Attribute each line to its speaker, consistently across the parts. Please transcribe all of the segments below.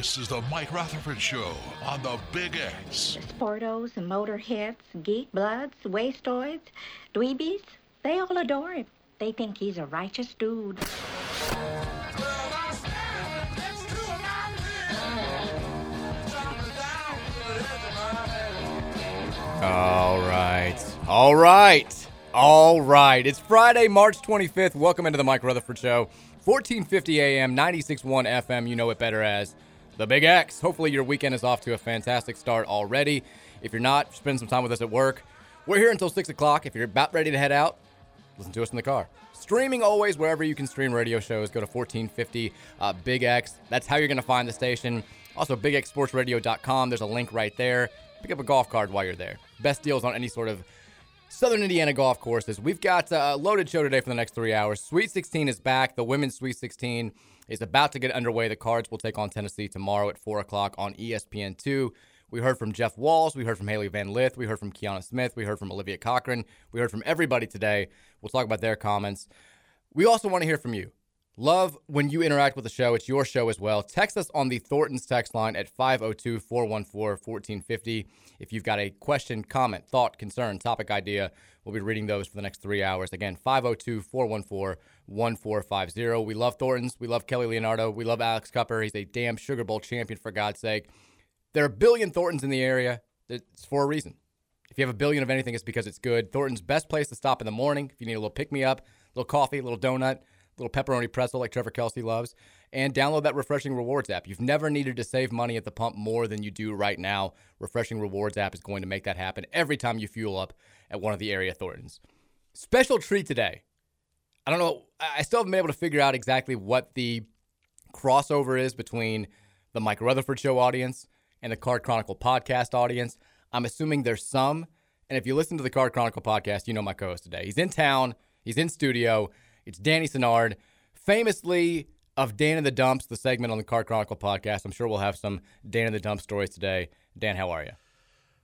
Speaker 1: This is the Mike Rutherford Show on the Big X.
Speaker 2: Sportos and motorheads, geek bloods, wastoids, dweebies, they all adore him. They think he's a righteous dude.
Speaker 3: All right. All right. All right. It's Friday, March 25th. Welcome into the Mike Rutherford Show. 1450 AM, 96.1 FM. You know it better as the Big X. Hopefully, your weekend is off to a fantastic start already. If you're not, spend some time with us at work. We're here until 6 o'clock. If you're about ready to head out, listen to us in the car. Streaming always wherever you can stream radio shows. Go to 1450 uh, Big X. That's how you're going to find the station. Also, bigxsportsradio.com. There's a link right there. Pick up a golf card while you're there. Best deals on any sort of Southern Indiana golf courses. We've got a loaded show today for the next three hours. Sweet 16 is back. The women's Sweet 16 is about to get underway. The Cards will take on Tennessee tomorrow at 4 o'clock on E ESPN2. We heard from Jeff Walz. We heard from Hailey Van Lith. We heard from Kiana Smith. We heard from Olivia Cochran. We heard from everybody today. We'll talk about their comments. We also want to hear from you. Love when you interact with the show. It's your show as well. Text us on the Thornton's text line at 502 414 1450. If you've got a question, comment, thought, concern, topic idea, we'll be reading those for the next three hours. Again, 502 414 1450. We love Thornton's. We love Kelly Leonardo. We love Alex Cupper. He's a damn Sugar Bowl champion, for God's sake. There are a billion Thorntons in the area. It's for a reason. If you have a billion of anything, it's because it's good. Thornton's best place to stop in the morning if you need a little pick me up, a little coffee, a little donut, a little pepperoni pretzel like Trevor Kelsey loves, and download that Refreshing Rewards app. You've never needed to save money at the pump more than you do right now. Refreshing Rewards app is going to make that happen every time you fuel up at one of the area Thorntons. Special treat today. I don't know. I still haven't been able to figure out exactly what the crossover is between the Mike Rutherford Show audience and the Card Chronicle podcast audience. I'm assuming there's some. And if you listen to the Card Chronicle podcast, you know my co host today. He's in town, he's in studio. It's Danny Senard, famously of Dan in the Dumps, the segment on the Card Chronicle podcast. I'm sure we'll have some Dan in the Dump stories today. Dan, how are you?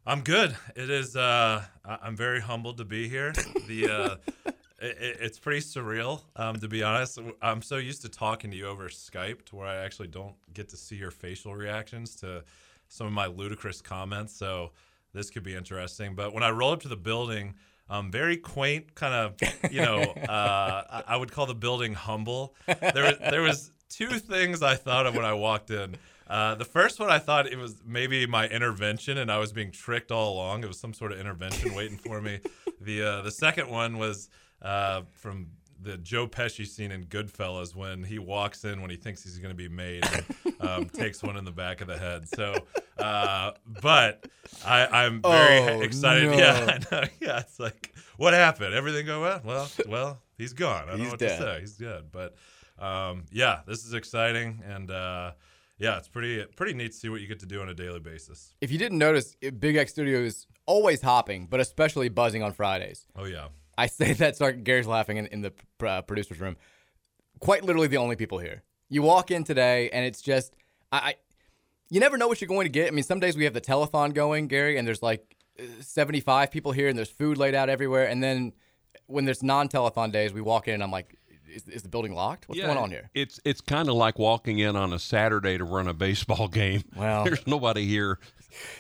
Speaker 4: I'm good. It is. Uh, I'm very humbled to be here. The uh, it, it's pretty surreal, um, to be honest. I'm so used to talking to you over Skype to where I actually don't get to see your facial reactions to some of my ludicrous comments. So this could be interesting. But when I roll up to the building, um, very quaint, kind of, you know, uh, I would call the building humble. There, there was two things I thought of when I walked in. Uh, the first one, I thought it was maybe my intervention, and I was being tricked all along. It was some sort of intervention waiting for me. The uh, the second one was uh, from the Joe Pesci scene in Goodfellas when he walks in when he thinks he's going to be made, and, um, takes one in the back of the head. So, uh, but I, I'm very
Speaker 3: Oh,
Speaker 4: excited.
Speaker 3: no.
Speaker 4: Yeah, I know. yeah. It's like, what happened? Everything go well? Well, well, he's gone. I don't
Speaker 3: He's
Speaker 4: know what
Speaker 3: dead.
Speaker 4: to say. He's dead. But um, yeah, this is exciting, and uh, yeah, it's pretty pretty neat to see what you get to do on a daily basis.
Speaker 3: If you didn't notice, Big X Studio is always hopping, but especially buzzing on Fridays.
Speaker 4: Oh yeah.
Speaker 3: I say that. Sorry, Gary's laughing in, in the uh, producer's room. Quite literally, the only people here. You walk in today, and it's just I, I. You never know what you're going to get. I mean, some days we have the telethon going, Gary, and there's like uh, 75 people here, and there's food laid out everywhere. And then when there's non-telethon days, we walk in, and I'm like, is, is the building locked? What's
Speaker 5: Yeah,
Speaker 3: going on here?
Speaker 5: It's it's kind of like walking in on a Saturday to run a baseball game.
Speaker 3: Well-
Speaker 5: there's nobody here.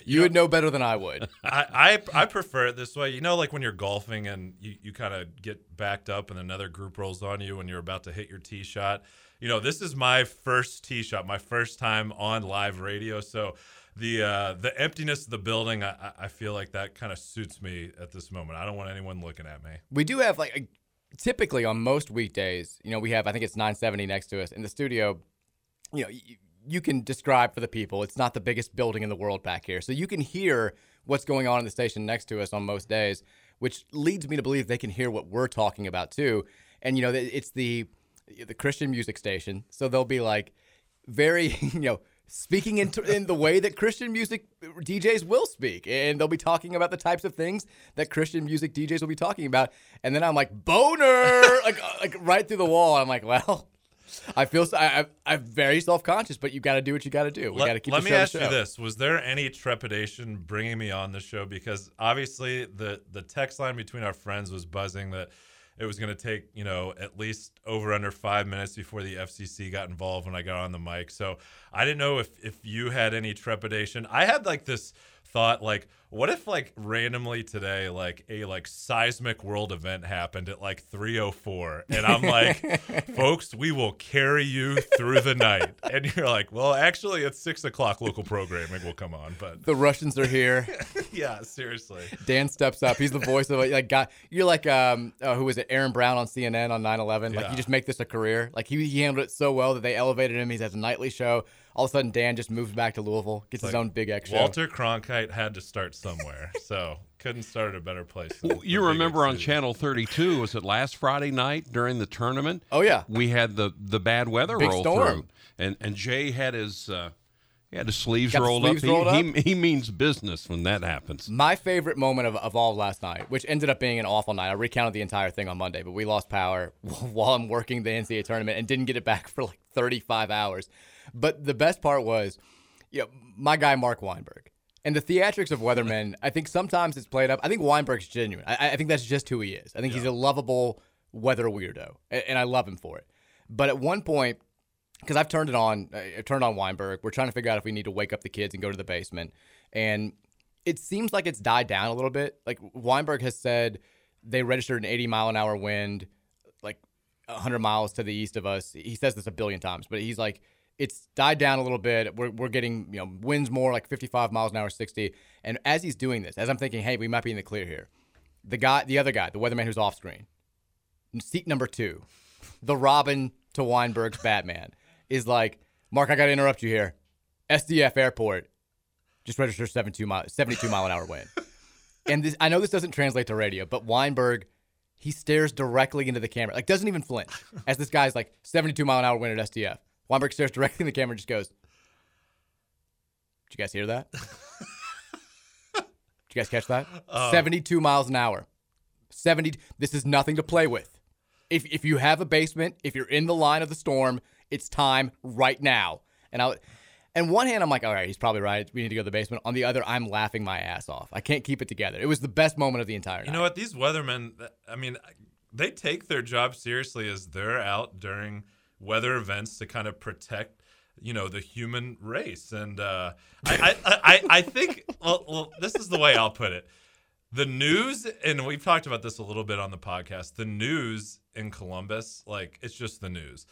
Speaker 3: You would know better than I would.
Speaker 4: I, I I prefer it this way. You know, like when you're golfing and you, you kind of get backed up and another group rolls on you when you're about to hit your tee shot. You know, this is my first tee shot, my first time on live radio. So the uh, the emptiness of the building, I, I- feel like that kind of suits me at this moment. I don't want anyone looking at me.
Speaker 3: We do have like a, typically on most weekdays, you know, we have I think it's 970 next to us in the studio. You know, you can describe for the people. It's not the biggest building in the world back here, so you can hear what's going on in the station next to us on most days, which leads me to believe they can hear what we're talking about too. And you know, it's the the Christian music station, so they'll be like very, you know, speaking in, in the way that Christian music DJs will speak. And they'll be talking about the types of things that Christian music DJs will be talking about. And then I'm like, boner, like, uh, like right through the wall. I'm like, well, I feel I, I'm very self conscious, but you got to do what you got to do. We got to
Speaker 4: Let,
Speaker 3: keep
Speaker 4: let me ask you this: Was there any trepidation bringing me on the show? Because obviously the the text line between our friends was buzzing that it was going to take you know at least over under five minutes before the FCC got involved when I got on the mic. So I didn't know if if you had any trepidation. I had like this thought like what if like randomly today like a like seismic world event happened at like 304 and i'm like folks we will carry you through the night and you're like well actually it's six o'clock local programming will come on but
Speaker 3: The Russians are here.
Speaker 4: yeah seriously
Speaker 3: Dan steps up. He's the voice of. Like, guy, you're like, um, uh, who was it? Aaron Brown on CNN on 9/11. Like,
Speaker 4: Yeah.
Speaker 3: you just make this a career. Like, he, he handled it so well that they elevated him. He has a nightly show. All of a sudden, Dan just moves back to Louisville, gets his own big X show.
Speaker 4: walter cronkite had to start somewhere so couldn't start at a better place
Speaker 5: Well, you remember on Channel 32, was it last Friday night during the tournament?
Speaker 3: Oh yeah,
Speaker 5: we had the the bad weather
Speaker 3: Big
Speaker 5: roll
Speaker 3: storm.
Speaker 5: through, and and Jay had his uh, he had his sleeves
Speaker 3: Got
Speaker 5: rolled
Speaker 3: sleeves
Speaker 5: up.
Speaker 3: rolled
Speaker 5: he, He, he means business when that happens.
Speaker 3: My favorite moment of, of all of last night, which ended up being an awful night. I recounted the entire thing on Monday, but we lost power while I'm working the NCAA tournament and didn't get it back for like 35 hours. But the best part was, you know, my guy Marc Weinberg. And the theatrics of Weathermen, I think sometimes it's played up. I think Weinberg's genuine. I, I think that's just who he is. I think he's a lovable weather weirdo, a- and I love him for it. But at one point, because I've turned it on, uh, I turned on Weinberg. We're trying to figure out if we need to wake up the kids and go to the basement. And it seems like it's died down a little bit. Like Weinberg has said they registered an 80 mile an hour wind, like 100 miles to the east of us. He says this a billion times, but he's like, it's died down a little bit. We're, we're getting, you know, winds more like 55 miles an hour, 60. And as he's doing this, as I'm thinking, hey, we might be in the clear here, the guy, the other guy, the weatherman who's off screen, seat number two, the Robin to Weinberg's Batman, is like, Mark, I got to interrupt you here. SDF Airport just registered 72 mile, 72 mile an hour wind. And this, I know this doesn't translate to radio, but Weinberg, he stares directly into the camera, like doesn't even flinch. As this guy's like 72 mile an hour wind at SDF, Weinberg stares directly in the camera and just goes, "Did you guys hear that? Did you guys catch that?
Speaker 4: Oh.
Speaker 3: 72 miles an hour. 70. This is nothing to play with. If if you have a basement, if you're in the line of the storm, it's time right now." And I. And one hand, I'm like, all right, he's probably right. We need to go to the basement. On the other, I'm laughing my ass off. I can't keep it together. It was the best moment of the entire night.
Speaker 4: You know what? These weathermen, I mean, they take their job seriously as they're out during weather events to kind of protect, you know, the human race. And uh, I, I, I, I think, well, well, this is the way I'll put it. The news, and we've talked about this a little bit on the podcast, the news in Columbus, like, it's just the news.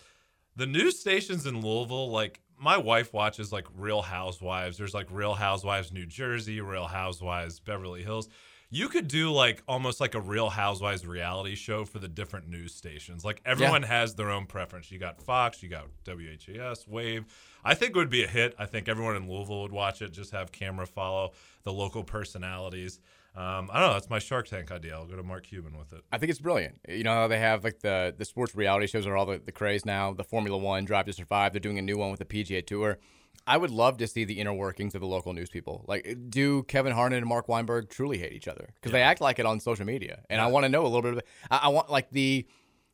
Speaker 4: The news stations in Louisville, like, my wife watches like Real Housewives. There's like Real Housewives New Jersey, Real Housewives Beverly Hills. You could do like almost like a Real Housewives reality show for the different news stations. Like everyone has their own preference. You got Fox, you got WHAS, Wave. I think it would be a hit. I think everyone in Louisville would watch it. Just have camera follow the local personalities. Um, I don't know. That's my Shark Tank idea. I'll go to Mark Cuban with it.
Speaker 3: I think it's brilliant. You know how they have like the the sports reality shows are all the, the craze now. The Formula One, Drive to Survive. They're doing a new one with the PGA Tour. I would love to see the inner workings of the local news people. Like, do Kevin Harned and Marc Weinberg truly hate each other? Because they act like it on social media, and I want to know a little bit of it. I, I want like the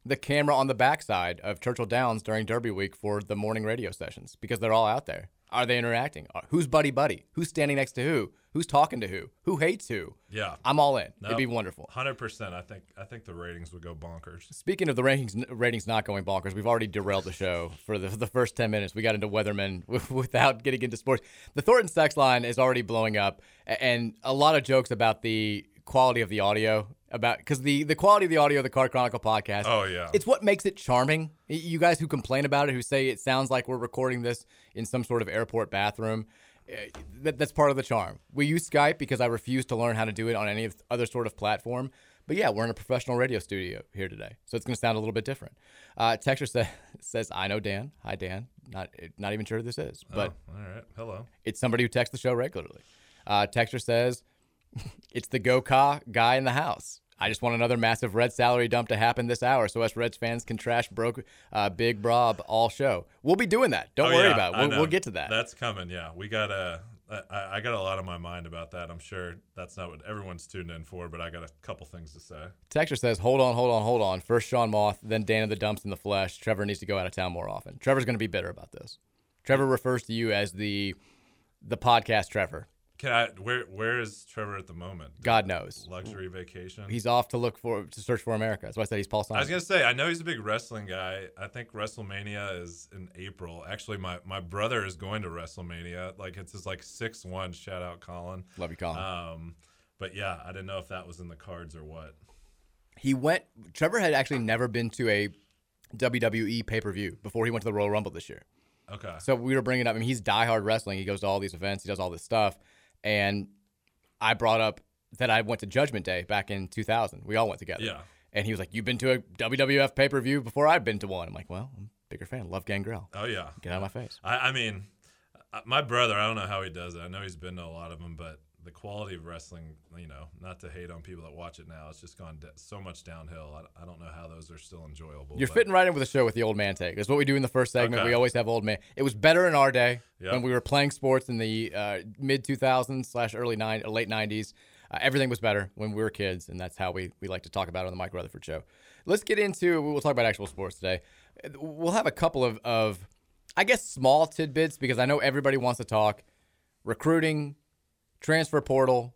Speaker 3: the camera on the backside of Churchill Downs during Derby week for the morning radio sessions because they're all out there. Are they interacting? Uh, Who's buddy buddy? Who's standing next to who? Who's talking to who? Who hates who?
Speaker 4: Yeah,
Speaker 3: I'm all in. It'd be wonderful.
Speaker 4: Hundred percent. I think I think the ratings would go bonkers.
Speaker 3: Speaking of the rankings, ratings not going bonkers, we've already derailed the show for the, the first 10 minutes. We got into Weathermen without getting into sports. The Thornton sex line is already blowing up, and a lot of jokes about the quality of the audio. About because the, the quality of the audio of the Card Chronicle podcast.
Speaker 4: Oh, yeah.
Speaker 3: it's what makes it charming. You guys who complain about it, who say it sounds like we're recording this in some sort of airport bathroom, uh, that, that's part of the charm. We use Skype because I refuse to learn how to do it on any other sort of platform. But yeah, we're in a professional radio studio here today, so it's going to sound a little bit different. Uh, Texture sa- says, "I know Dan. Hi, Dan. Not not even sure who this is, but
Speaker 4: oh, all right. Hello.
Speaker 3: It's somebody who texts the show regularly." Uh, Texture says, "It's the Go Ka guy in the house." I just want another massive Red salary dump to happen this hour so us Reds fans can trash broke uh, Big Brob all show. We'll be doing that. Don't
Speaker 4: Oh,
Speaker 3: worry
Speaker 4: yeah,
Speaker 3: about it. We'll, we'll get to that.
Speaker 4: That's coming. Yeah, we got a. I, I got a lot on my mind about that. I'm sure that's not what everyone's tuned in for, but I got a couple things to say.
Speaker 3: Texture says, hold on, hold on, hold on. First Sean Moth, then Dan of the Dumps in the flesh. Trevor needs to go out of town more often. Trevor's going to be bitter about this. Trevor refers to you as the the podcast Trevor.
Speaker 4: Can I? Where Where is Trevor at the moment?
Speaker 3: God knows.
Speaker 4: Luxury vacation.
Speaker 3: He's off to look for to search for America. That's why I said he's Paul Simon.
Speaker 4: I was gonna say I know he's a big wrestling guy. I think WrestleMania is in April. Actually, my, my brother is going to WrestleMania. Like it's his like six one. Shout out Colin.
Speaker 3: Love you, Colin.
Speaker 4: Um, but yeah, I didn't know if that was in the cards or what.
Speaker 3: He went. Trevor had actually never been to a WWE pay per view before he went to the Royal Rumble this year.
Speaker 4: Okay.
Speaker 3: So we were bringing up. I mean, he's diehard wrestling. He goes to all these events. He does all this stuff. And I brought up that I went to Judgment Day back in 2000. We all went together.
Speaker 4: Yeah.
Speaker 3: And he was like, "You've been to a WWF pay per view before I've been to one." I'm like, "Well, I'm a bigger fan. Love Gangrel.
Speaker 4: Oh yeah.
Speaker 3: Get out of my face."
Speaker 4: I, I mean, uh, my brother. I don't know how he does it. I know he's been to a lot of them, but the quality of wrestling, you know, not to hate on people that watch it now, it's just gone da- so much downhill. I, I don't know how those are still enjoyable.
Speaker 3: You're
Speaker 4: but-
Speaker 3: fitting right in with the show with the old man take. That's what we do in the first segment.
Speaker 4: Okay.
Speaker 3: We always have old man. It was better in our day
Speaker 4: Yep.
Speaker 3: when we were playing sports in the uh, mid 2000s slash early nine late 90s. Uh, everything was better when we were kids, and that's how we, we like to talk about it on the Mike Rutherford Show. Let's get into. We'll talk about actual sports today. We'll have a couple of, of I guess, small tidbits because I know everybody wants to talk recruiting, transfer portal,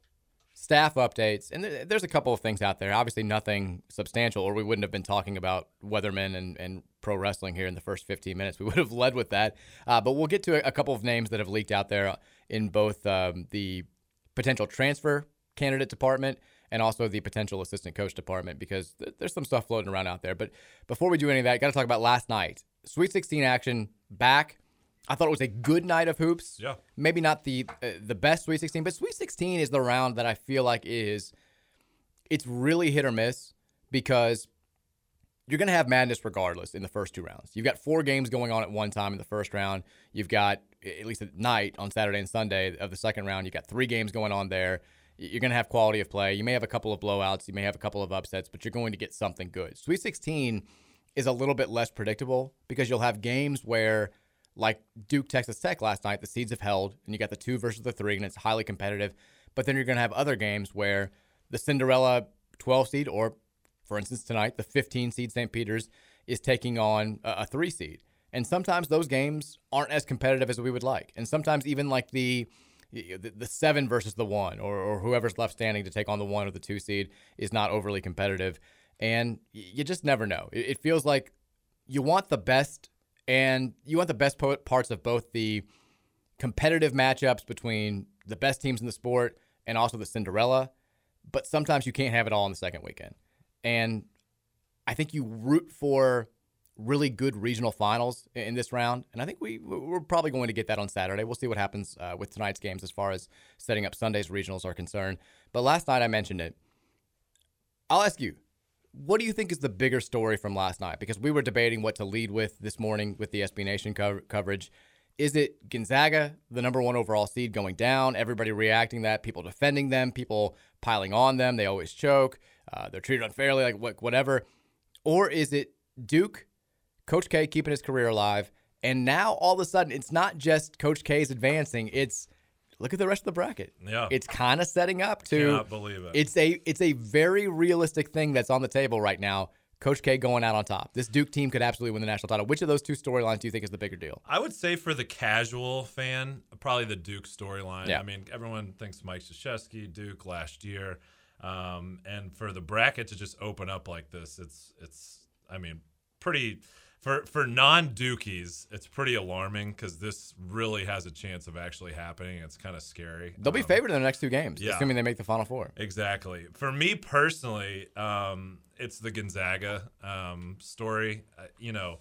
Speaker 3: staff updates, and there- there's a couple of things out there. Obviously, nothing substantial, or we wouldn't have been talking about Weathermen and, and pro wrestling here in the first 15 minutes. We would have led with that. Uh, but we'll get to a, a couple of names that have leaked out there in both um, the potential transfer candidate department and also the potential assistant coach department because th- there's some stuff floating around out there. But before we do any of that, got to talk about last night. Sweet 16 action back. I thought it was a good night of hoops.
Speaker 4: Yeah.
Speaker 3: Maybe not the uh, the best Sweet 16, but Sweet 16 is the round that I feel like is it's really hit or miss because you're going to have madness regardless in the first two rounds. You've got four games going on at one time in the first round. You've got at least at night on Saturday and Sunday of the second round. You've got three games going on there. You're going to have quality of play. You may have a couple of blowouts. You may have a couple of upsets, but you're going to get something good. Sweet 16 is a little bit less predictable because you'll have games where, like Duke Texas Tech last night, the seeds have held, and you got the two versus the three, and it's highly competitive. But then you're going to have other games where the Cinderella 12 seed, or for instance tonight, the 15 seed St. Peter's is taking on a, three seed, and sometimes those games aren't as competitive as we would like, and sometimes even like the the, seven versus the one, or, or whoever's left standing to take on the one or the two seed is not overly competitive, and you just never know. It feels like you want the best, and you want the best po- parts of both the competitive matchups between the best teams in the sport and also the Cinderella, but sometimes you can't have it all in the second weekend. And I think you root for really good regional finals in this round, and I think we we're probably going to get that on Saturday. We'll see what happens uh, with tonight's games as far as setting up Sunday's regionals are concerned. But last night I mentioned it. I'll ask you, what do you think is the bigger story from last night? Because we were debating what to lead with this morning with the SB Nation co- coverage. Is it Gonzaga, the number one overall seed, going down? Everybody reacting that, people defending them, people piling on them. They always choke. Uh, they're treated unfairly, like what, whatever. Or is it Duke, Coach K keeping his career alive, and now all of a sudden it's not just Coach K's advancing. It's look at the rest of the bracket.
Speaker 4: Yeah.
Speaker 3: it's kind of setting up to.
Speaker 4: Cannot believe it.
Speaker 3: It's a it's a very realistic thing that's on the table right now. Coach K going out on top. This Duke team could absolutely win the national title. Which of those two storylines do you think is the bigger deal?
Speaker 4: I would say for the casual fan, probably the Duke storyline.
Speaker 3: Yeah.
Speaker 4: I mean, everyone thinks Mike Krzyzewski, Duke last year, um, and for the bracket to just open up like this, it's it's. I mean, pretty for for non Dukies, it's pretty alarming because this really has a chance of actually happening. It's kind of scary.
Speaker 3: They'll be
Speaker 4: Um,
Speaker 3: favored in the next two games,
Speaker 4: yeah.
Speaker 3: assuming they make the Final Four.
Speaker 4: Exactly. For me personally, um, it's the Gonzaga um, story. Uh, you know,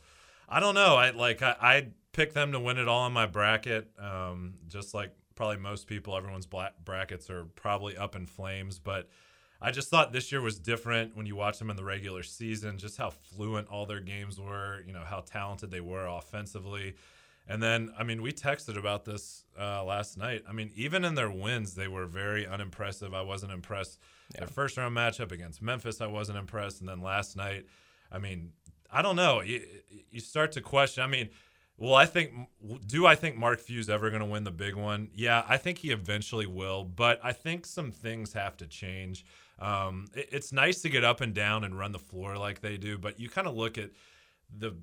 Speaker 4: I don't know. I like I, I picked them to win it all in my bracket, um, just like probably most people, everyone's bla- brackets are probably up in flames. But I just thought this year was different when you watch them in the regular season, just how fluent all their games were, you know, how talented they were offensively. And then, I mean, we texted about this uh, last night. I mean, even in their wins, they were very unimpressive. I wasn't impressed. Yeah. Their first round matchup against Memphis, I wasn't impressed. And then last night, I mean, I don't know. You, you start to question. I mean, well, I think, do I think Mark Few's ever going to win the big one? Yeah, I think he eventually will. But I think some things have to change. Um, it, it's nice to get up and down and run the floor like they do, but you kind of look at the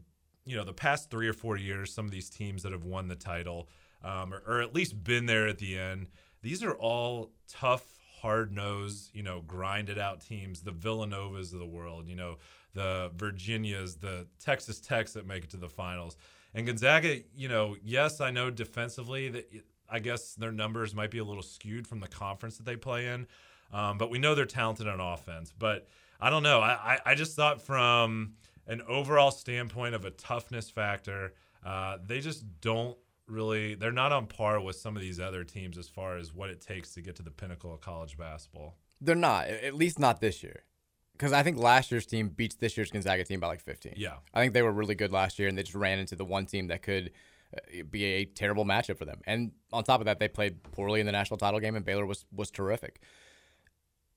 Speaker 4: you know the past three or four years, some of these teams that have won the title, um, or, or, at least been there at the end, these are all tough, hard nosed, you know, grinded out teams. The Villanovas of the world, you know, the Virginias, the Texas Techs that make it to the finals. And Gonzaga, you know, yes, I know defensively that I guess their numbers might be a little skewed from the conference that they play in, um, but we know they're talented on offense. But I don't know. I, I, I just thought from an overall standpoint of a toughness factor, uh, they just don't really they're not on par with some of these other teams as far as what it takes to get to the pinnacle of college basketball.
Speaker 3: They're not, at least not this year. Because I think last year's team beats this year's Gonzaga team by like 15.
Speaker 4: Yeah.
Speaker 3: I think they were really good last year, and they just ran into the one team that could uh, be a terrible matchup for them. And on top of that, they played poorly in the national title game, and Baylor was was terrific.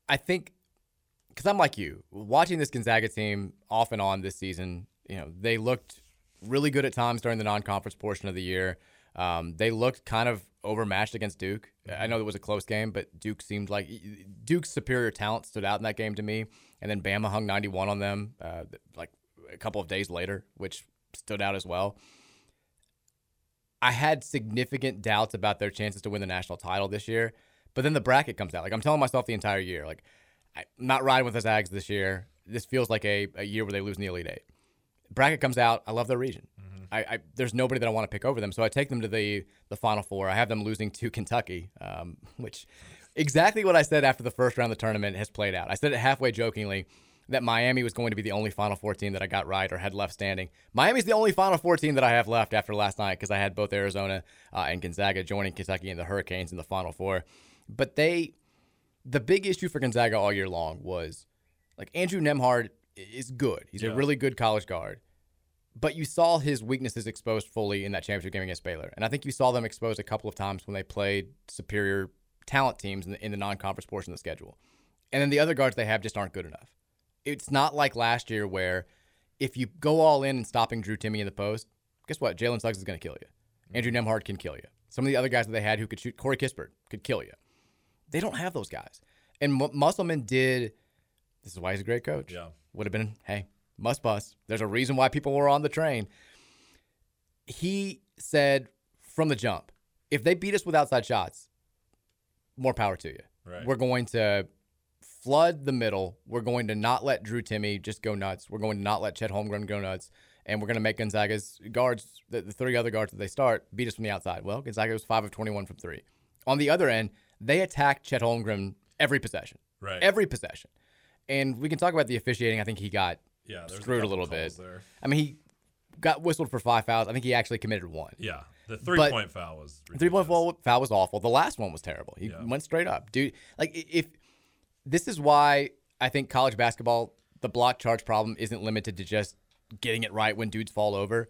Speaker 3: I think because I'm like you, watching this Gonzaga team off and on this season, you know, they looked really good at times during the non-conference portion of the year. Um, they looked kind of overmatched against Duke. I know it was a close game, but Duke seemed like Duke's superior talent stood out in that game to me. And then Bama hung 91 on them uh, like a couple of days later, which stood out as well. I had significant doubts about their chances to win the national title this year, but then the bracket comes out. Like I'm telling myself the entire year, like I'm not riding with the Zags this year. This feels like a, a year where they lose in the Elite Eight. Bracket comes out. I love their region. Mm-hmm. I, I, there's nobody that I want to pick over them, so I take them to the the Final Four. I have them losing to Kentucky, um, which exactly what I said after the first round of the tournament has played out. I said it halfway jokingly that Miami was going to be the only Final Four team that I got right or had left standing. Miami's the only Final Four team that I have left after last night because I had both Arizona uh, and Gonzaga joining Kentucky and the Hurricanes in the Final Four. But they the big issue for Gonzaga all year long was like Andrew Nembhard is good. He's yeah. a really good college guard. But you saw his weaknesses exposed fully in that championship game against Baylor. And I think you saw them exposed a couple of times when they played superior talent teams in the, in the non conference portion of the schedule. And then the other guards they have just aren't good enough. It's not like last year where if you go all in and stopping Drew Timme in the post, guess what? Jalen Suggs is going to kill you. Andrew Nembhard can kill you. Some of the other guys that they had who could shoot, Corey Kispert could kill you. They don't have those guys. And M- Musselman did. This is why he's a great coach.
Speaker 4: Yeah.
Speaker 3: Would have been, hey, must bust. There's a reason why people were on the train. He said from the jump, if they beat us with outside shots, more power to you.
Speaker 4: Right.
Speaker 3: We're going to flood the middle. We're going to not let Drew Timme just go nuts. We're going to not let Chet Holmgren go nuts. And we're going to make Gonzaga's guards, the, the three other guards that they start, beat us from the outside. Well, Gonzaga was 5 of 21 from three. On the other end, they attacked Chet Holmgren every possession.
Speaker 4: Right.
Speaker 3: Every possession. And we can talk about the officiating. I think he got
Speaker 4: yeah,
Speaker 3: screwed
Speaker 4: a,
Speaker 3: a little bit.
Speaker 4: There.
Speaker 3: I mean, he got whistled for five fouls. I think he actually committed one.
Speaker 4: Yeah. The three
Speaker 3: but
Speaker 4: point foul was
Speaker 3: three point foul, foul was awful. The last one was terrible. He
Speaker 4: yeah.
Speaker 3: went straight up. Dude, like if this is why I think college basketball, the block charge problem isn't limited to just getting it right when dudes fall over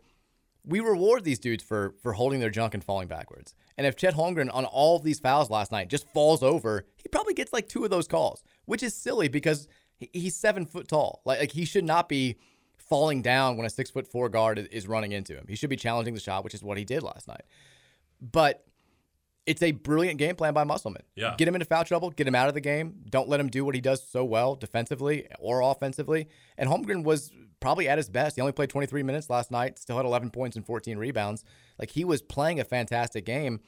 Speaker 3: we reward these dudes for for holding their junk and falling backwards. And if Chet Holmgren on all of these fouls last night just falls over, he probably gets like two of those calls, which is silly because he's seven foot tall. Like, like he should not be falling down when a six foot four guard is running into him. He should be challenging the shot, which is what he did last night. But it's a brilliant game plan by Musselman.
Speaker 4: Yeah.
Speaker 3: Get him into foul trouble, get him out of the game. Don't let him do what he does so well defensively or offensively. And Holmgren was probably at his best. He only played 23 minutes last night, still had 11 points and 14 rebounds. Like he was playing a fantastic game,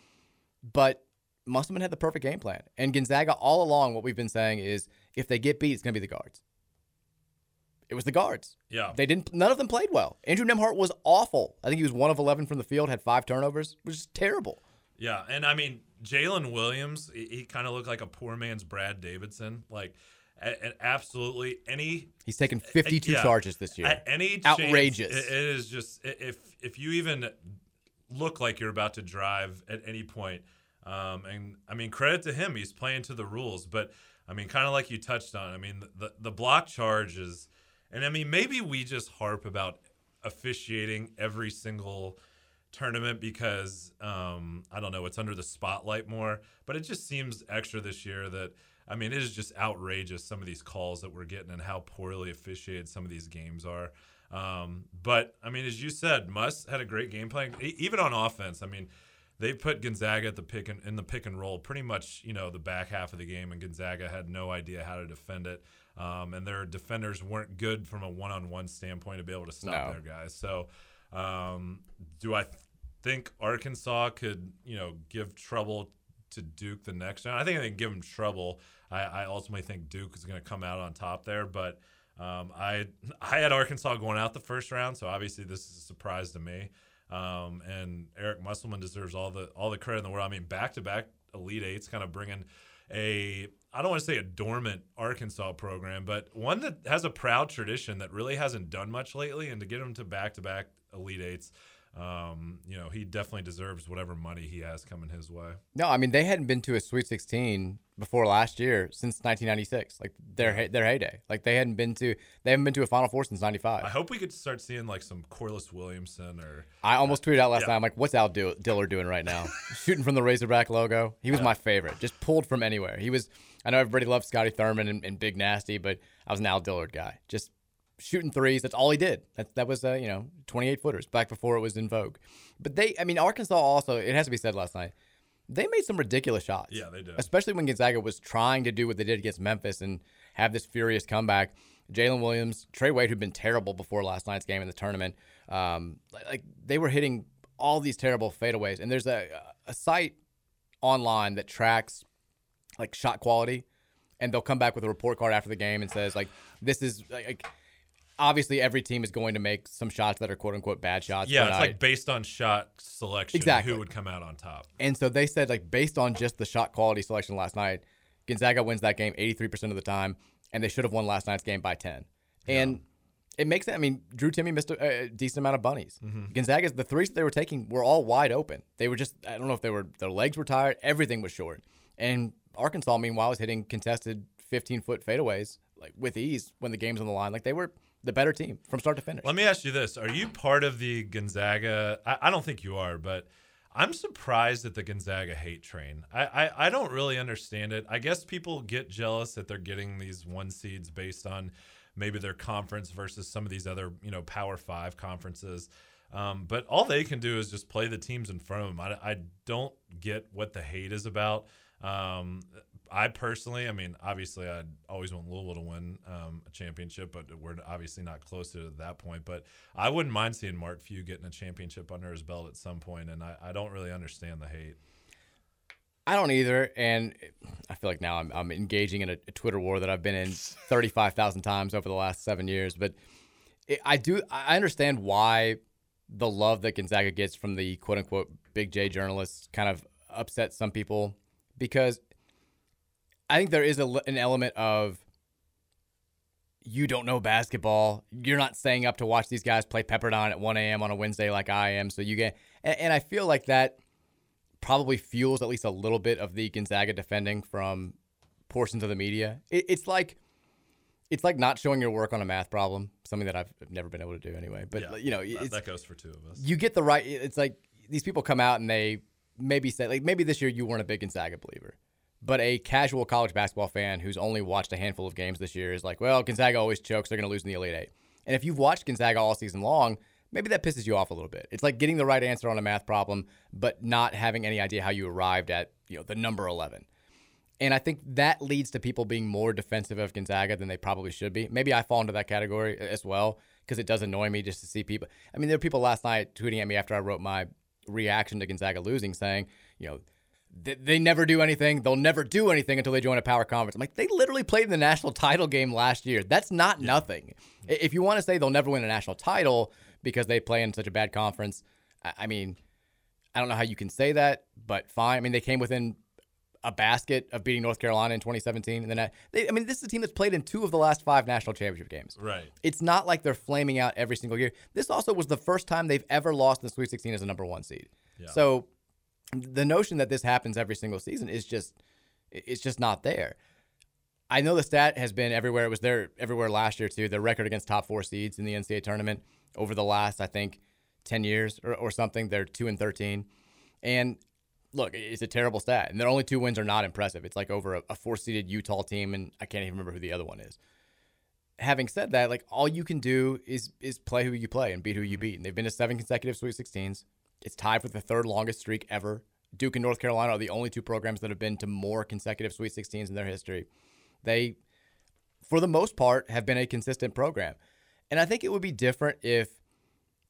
Speaker 3: but Musselman had the perfect game plan. And Gonzaga, all along, what we've been saying is if they get beat, it's going to be the guards. It was the guards.
Speaker 4: Yeah.
Speaker 3: They didn't, none of them played well. Andrew Nembhard was awful. I think he was one of 11 from the field, had five turnovers, which is terrible.
Speaker 4: Yeah. And I mean, Jaylin Williams, he, he kind of looked like a poor man's Brad Davison. Like, and absolutely any
Speaker 3: he's taken 52
Speaker 4: yeah,
Speaker 3: charges this year
Speaker 4: any
Speaker 3: outrageous
Speaker 4: chance, it is just if if you even look like you're about to drive at any point Um, and I mean, credit to him, he's playing to the rules. But I mean, kind of like you touched on, I mean, the the block charge is, and I mean, maybe we just harp about officiating every single tournament because um, I don't know, it's under the spotlight more. But it just seems extra this year that I mean, it is just outrageous some of these calls that we're getting and how poorly officiated some of these games are. Um, but I mean, as you said, Muss had a great game plan, e- even on offense. I mean, they put Gonzaga at the pick and in the pick and roll pretty much, you know, the back half of the game, and Gonzaga had no idea how to defend it. Um, and their defenders weren't good from a one-on-one standpoint to be able to stop
Speaker 3: No.
Speaker 4: their guys. So, um, do I think Arkansas could, you know, give trouble to Duke the next round? I think they can give them trouble. I, I ultimately think Duke is going to come out on top there, but um, I I had Arkansas going out the first round, so obviously this is a surprise to me. Um, and Eric Musselman deserves all the all the credit in the world. I mean, back to back Elite Eights, kind of bringing a I don't want to say a dormant Arkansas program, but one that has a proud tradition that really hasn't done much lately. And to get them to back to back Elite Eights, um, you know, he definitely deserves whatever money he has coming his way.
Speaker 3: No, I mean they hadn't been to a Sweet 16 before last year since 1996, like their hey- their heyday. Like they hadn't been to they haven't been to a Final Four since '95.
Speaker 4: I hope we could start seeing like some Corliss Williamson or
Speaker 3: I almost tweeted out last
Speaker 4: Yeah.
Speaker 3: night. I'm like, what's Al Dill- Diller doing right now? Shooting from the Razorback logo. He was my favorite. Just pulled from anywhere. He was. I know everybody loved Scotty Thurman and, and Big Nasty, but I was an Al Dillard guy. Just shooting threes. That's all he did. That that was uh, you know 28 footers back before it was in vogue. But they, I mean, Arkansas also. It has to be said last night. They made some ridiculous shots.
Speaker 4: Yeah, they did.
Speaker 3: Especially when Gonzaga was trying to do what they did against Memphis and have this furious comeback. Jaylin Williams, Trey Wade, who'd been terrible before last night's game in the tournament, um, like- like they were hitting all these terrible fadeaways. And there's a a site online that tracks like shot quality, and they'll come back with a report card after the game and says like this is like. Obviously, every team is going to make some shots that are "quote unquote" bad shots.
Speaker 4: yeah,
Speaker 3: but
Speaker 4: it's
Speaker 3: I-
Speaker 4: like based on shot selection,
Speaker 3: Exactly.
Speaker 4: who would come out on top.
Speaker 3: and so they said, like, based on just the shot quality selection last night, Gonzaga wins that game 83% of the time, and they should have won last night's game by 10. And it makes it, I mean, Drew Timme missed a, a decent amount of bunnies.
Speaker 4: Mhm.
Speaker 3: Gonzaga's, the threes they were taking were all wide open. They were just, I don't know if they were, their legs were tired, everything was short. And Arkansas, meanwhile, was hitting contested 15 foot fadeaways, like, with ease when the game's on the line. Like, they were the better team from start to finish.
Speaker 4: Let me ask you this: Are you part of the Gonzaga? I, I don't think you are, but I'm surprised at the Gonzaga hate train. I, I I don't really understand it. I guess people get jealous that they're getting these one seeds based on maybe their conference versus some of these other you know Power Five conferences. Um, but all they can do is just play the teams in front of them. I, I don't get what the hate is about. Um, I personally, I mean, obviously, I'd always want Louisville to win um, a championship, but we're obviously not close to that point. But I wouldn't mind seeing Mark Few getting a championship under his belt at some point, and I, I don't really understand the hate.
Speaker 3: I don't either, and I feel like now I'm, I'm engaging in a, a Twitter war that I've been in 35,000 times over the last seven years. But it, I do, I understand why the love that Gonzaga gets from the quote unquote Big J journalists kind of upsets some people because I think there is a, an element of you don't know basketball. You're not staying up to watch these guys play Pepperdine at 1 a.m. on a Wednesday like I am. So you get, and, and I feel like that probably fuels at least a little bit of the Gonzaga defending from portions of the media. It, it's like it's like not showing your work on a math problem, something that I've never been able to do anyway. But
Speaker 4: Yeah,
Speaker 3: you know,
Speaker 4: that,
Speaker 3: it's,
Speaker 4: that goes for two of us.
Speaker 3: you get the right. It's like these people come out and they maybe say like maybe this year you weren't a big Gonzaga believer, but a casual college basketball fan who's only watched a handful of games this year is like, well, Gonzaga always chokes. They're going to lose in the Elite Eight. And if you've watched Gonzaga all season long, maybe that pisses you off a little bit. It's like getting the right answer on a math problem, but not having any idea how you arrived at you know the number eleven. And I think that leads to people being more defensive of Gonzaga than they probably should be. Maybe I fall into that category as well because it does annoy me just to see people. I mean, there were people last night tweeting at me after I wrote my reaction to Gonzaga losing, saying, you know, they, they never do anything. They'll never do anything until they join a power conference. I'm like, they literally played in the national title game last year. That's not nothing. I- If you want to say they'll never win a national title because they play in such a bad conference, I, I mean, I don't know how you can say that, but fine. I mean, they came within a basket of beating North Carolina in 2017, and then I- they, I mean, this is a team that's played in two of the last five national championship games.
Speaker 4: Right.
Speaker 3: It's not like they're flaming out every single year. This also was the first time they've ever lost in the Sweet 16 as a number one seed.
Speaker 4: Yeah.
Speaker 3: So the notion that this happens every single season is just it's just not there. I know the stat has been everywhere. It was there everywhere last year too. The record against top four seeds in the NCAA tournament over the last, I think, ten years or, or something. They're two and thirteen, and look, it's a terrible stat. And their only two wins are not impressive. It's like over a, a four seeded Utah team, and I can't even remember who the other one is. Having said that, like all you can do is is play who you play and beat who you beat. And they've been to seven consecutive Sweet 16s. It's tied for the third longest streak ever. Duke and North Carolina are the only two programs that have been to more consecutive Sweet 16s in their history. They, for the most part, have been a consistent program. And I think it would be different if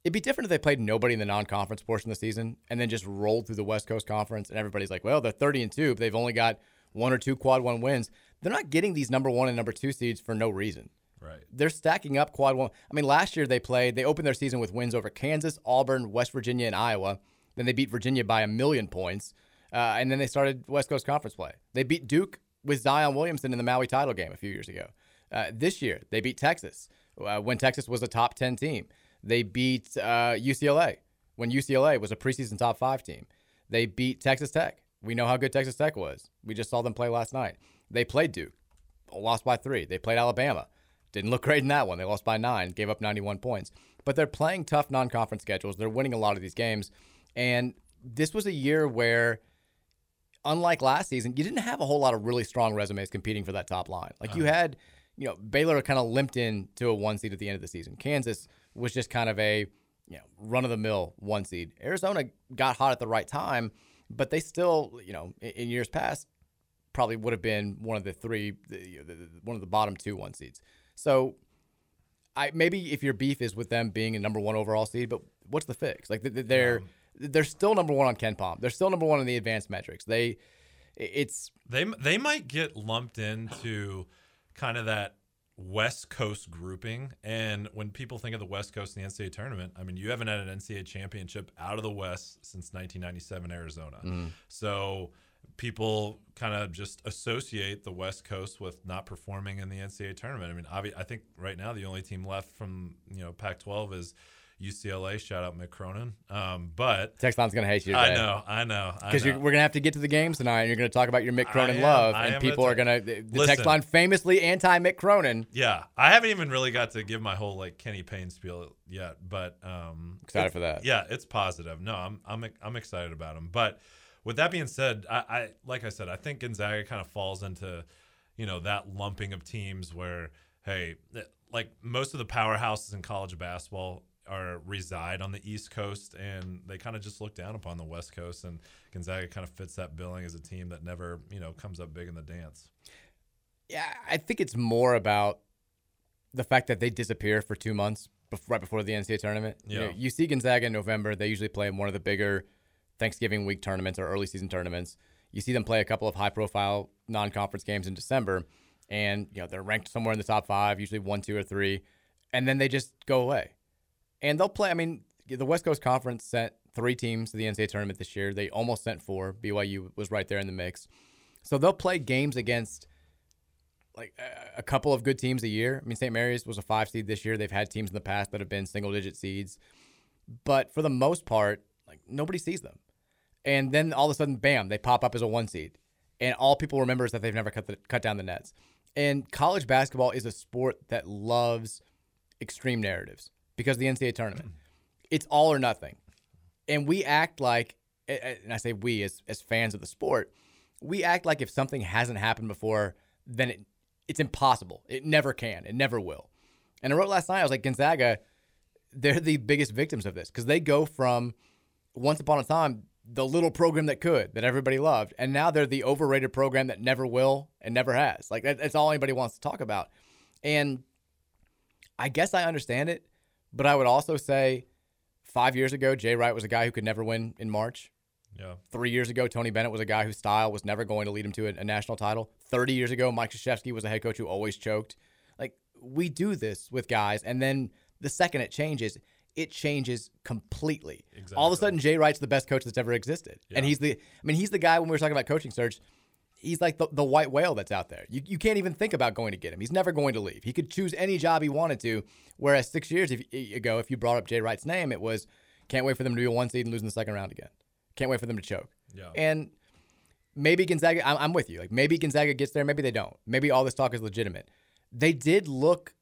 Speaker 3: it'd be different if they played nobody in the non-conference portion of the season and then just rolled through the West Coast Conference and everybody's like, well, they're 30 and two, but they've only got one or two quad one wins. They're not getting these number one and number two seeds for no reason.
Speaker 4: Right.
Speaker 3: They're stacking up quad one. I mean, last year they played, they opened their season with wins over Kansas, Auburn, West Virginia, and Iowa. Then they beat Virginia by a million points. Uh, and then they started West Coast Conference play. They beat Duke with Zion Williamson in the Maui title game a few years ago. Uh, this year, they beat Texas uh, when Texas was a top 10 team. They beat UCLA uh, when UCLA was a preseason top five team. They beat Texas Tech. We know how good Texas Tech was. We just saw them play last night. They played Duke, lost by three. They played Alabama. Didn't look great in that one. They lost by nine, gave up 91 points. But they're playing tough non conference schedules. They're winning a lot of these games. And this was a year where, unlike last season, you didn't have a whole lot of really strong resumes competing for that top line. Like uh-huh. you had, you know, Baylor kind of limped in to a one seed at the end of the season. Kansas was just kind of a, you know, run of the mill one seed. Arizona got hot at the right time, but they still, you know, in, in years past, probably would have been one of the three, the, the, one of the bottom two one seeds. So, I maybe if your beef is with them being a number one overall seed, but what's the fix? Like they're. They're still number one on KenPom. They're still number one in the advanced metrics. They, it's
Speaker 4: they they might get lumped into kind of that West Coast grouping. And when people think of the West Coast in the NCAA tournament, I mean, you haven't had an NCAA championship out of the West since 1997 Arizona. Mm. So people kind of just associate the West Coast with not performing in the NCAA tournament. I mean, I think right now the only team left from you know Pac-12 is UCLA. Shout out Mick Cronin. Um, but
Speaker 3: Texton's gonna hate you. Today.
Speaker 4: I know, I know,
Speaker 3: because we're gonna have to get to the games tonight, and you're gonna talk about your Mick Cronin love, and people are gonna. The Listen, text line famously anti Mick Cronin.
Speaker 4: Yeah, I haven't even really got to give my whole like Kenny Payne spiel yet, but um,
Speaker 3: excited for that.
Speaker 4: Yeah, it's positive. No, I'm I'm I'm excited about him. But with that being said, I, I like I said, I think Gonzaga kind of falls into, you know, that lumping of teams where hey, eh, like most of the powerhouses in college basketball are reside on the East Coast, and they kind of just look down upon the West Coast. And Gonzaga kind of fits that billing as a team that never, you know, comes up big in the dance.
Speaker 3: Yeah, I think it's more about the fact that they disappear for two months right before the NCAA tournament. Yeah. You, know, you see Gonzaga in November; they usually play in one of the bigger Thanksgiving week tournaments or early season tournaments. You see them play a couple of high-profile non-conference games in December, and you know they're ranked somewhere in the top five, usually one, two, or three, and then they just go away and they'll play. I mean, the West Coast Conference sent three teams to the NCAA tournament this year. They almost sent four. BYU was right there in the mix. So they'll play games against like a couple of good teams a year. I mean, St. Mary's was a five seed this year. They've had teams in the past that have been single digit seeds, but for the most part, like nobody sees them. And then all of a sudden, bam, they pop up as a one seed, and all people remember is that they've never cut the, cut down the nets. And college basketball is a sport that loves extreme narratives because the NCAA tournament. It's all or nothing. And we act like, and I say we as, as fans of the sport, we act like if something hasn't happened before, then it, it's impossible. It never can. It never will. And I wrote last night, I was like, Gonzaga, they're the biggest victims of this because they go from once upon a time, the little program that could, that everybody loved, and now they're the overrated program that never will and never has. Like, that, that's all anybody wants to talk about. And I guess I understand it but I would also say five years ago, Jay Wright was a guy who could never win in March.
Speaker 4: Yeah.
Speaker 3: Three years ago, Tony Bennett was a guy whose style was never going to lead him to a, a national title. 30 years ago, Mike Krzyzewski was a head coach who always choked. Like, we do this with guys, and then the second it changes, it changes completely. Exactly. All of a sudden, Jay Wright's the best coach that's ever existed. Yeah. And he's the, I mean, he's the guy when we were talking about coaching search he's like the, the white whale that's out there. You, you can't even think about going to get him. He's never going to leave. He could choose any job he wanted to. Whereas six years ago, if you brought up Jay Wright's name, it was can't wait for them to be a one seed and lose in the second round again. Can't wait for them to choke.
Speaker 4: Yeah.
Speaker 3: And maybe Gonzaga, I'm, I'm with you. Like maybe Gonzaga gets there, maybe they don't. Maybe all this talk is legitimate. They did look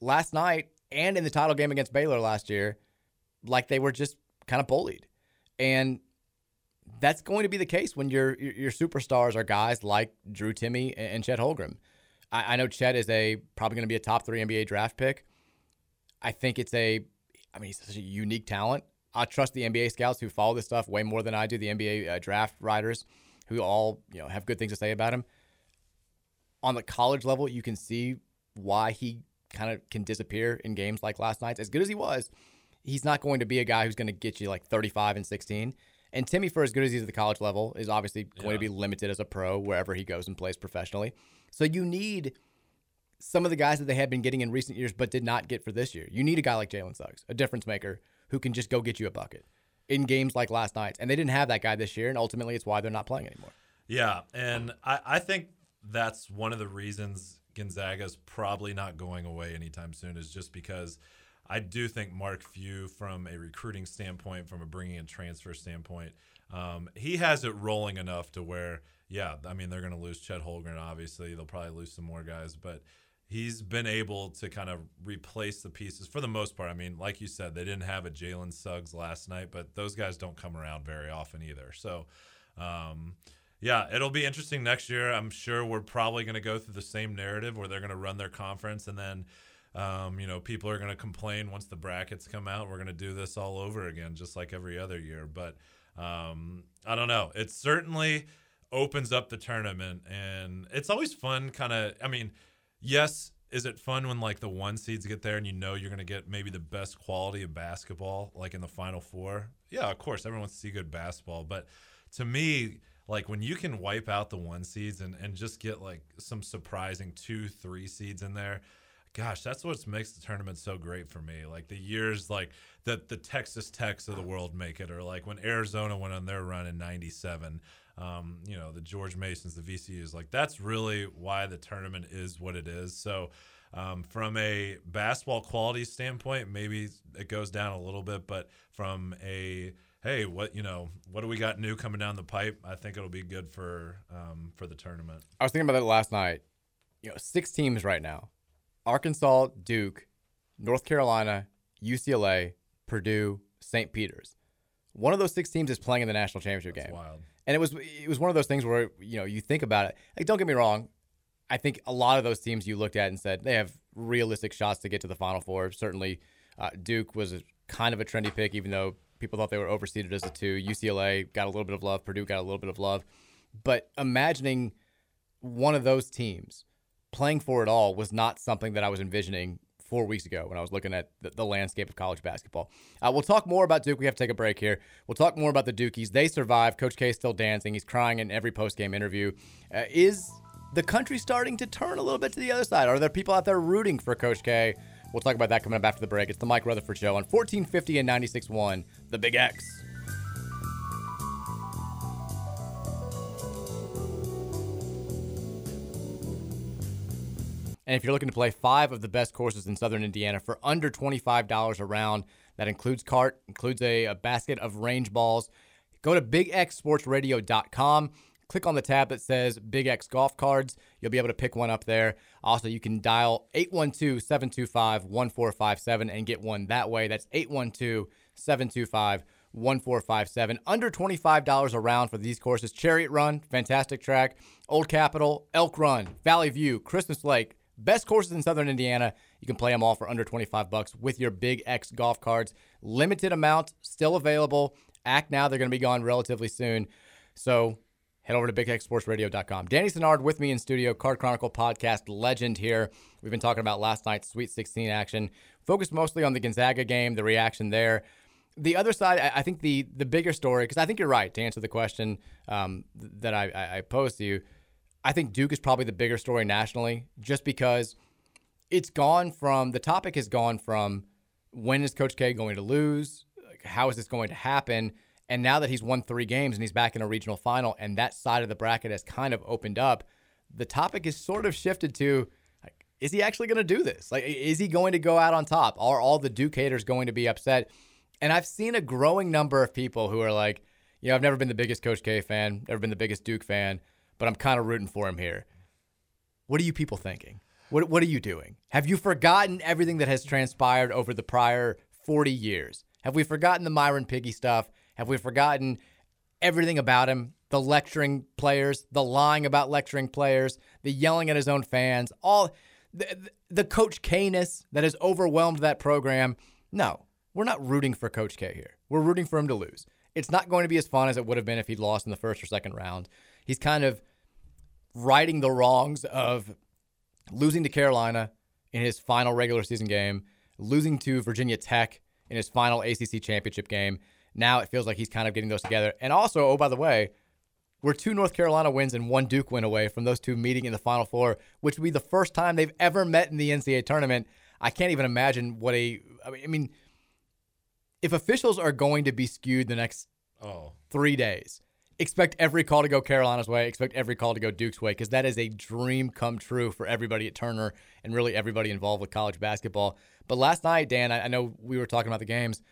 Speaker 3: last night and in the title game against Baylor last year like they were just kind of bullied. And that's going to be the case when your your superstars are guys like Drew Timme and, Chet Holmgren. I, I know Chet is a probably going to be a top three NBA draft pick. I think it's a, I mean, he's such a unique talent. I trust the NBA scouts who follow this stuff way more than I do. The NBA uh, draft writers who all you know have good things to say about him. On the college level, you can see why he kind of can disappear in games like last night's. As good as he was, he's not going to be a guy who's going to get you like 35 and 16. And Timme, for as good as he's at the college level, is obviously going to be limited as a pro wherever he goes and plays professionally. So you need some of the guys that they had been getting in recent years but did not get for this year. You need a guy like Jalen Suggs, a difference maker who can just go get you a bucket in games like last night's. And they didn't have that guy this year, and ultimately it's why they're not playing anymore.
Speaker 4: Yeah, and I, I think that's one of the reasons Gonzaga's probably not going away anytime soon is just because I do think Mark Few, from a recruiting standpoint, from a bringing in transfer standpoint, um, he has it rolling enough to where, yeah, I mean, they're going to lose Chet Holmgren, obviously. They'll probably lose some more guys, but he's been able to kind of replace the pieces for the most part. I mean, like you said, they didn't have a Jalen Suggs last night, but those guys don't come around very often either. So, um, yeah, it'll be interesting next year. I'm sure we're probably going to go through the same narrative where they're going to run their conference and then, um, you know, people are going to complain once the brackets come out. We're going to do this all over again, just like every other year. But um, I don't know. It certainly opens up the tournament, and it's always fun. Kind of, I mean, yes, is it fun when like the one seeds get there and you know you're going to get maybe the best quality of basketball, like in the Final Four? Yeah, of course, everyone wants to see good basketball, but to me like when you can wipe out the one seeds and, and just get like some surprising two, three seeds in there, gosh, that's what makes the tournament so great for me. Like the years like that the Texas Techs of the world make it, or like when Arizona went on their run in '97. Um, you know, the George Masons, the VCUs, like that's really why the tournament is what it is. So, um, from a basketball quality standpoint, maybe it goes down a little bit, but from a hey, what you know, what do we got new coming down the pipe? I think it'll be good for um, for the tournament.
Speaker 3: I was thinking about that last night. You know, six teams right now: Arkansas, Duke, North Carolina, UCLA, Purdue, St. Peter's. One of those six teams is playing in the national championship
Speaker 4: That's
Speaker 3: game.
Speaker 4: Wild.
Speaker 3: And it was it was one of those things where you know you think about it. Like, don't get me wrong, I think a lot of those teams you looked at and said they have realistic shots to get to the Final Four. Certainly, uh, Duke was a, kind of a trendy pick, even though people thought they were overseeded as a two. UCLA got a little bit of love. Purdue got a little bit of love. But imagining one of those teams playing for it all was not something that I was envisioning four weeks ago when I was looking at the, the landscape of college basketball. Uh, we'll talk more about Duke. We have to take a break here. We'll talk more about the Dukies. They survived. Coach K is still dancing. He's crying in every post-game interview. Uh, is the country starting to turn a little bit to the other side? Are there people out there rooting for Coach K? We'll talk about that coming up after the break. It's the Mike Rutherford Show on 1450 and 96.1, The Big X. And if you're looking to play five of the best courses in Southern Indiana for under $25 a round, that includes cart, includes a, a basket of range balls, go to bigxsportsradio.com. Click on the tab that says Big X Golf Cards. You'll be able to pick one up there. Also, you can dial 812 725 1457 and get one that way. That's 812 725 1457. Under $25 a round for these courses Chariot Run, fantastic track. Old Capitol, Elk Run, Valley View, Christmas Lake. Best courses in Southern Indiana. You can play them all for under 25 bucks with your Big X golf cards. Limited amount, still available. Act now, they're going to be gone relatively soon. So head over to bigxsportsradio.com. Danny Senard with me in studio, Card Chronicle podcast legend here. We've been talking about last night's Sweet 16 action, focused mostly on the Gonzaga game, the reaction there. The other side, I think the the bigger story, because I think you're right to answer the question um, that I, I posed to you. I think Duke is probably the bigger story nationally, just because it's gone from the topic has gone from when is Coach K going to lose? How is this going to happen? And now that he's won three games and he's back in a regional final, and that side of the bracket has kind of opened up, the topic is sort of shifted to like, is he actually going to do this? Like, is he going to go out on top? Are all the Duke haters going to be upset? And I've seen a growing number of people who are like, You know, I've never been the biggest Coach K fan, never been the biggest Duke fan, but I'm kind of rooting for him here. What are you people thinking? What What are you doing? Have you forgotten everything that has transpired over the prior 40 years? Have we forgotten the Myron Piggie stuff? Have we forgotten everything about him? The lecturing players, the lying about lecturing players, the yelling at his own fans, all the, the Coach K-ness that has overwhelmed that program. No, we're not rooting for Coach K here. We're rooting for him to lose. It's not going to be as fun as it would have been if he'd lost in the first or second round. He's kind of righting the wrongs of losing to Carolina in his final regular season game, losing to Virginia Tech in his final ACC championship game. Now it feels like he's kind of getting those together. And also, oh, by the way, we're two North Carolina wins and one Duke win away from those two meeting in the Final Four, which would be the first time they've ever met in the NCAA tournament. I can't even imagine what a. I mean, if officials are going to be skewed the next
Speaker 4: oh.
Speaker 3: three days, expect every call to go Carolina's way, expect every call to go Duke's way, because that is a dream come true for everybody at Turner and really everybody involved with college basketball. But last night, Dan, I, I know we were talking about the games.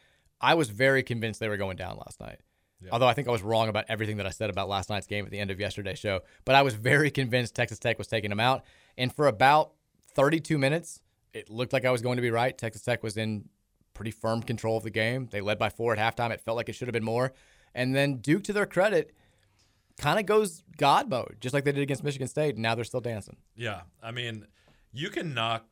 Speaker 3: I was very convinced they were going down last night. Yeah. Although I think I was wrong about everything that I said about last night's game at the end of yesterday's show. But I was very convinced Texas Tech was taking them out. And for about 32 minutes, it looked like I was going to be right. Texas Tech was in pretty firm control of the game. They led by four at halftime. It felt like it should have been more. And then Duke, to their credit, kind of goes God mode, just like they did against Michigan State. And now they're still dancing.
Speaker 4: Yeah. I mean, you can knock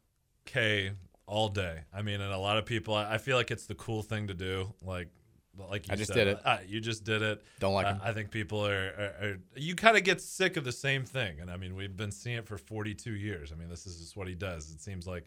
Speaker 4: K all day. I mean, and a lot of people, I feel like it's the cool thing to do. Like, like you
Speaker 3: I just
Speaker 4: said,
Speaker 3: did it.
Speaker 4: Uh, you just did it.
Speaker 3: Don't like
Speaker 4: uh. I think people are, are, are you kind of get sick of the same thing. And I mean, we've been seeing it for 42 years. I mean, this is just what he does. It seems like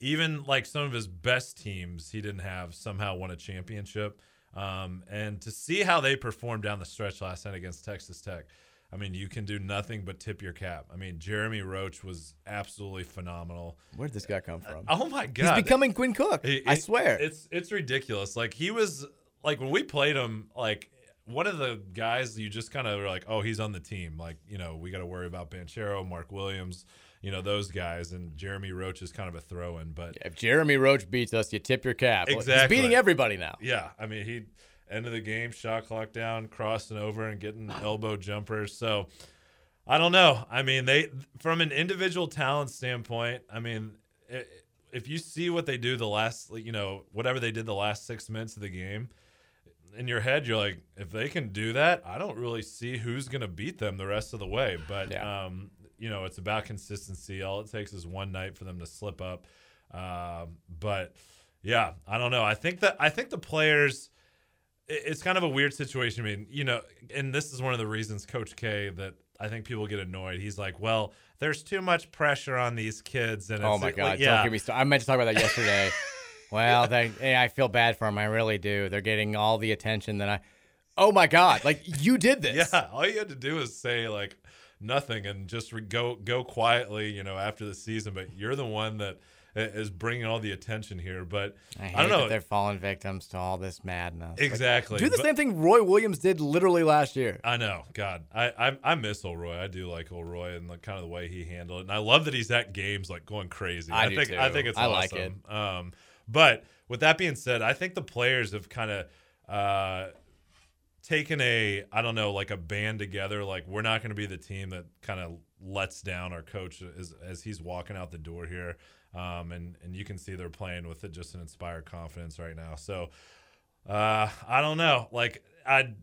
Speaker 4: even like some of his best teams, he didn't have somehow won a championship. Um, and to see how they performed down the stretch last night against Texas Tech, I mean, you can do nothing but tip your cap. I mean, Jeremy Roach was absolutely phenomenal.
Speaker 3: Where did this guy come from?
Speaker 4: Oh my god,
Speaker 3: he's becoming Quinn Cook.
Speaker 4: He-
Speaker 3: I swear.
Speaker 4: it's it's ridiculous. Like he was like when we played him, like one of the guys you just kind of were like, oh, he's on the team. Like you know, we got to worry about Banchero, Mark Williams, you know those guys, and Jeremy Roach is kind of a throw-in. But
Speaker 3: if Jeremy Roach beats us, you tip your cap.
Speaker 4: Exactly, He's
Speaker 3: beating everybody now.
Speaker 4: Yeah, I mean he end of the game, shot clock down, crossing over and getting elbow jumpers. So I don't know. I mean they from an individual talent standpoint. I mean if you see what they do the last, you know, whatever they did the last six minutes of the game. In your head, you're like, if they can do that, I don't really see who's going to beat them the rest of the way. But um, you know, it's about consistency. All it takes is one night for them to slip up. Um, but yeah, I don't know. I think that I think the players. It- It's kind of a weird situation. I mean, you know, and this is one of the reasons Coach K that I think people get annoyed. He's like, "Well, there's too much pressure on these kids." And
Speaker 3: Oh my
Speaker 4: like,
Speaker 3: God!
Speaker 4: yeah,
Speaker 3: Don't get me started. I meant to talk about that yesterday. well, they, hey, I feel bad for them. I really do. They're getting all the attention that I. Oh my God! Like you did this.
Speaker 4: Yeah, all you had to do is say like nothing and just re- go go quietly, you know, after the season. But you're the one that is bringing all the attention here. But
Speaker 3: I,
Speaker 4: I, don't know.
Speaker 3: That they're falling victims to all this madness. Like,
Speaker 4: Exactly,
Speaker 3: do the
Speaker 4: but-
Speaker 3: same thing Roy Williams did literally last year.
Speaker 4: I know, God, I, I I miss old Roy. I do like old Roy and the, kind of the way he handled it, and I love that he's at games like going crazy.
Speaker 3: I do
Speaker 4: think I think it's
Speaker 3: I
Speaker 4: awesome.
Speaker 3: like it.
Speaker 4: Um, but with that being said, I think the players have kind of uh taken a I don't know like a band together. Like we're not going to be the team that kind of lets down our coach as as he's walking out the door here. Um, and and you can see they're playing with it just an inspired confidence right now. So uh, I don't know. Like I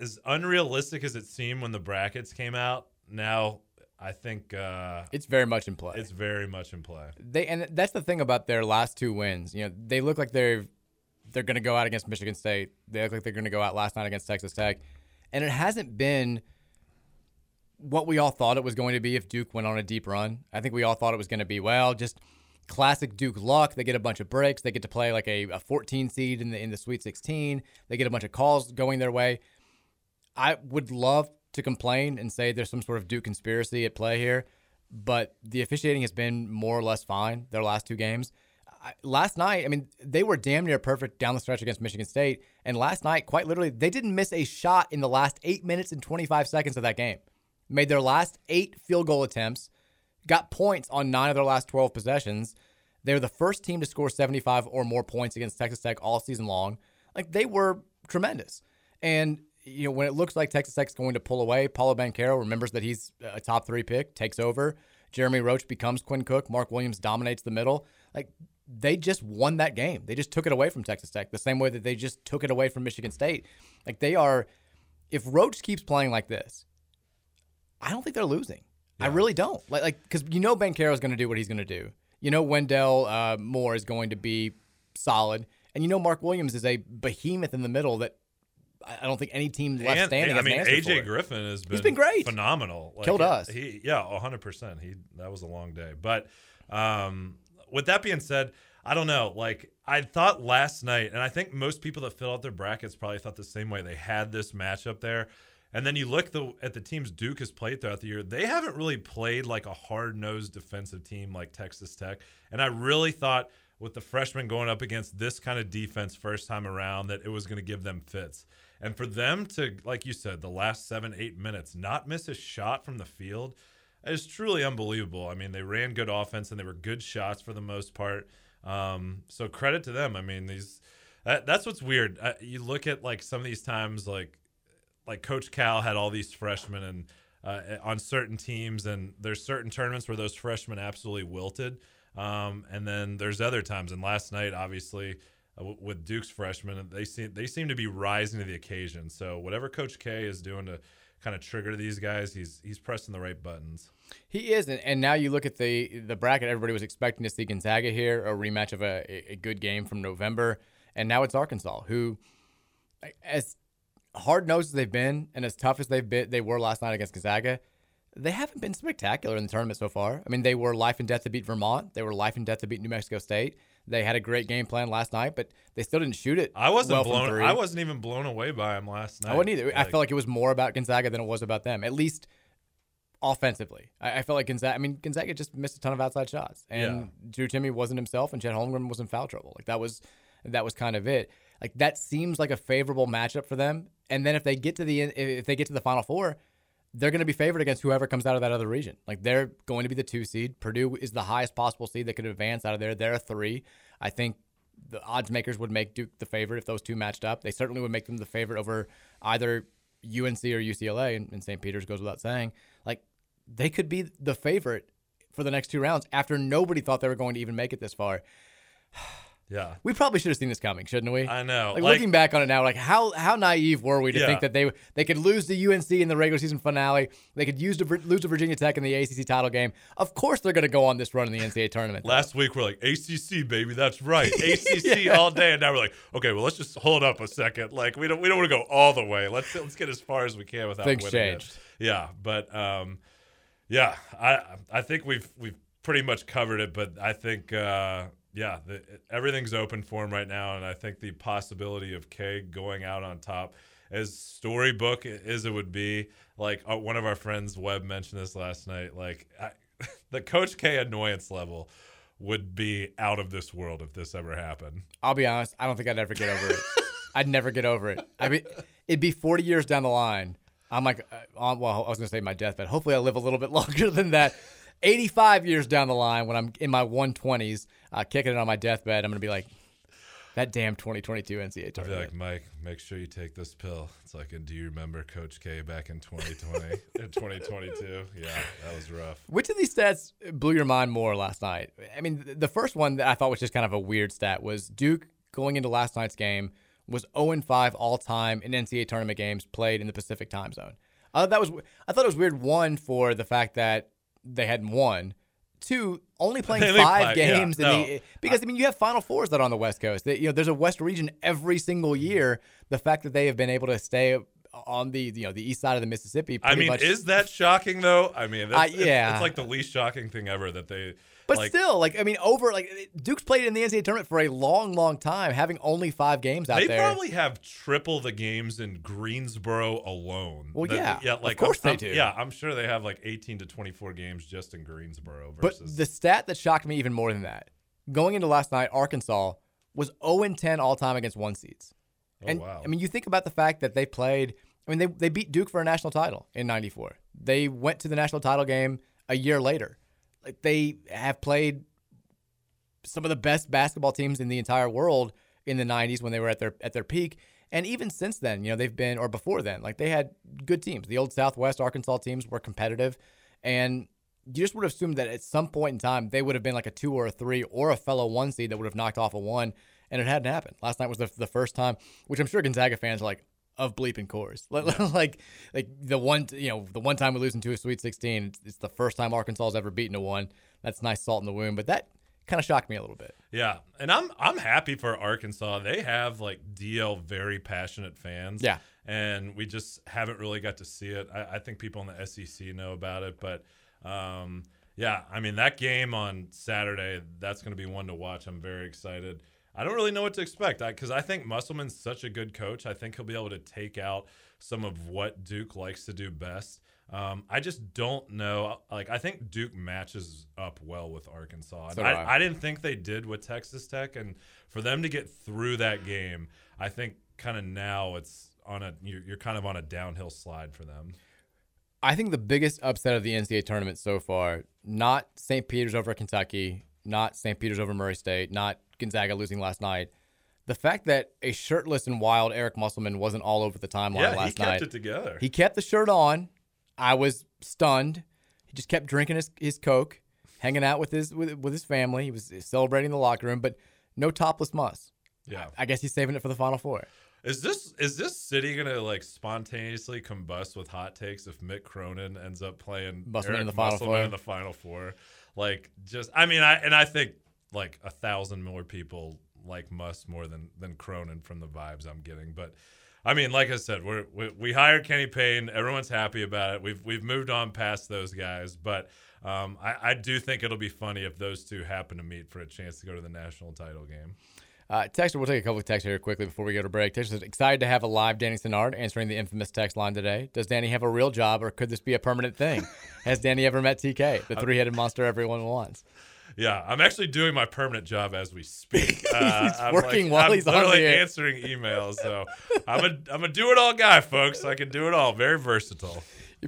Speaker 4: as unrealistic as it seemed when the brackets came out. Now I think uh,
Speaker 3: It's very much in play.
Speaker 4: it's very much in play.
Speaker 3: They and that's the thing about their last two wins. You know, they look like they're they're going to go out against Michigan State. They look like they're going to go out last night against Texas Tech, and it hasn't been what we all thought it was going to be if Duke went on a deep run. I think we all thought it was going to be well, just classic Duke luck. They get a bunch of breaks. They get to play like a, a 14 seed in the in the Sweet 16. They get a bunch of calls going their way. I would love to complain and say there's some sort of Duke conspiracy at play here, but the officiating has been more or less fine their last two games. Last night, I mean, they were damn near perfect down the stretch against Michigan State, and last night, quite literally, they didn't miss a shot in the last eight minutes and 25 seconds of that game. Made their last eight field goal attempts, got points on nine of their last 12 possessions. They were the first team to score 75 or more points against Texas Tech all season long. Like they were tremendous. And you know, when it looks like Texas Tech's going to pull away, Paolo Banchero remembers that he's a top three pick, takes over. Jeremy Roach becomes Quinn Cook. Mark Williams dominates the middle. Like they just won that game. They just took it away from Texas Tech the same way that they just took it away from Michigan State. Like they are, if Roach keeps playing like this, I don't think they're losing. I really don't. Like, like because you know Banchero is going to do what he's going to do. You know Wendell uh, Moore is going to be solid, and you know Mark Williams is a behemoth in the middle that I don't think any team left
Speaker 4: And-
Speaker 3: standing.
Speaker 4: I mean, AJ. Griffin has been
Speaker 3: He's been great.
Speaker 4: phenomenal.
Speaker 3: Killed us.
Speaker 4: He yeah, hundred percent. He that was a long day. But um, with that being said, I don't know. Like I thought last night, and I think most people that fill out their brackets probably thought the same way. They had this matchup there. And then you look the, at the teams Duke has played throughout the year. They haven't really played like a hard nosed defensive team like Texas Tech. And I really thought with the freshmen going up against this kind of defense first time around that it was going to give them fits. And for them to, like you said, the last seven, eight minutes, not miss a shot from the field is truly unbelievable. I mean, they ran good offense and they were good shots for the most part. Um, so credit to them. I mean, these that, that's what's weird. Uh, you look at like some of these times, like like Coach Cal had all these freshmen and uh, on certain teams, and there's certain tournaments where those freshmen absolutely wilted. Um, and then there's other times, and last night, obviously, uh, w- with Duke's freshmen, they seem they seem to be rising to the occasion. So whatever Coach K is doing to kind of trigger these guys, he's he's pressing the right buttons.
Speaker 3: He is, and, and now you look at the the bracket. Everybody was expecting to see Gonzaga here, a rematch of a, a good game from November, and now it's Arkansas, who, as hard nosed as they've been, and as tough as they've been, they were last night against Gonzaga. They haven't been spectacular in the tournament so far. I mean, they were life and death to beat Vermont. They were life and death to beat New Mexico State. They had a great game plan last night, but they still didn't shoot it.
Speaker 4: I wasn't
Speaker 3: well
Speaker 4: blown. I wasn't even blown away by him last night.
Speaker 3: I wasn't either. I felt like it was more about Gonzaga than it was about them, at least offensively. I, I felt like Gonzaga. I mean, Gonzaga just missed a ton of outside shots, and Drew Timme wasn't himself, and Chet Holmgren was in foul trouble. Like that was that was kind of it. Like that seems like a favorable matchup for them. And then if they get to the if they get to the Final Four, they're going to be favored against whoever comes out of that other region. Like they're going to be the two seed. Purdue is the highest possible seed that could advance out of there. They're a three. I think the odds makers would make Duke the favorite if those two matched up. They certainly would make them the favorite over either UNC or UCLA, and, and St. Peter's goes without saying. Like they could be the favorite for the next two rounds after nobody thought they were going to even make it this far.
Speaker 4: Yeah.
Speaker 3: We probably should have seen this coming, shouldn't we?
Speaker 4: I know.
Speaker 3: Like,
Speaker 4: Like-
Speaker 3: looking back on it now, like how how naive were we to
Speaker 4: Yeah.
Speaker 3: think that they they could lose to UNC in the regular season finale? They could use to lose to Virginia Tech in the ACC title game. Of course, they're going to go on this run in the NCAA tournament.
Speaker 4: Last week we're like ACC baby, that's right, ACC all day, and now we're like, okay, well let's just hold up a second. Like we don't we don't want to go all the way. Let's let's get as far as we can without
Speaker 3: Things
Speaker 4: winning it.
Speaker 3: changed.
Speaker 4: Yeah, but um, yeah, I I think we've we've pretty much covered it, but I think uh, yeah, the, everything's open for him right now, and I think the possibility of K going out on top. As storybook as it would be, like uh, one of our friends Webb mentioned this last night. Like I, the Coach K annoyance level would be out of this world if this ever happened.
Speaker 3: I'll be honest, I don't think I'd ever get over it. I'd never get over it. I mean, it'd be 40 years down the line. I'm like, uh, well, I was to say my deathbed. Hopefully, I live a little bit longer than that. 85 years down the line, when I'm in my 120s, uh, kicking it on my deathbed, I'm going to be like, that damn 2022 NCAA tournament.
Speaker 4: I'd be like, Mike, make sure you take this pill. It's like, and do you remember Coach K back in 2020 in 2022? Yeah, that was rough.
Speaker 3: Which of these stats blew your mind more last night? I mean, the first one that I thought was just kind of a weird stat was Duke going into last night's game was 0 5 all time in NCAA tournament games played in the Pacific time zone. I thought that was I thought it was weird. One for the fact that they hadn't won. Two, only playing
Speaker 4: They
Speaker 3: five
Speaker 4: yeah,
Speaker 3: games in
Speaker 4: no.
Speaker 3: the because I mean you have Final Fours that are on the West Coast. That you know there's a West region every single year. The fact that they have been able to stay on the you know the east side of the Mississippi.
Speaker 4: I mean,
Speaker 3: much-
Speaker 4: is that shocking though? I mean, that's,
Speaker 3: Uh, yeah.
Speaker 4: it's, like the least shocking thing ever that they.
Speaker 3: But
Speaker 4: like,
Speaker 3: still, like I mean, over like Duke's played in the NCAA tournament for a long, long time, having only five games out
Speaker 4: they
Speaker 3: there.
Speaker 4: They probably have triple the games in Greensboro alone.
Speaker 3: Well,
Speaker 4: That-
Speaker 3: yeah,
Speaker 4: yeah,
Speaker 3: of course
Speaker 4: I'm-
Speaker 3: they do.
Speaker 4: Yeah, I'm sure they have like 18 to 24 games just in Greensboro
Speaker 3: but the stat that shocked me even more than that, going into last night, Arkansas was 0 10 all time against one seeds.
Speaker 4: Oh,
Speaker 3: and
Speaker 4: wow.
Speaker 3: I mean, you think about the fact that they played. I mean, they they beat Duke for a national title in '94. They went to the national title game a year later. Like they have played some of the best basketball teams in the entire world in the 90s when they were at their at their peak And even since then, you know, they've been, or before then, like they had good teams. The old Southwest Arkansas teams were competitive. And you just would have assumed that at some point in time, they would have been like a two or a three or a fellow one seed that would have knocked off a one. And it hadn't happened. Last night was the, the first time, which I'm sure Gonzaga fans are like, of bleeping cores. like, like the one, you know, the one time we lose into a Sweet 16, it's, it's the first time Arkansas has ever beaten a one. That's nice salt in the wound. But that kind of shocked me a little bit.
Speaker 4: Yeah, and I'm I'm happy for Arkansas. They have like DL very passionate fans.
Speaker 3: Yeah,
Speaker 4: and we just haven't really got to see it. I, I think people in the SEC know about it, but um, yeah, I mean that game on Saturday, that's going to be one to watch. I'm very excited. I don't really know what to expect because I, I think Musselman's such a good coach. I think he'll be able to take out some of what Duke likes to do best. Um, I just don't know. Like, I think Duke matches up well with Arkansas.
Speaker 3: So
Speaker 4: I,
Speaker 3: I.
Speaker 4: I didn't think they did with Texas Tech, and for them to get through that game, I think kind of now it's on a you're, you're kind of on a downhill slide for them.
Speaker 3: I think the biggest upset of the NCAA tournament so far, not St. Peter's over Kentucky, not St. Peter's over Murray State, not Gonzaga losing last night. The fact that a shirtless and wild Eric Musselman wasn't all over the timeline
Speaker 4: yeah,
Speaker 3: last
Speaker 4: he kept
Speaker 3: night.
Speaker 4: it together.
Speaker 3: He kept the shirt on. I was stunned. He just kept drinking his, his Coke, hanging out with his with, with his family. He was celebrating the locker room, but no topless muss.
Speaker 4: Yeah.
Speaker 3: I guess he's saving it for the Final Four.
Speaker 4: Is this is this city gonna like spontaneously combust with hot takes if Mick Cronin ends up playing
Speaker 3: Musselman in the Final Four?
Speaker 4: in the Final Four? Like, just I mean, I and I think like a thousand more people like Muss more than than Cronin from the vibes I'm getting. But I mean, like I said, we're, we we hired Kenny Payne. Everyone's happy about it. We've we've moved on past those guys, but um, I, I do think it'll be funny if those two happen to meet for a chance to go to the national title game.
Speaker 3: Uh, Texter, we'll take a couple of texts here quickly before we go to break. Texter says, excited to have a live Danny Senard answering the infamous text line today. Does Danny have a real job or could this be a permanent thing? Has Danny ever met TK, the three headed monster everyone wants?
Speaker 4: Yeah, I'm actually doing my permanent job as we speak. Uh,
Speaker 3: He's
Speaker 4: I'm
Speaker 3: working
Speaker 4: like,
Speaker 3: while
Speaker 4: I'm
Speaker 3: he's
Speaker 4: literally answering emails. So I'm a I'm a do it all guy, folks. I can do it all. Very versatile.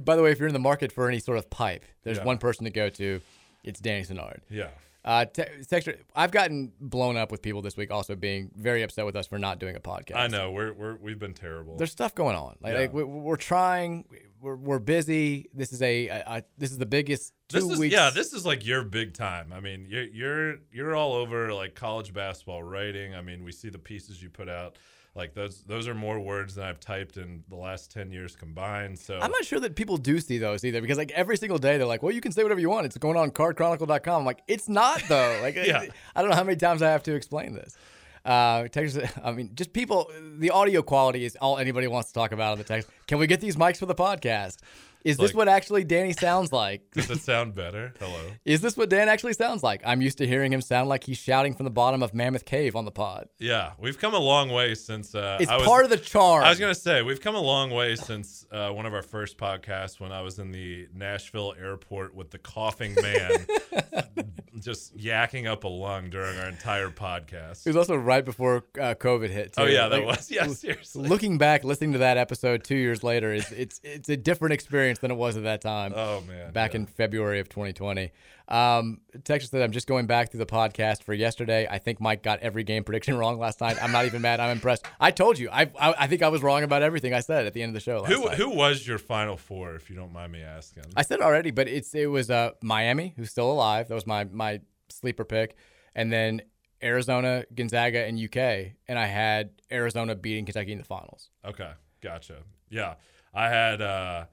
Speaker 3: By the way, if you're in the market for any sort of pipe, there's
Speaker 4: Yeah.
Speaker 3: one person to go to. It's Danny Senard.
Speaker 4: Yeah.
Speaker 3: Uh, te- Texter, I've gotten blown up with people this week also being very upset with us for not doing a podcast.
Speaker 4: I know we're we're we've been terrible.
Speaker 3: There's stuff going on. Like,
Speaker 4: Yeah.
Speaker 3: like we, we're trying. We're, we're busy. This is a, a, a this is the biggest two
Speaker 4: This is
Speaker 3: weeks.
Speaker 4: yeah, this is like your big time. I mean, you're you're you're all over like college basketball writing. I mean, we see the pieces you put out. Like those those are more words than I've typed in the last ten years combined. So
Speaker 3: I'm not sure that people do see those either because like every single day they're like, well, you can say whatever you want. It's going on cardchronicle.com. I'm like, it's not though. Like,
Speaker 4: Yeah.
Speaker 3: I don't know how many times I have to explain this. Uh, text, I mean, just people, the audio quality is all anybody wants to talk about on the text. Can we get these mics for the podcast? Is this
Speaker 4: Like-
Speaker 3: what actually Danny sounds like?
Speaker 4: does it sound better? Hello.
Speaker 3: Is this what Dan actually sounds like? I'm used to hearing him sound like he's shouting from the bottom of Mammoth Cave on the pod.
Speaker 4: Yeah, we've come a long way since. Uh,
Speaker 3: It's
Speaker 4: I was,
Speaker 3: part of the charm.
Speaker 4: I was gonna say we've come a long way since uh, one of our first podcasts when I was in the Nashville airport with the coughing man, just yakking up a lung during our entire podcast.
Speaker 3: It was also right before uh, COVID hit. Too.
Speaker 4: Oh, yeah, that was- yeah, seriously.
Speaker 3: Looking back, listening to that episode two years later, is it's it's a different experience than it was at that time.
Speaker 4: Oh man,
Speaker 3: back in February of 2020. Um, Texas said, I'm just going back through the podcast for yesterday. I think Mike got every game prediction wrong last night. I'm not even mad. I'm impressed. I told you. I, I I think I was wrong about everything I said at the end of the show. Last
Speaker 4: Who
Speaker 3: night.
Speaker 4: who was your final four, if you don't mind me asking?
Speaker 3: I said it already, but it's it was uh, Miami, who's still alive. That was my my sleeper pick, and then Arizona, Gonzaga, and UK. And I had Arizona beating Kentucky in the finals.
Speaker 4: Okay, gotcha. Yeah, I had uh,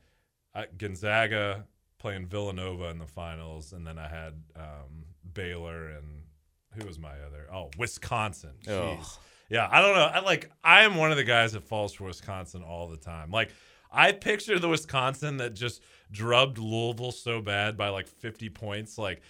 Speaker 4: I- Gonzaga playing Villanova in the finals, and then I had um, Baylor and who was my other? Oh, Wisconsin. Jeez.
Speaker 3: Ugh.
Speaker 4: Yeah, I don't know. I like I am one of the guys that falls for Wisconsin all the time. Like I picture the Wisconsin that just drubbed Louisville so bad by like 50 points. Like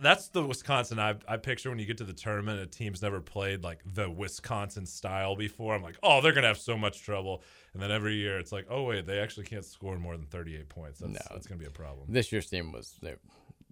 Speaker 4: that's the Wisconsin I, I picture when you get to the tournament. A team's never played like the Wisconsin style before. I'm like, oh, they're gonna have so much trouble. And then every year it's like, oh wait, they actually can't score more than 38 points. That's,
Speaker 3: No.
Speaker 4: that's gonna be a problem.
Speaker 3: This year's team was they-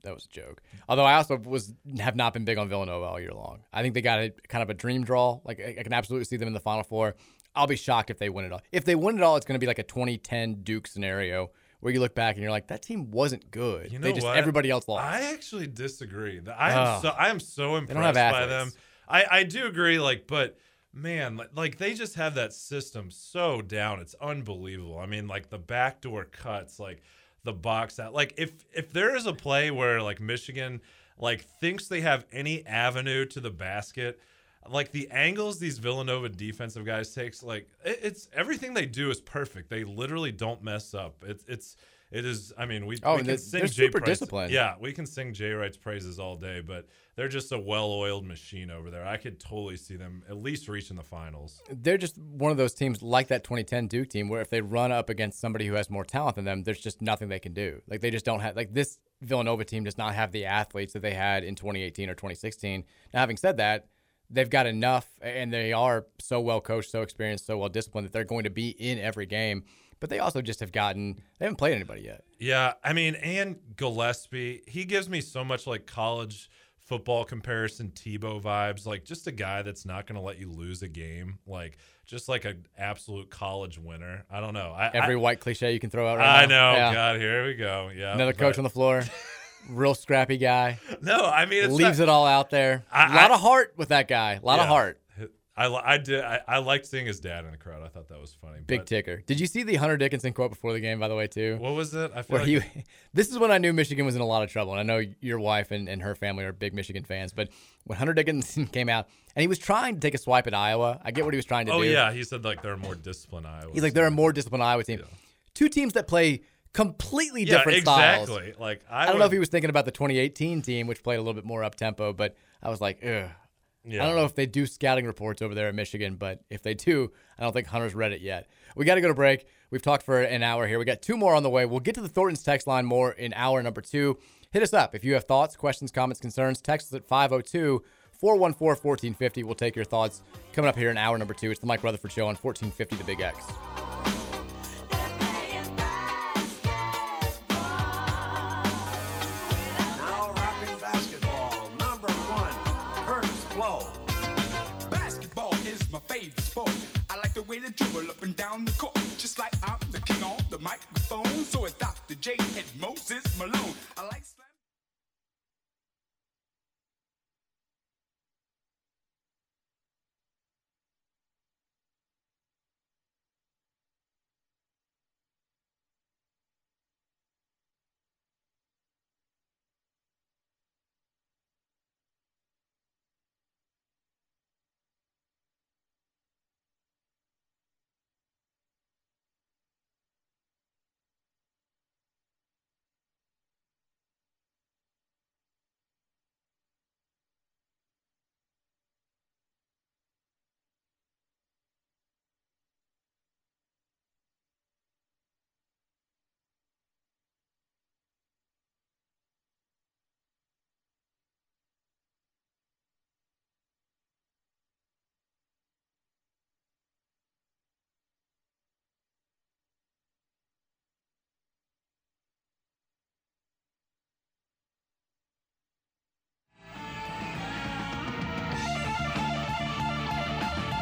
Speaker 3: that was a joke. Although I also was have not been big on Villanova all year long. I think they got a kind of a dream draw. Like I, I can absolutely see them in the Final Four. I'll be shocked if they win it all. If they win it all, it's going to be like a 2010 Duke scenario where you look back and you're like, that team wasn't good.
Speaker 4: You know
Speaker 3: they just
Speaker 4: what?
Speaker 3: everybody else lost.
Speaker 4: I actually disagree. I am
Speaker 3: Ugh.
Speaker 4: so I am so
Speaker 3: They don't have
Speaker 4: impressed by them. I I do agree. Like, but man, li- like they just have that system so down. It's unbelievable. I mean, like the backdoor cuts, like the box out. Like if if there is a play where like Michigan like thinks they have any avenue to the basket, like the angles these Villanova defensive guys takes, like it, it's everything they do is perfect. They literally don't mess up. It's it's it is. I mean, we,
Speaker 3: Oh,
Speaker 4: we can sing
Speaker 3: they're
Speaker 4: Jay
Speaker 3: super
Speaker 4: Price-
Speaker 3: disciplined.
Speaker 4: Yeah, we can sing Jay Wright's praises all day, but they're just a well-oiled machine over there. I could totally see them at least reaching the finals.
Speaker 3: They're just one of those teams like that 2010 Duke team where if they run up against somebody who has more talent than them, there's just nothing they can do. Like they just don't have like this Villanova team does not have the athletes that they had in 2018 or 2016. Now, having said that, they've got enough and they are so well coached, so experienced, so well disciplined that they're going to be in every game. But they also just have gotten they haven't played anybody yet.
Speaker 4: Yeah, I mean, and Gillespie, he gives me so much like college football comparison Tebow vibes. Like just a guy that's not going to let you lose a game. Like just like an absolute college winner. I don't know. I,
Speaker 3: Every
Speaker 4: I,
Speaker 3: white cliche you can throw out right
Speaker 4: I
Speaker 3: now.
Speaker 4: know.
Speaker 3: Yeah.
Speaker 4: God, here we go. Yeah,
Speaker 3: Another coach
Speaker 4: but-
Speaker 3: on the floor, real scrappy guy.
Speaker 4: No, I mean, it's
Speaker 3: leaves
Speaker 4: not-
Speaker 3: it all out there. A
Speaker 4: I-
Speaker 3: lot
Speaker 4: I-
Speaker 3: of heart with that guy. A lot of heart.
Speaker 4: I, I did. I, I liked seeing his dad in the crowd. I thought that was funny.
Speaker 3: Big
Speaker 4: but-
Speaker 3: ticker. Did you see the Hunter Dickinson quote before the game, by the way, too?
Speaker 4: What was it? I feel like
Speaker 3: he, this is when I knew Michigan was in a lot of trouble. And I know your wife and, and her family are big Michigan fans. But when Hunter Dickinson came out and he was trying to take a swipe at Iowa, I get what he was trying to
Speaker 4: Oh
Speaker 3: do.
Speaker 4: Oh yeah, he said like there are more disciplined Iowa.
Speaker 3: He's like, there are more disciplined Iowa team. Two teams that play completely
Speaker 4: Yeah,
Speaker 3: different styles.
Speaker 4: exactly. Like,
Speaker 3: I,
Speaker 4: I
Speaker 3: don't know if he was thinking about the 2018 team, which played a little bit more up tempo, but I was like, ugh.
Speaker 4: Yeah.
Speaker 3: I don't know if they do scouting reports over there at Michigan, but if they do, I don't think Hunter's read it yet. We got to go to break. We've talked for an hour here. We got two more on the way. We'll get to the Thornton's text line more in hour number two. Hit us up if you have thoughts, questions, comments, concerns. Text us at 502 414 1450. We'll take your thoughts coming up here in hour number two. It's the Mike Rutherford Show on 1450 The Big X.
Speaker 6: way they dribble up and down the court. Just like I'm the king on the microphone. So it's Dr. J and Moses Malone. I like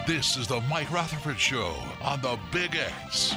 Speaker 1: This is the Mike Rutherford Show on the Big X.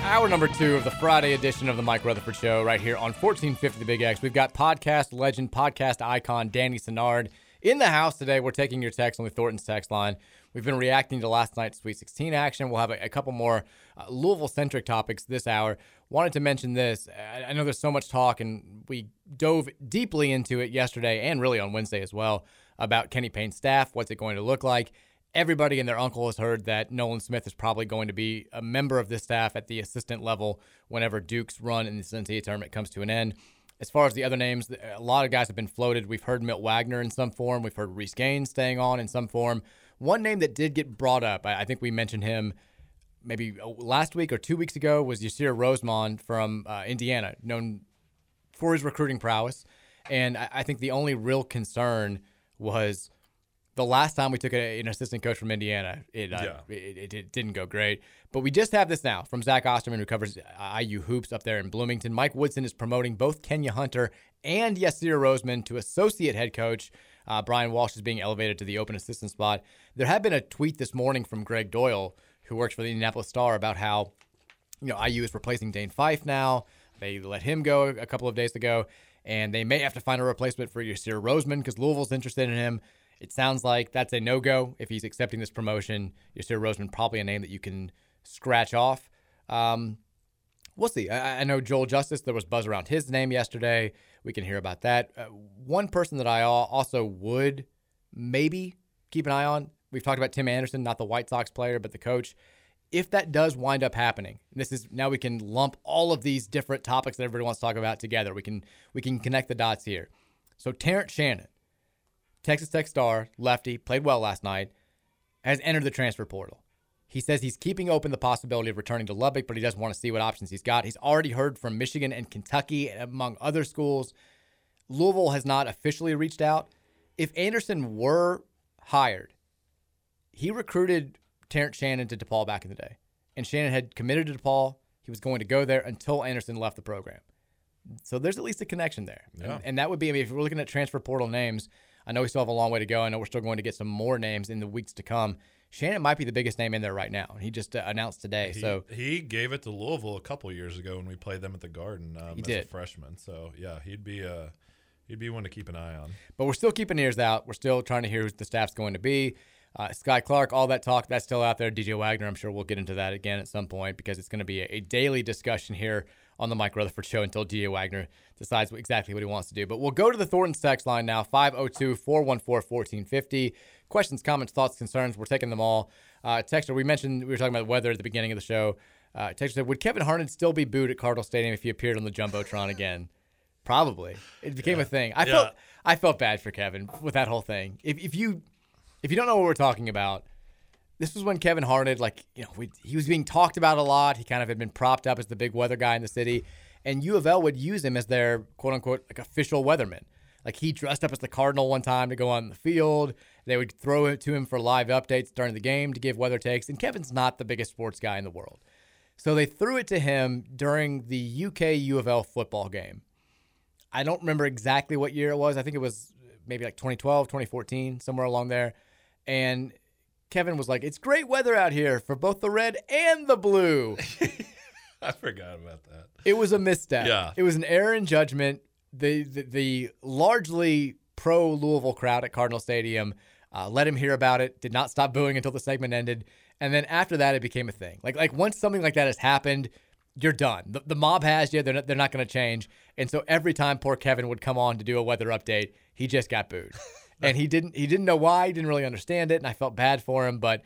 Speaker 3: Hour number two of the Friday edition of the Mike Rutherford Show, right here on 1450 The Big X. We've got podcast legend, podcast icon Danny Senard in the house today. We're taking your text on the Thornton's text line. We've been reacting to last night's Sweet 16 action. We'll have a, a couple more uh, Louisville centric topics this hour. Wanted to mention this. I, know there's so much talk, and we dove deeply into it yesterday and really on Wednesday as well about Kenny Payne's staff. What's it going to look like? everybody and their uncle has heard that Nolan Smith is probably going to be a member of this staff at the assistant level whenever Duke's run in the NCAA tournament comes to an end. As far as the other names, a lot of guys have been floated. We've heard Milt Wagner in some form. We've heard Reese Gaines staying on in some form. One name that did get brought up, I think we mentioned him maybe uh, last week or two weeks ago, was Yasir Rosemond from uh, Indiana, known for his recruiting prowess. And I, I think the only real concern was the last time we took a, an assistant coach from Indiana, it, uh,
Speaker 4: Yeah.
Speaker 3: it, it, it didn't go great. But we just have this now from Zach Osterman, who covers IU hoops up there in Bloomington. Mike Woodson is promoting both Kenya Hunter and Yasir Rosemond to associate head coach. Uh, Brian Walsh is being elevated to the open assistant spot. There had been a tweet this morning from Gregg Doyel, who works for the Indianapolis Star, about how you know IU is replacing Dane Fife now. They let him go a couple of days ago, and they may have to find a replacement for Yasir Rosemond because Louisville's interested in him. It sounds like that's a no go if he's accepting this promotion. Yasir Rosemond, probably a name that you can scratch off. Um, we'll see. I, I, know Joel Justice, there was buzz around his name yesterday. We can hear about that. Uh, one person that I also would maybe keep an eye on, we've talked about Tim Anderson, not the White Sox player, but the coach. If that does wind up happening, this is now we can lump all of these different topics that everybody wants to talk about together. We can we can connect the dots here. So Terrence Shannon, Texas Tech star, lefty, played well last night, has entered the transfer portal. He says he's keeping open the possibility of returning to Lubbock, but he doesn't want to see what options he's got. He's already heard from Michigan and Kentucky, among other schools. Louisville has not officially reached out. If Anderson were hired, he recruited Terrence Shannon to DePaul back in the day. And Shannon had committed to DePaul. He was going to go there until Anderson left the program. So there's at least a connection there.
Speaker 4: Yeah.
Speaker 3: And, and that would be, I mean, if we're looking at transfer portal names, I know we still have a long way to go. I know we're still going to get some more names in the weeks to come. Shannon might be the biggest name in there right now. He just uh, announced today.
Speaker 4: He,
Speaker 3: so
Speaker 4: he gave it to Louisville a couple years ago when we played them at the Garden um,
Speaker 3: He
Speaker 4: as
Speaker 3: did.
Speaker 4: a freshman. So yeah, he'd be uh, he'd be one to keep an eye on.
Speaker 3: But we're still keeping ears out. We're still trying to hear who the staff's going to be. Uh, Skyy Clark, all that talk, that's still out there. DJ Wagner, I'm sure we'll get into that again at some point because it's going to be a, a daily discussion here on the Mike Rutherford Show until DJ Wagner decides exactly what he wants to do. But we'll go to the Thornton text line now 502 414 1450. Questions, comments, thoughts, concerns. We're taking them all. Uh, Texter, we mentioned we were talking about weather at the beginning of the show. Uh, Texter said, Would Kevin Harned still be booed at Cardinal Stadium if he appeared on the Jumbotron again? Probably. It became
Speaker 4: Yeah.
Speaker 3: a thing. I
Speaker 4: Yeah.
Speaker 3: felt I felt bad for Kevin with that whole thing. If, if you if you don't know what we're talking about, this was when Kevin Harned, like you know, he was being talked about a lot. He kind of had been propped up as the big weather guy in the city, and U of L would use him as their quote unquote like official weatherman. Like he dressed up as the Cardinal one time to go on the field. They would throw it to him for live updates during the game to give weather takes. And Kevin's not the biggest sports guy in the world. So they threw it to him during the UK U of L football game. I don't remember exactly what year it was. I think it was maybe like 2012, 2014, somewhere along there. And Kevin was like, It's great weather out here for both the red and the blue.
Speaker 4: I forgot about that.
Speaker 3: It was a misstep.
Speaker 4: Yeah.
Speaker 3: It was an error in judgment. The the, the largely pro Louisville crowd at Cardinal Stadium uh, let him hear about it. Did not stop booing until the segment ended, and then after that, it became a thing. Like like once something like that has happened, you're done. The, the mob has you. They're not, they're not going to change. And so every time poor Kevin would come on to do a weather update, he just got booed, and he didn't he didn't know why. He didn't really understand it, and I felt bad for him, but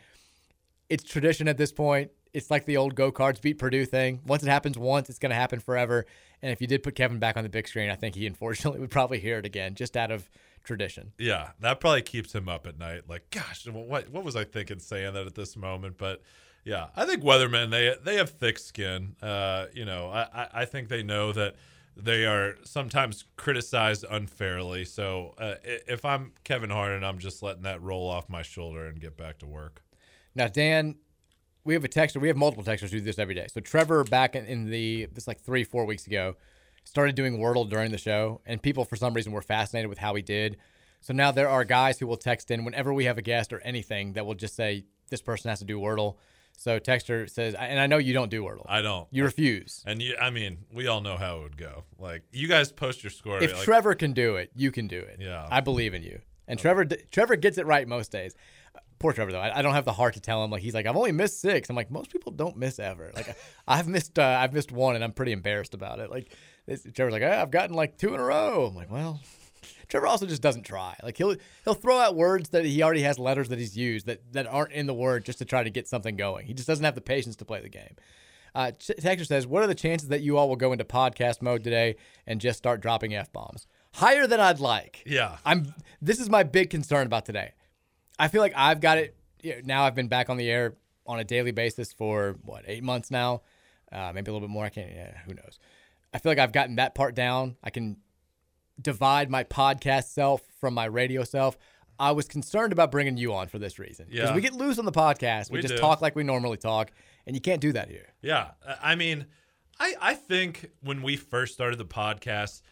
Speaker 3: it's tradition at this point. It's like the old go cards beat Purdue thing. Once it happens once, it's going to happen forever. And if you did put Kevin back on the big screen, I think he unfortunately would probably hear it again, just out of tradition.
Speaker 4: Yeah, that probably keeps him up at night. Like, gosh, what what was I thinking saying that at this moment? But yeah, I think weathermen they they have thick skin. Uh, you know, I I- I think they know that they are sometimes criticized unfairly. So uh, if I'm Kevin Harned, I'm just letting that roll off my shoulder and get back to work.
Speaker 3: Now, Dan, we have a texter. We have multiple texters who do this every day. So Trevor, back in, in the this like three four weeks ago, started doing Wordle during the show, and people for some reason were fascinated with how he did. So now there are guys who will text in whenever we have a guest or anything that will just say this person has to do Wordle. So texter says, and I know you don't do Wordle.
Speaker 4: I don't.
Speaker 3: You refuse.
Speaker 4: And you, I mean, we all know how it would go. Like you guys post your score.
Speaker 3: If
Speaker 4: like,
Speaker 3: Trevor can do it, you can do it.
Speaker 4: Yeah.
Speaker 3: I believe in you. And Trevor, Trevor gets it right most days. Poor Trevor though. I, I don't have the heart to tell him. Like he's like, I've only missed six. I'm like, most people don't miss ever. Like I've missed, uh, I've missed one, and I'm pretty embarrassed about it. Like this, Trevor's like, "Ah, I've gotten like two in a row. I'm like, well, Trevor also just doesn't try. Like he'll he'll throw out words that he already has letters that he's used that that aren't in the word just to try to get something going. He just doesn't have the patience to play the game. Uh, Texter says, "What are the chances that you all will go into podcast mode today and just start dropping f bombs? Higher than I'd like.
Speaker 4: Yeah.
Speaker 3: I'm. This is my big concern about today. I feel like I've got it. You know, now I've been back on the air on a daily basis for what eight months now, uh, maybe a little bit more. I can't. Yeah, who knows? I feel like I've gotten that part down. I can divide my podcast self from my radio self. I was concerned about bringing you on for this reason because
Speaker 4: Yeah.
Speaker 3: we get loose on the podcast. We,
Speaker 4: We
Speaker 3: just
Speaker 4: do.
Speaker 3: talk like we normally talk, and you can't do that here.
Speaker 4: Yeah, I mean, I I think when we first started the podcast,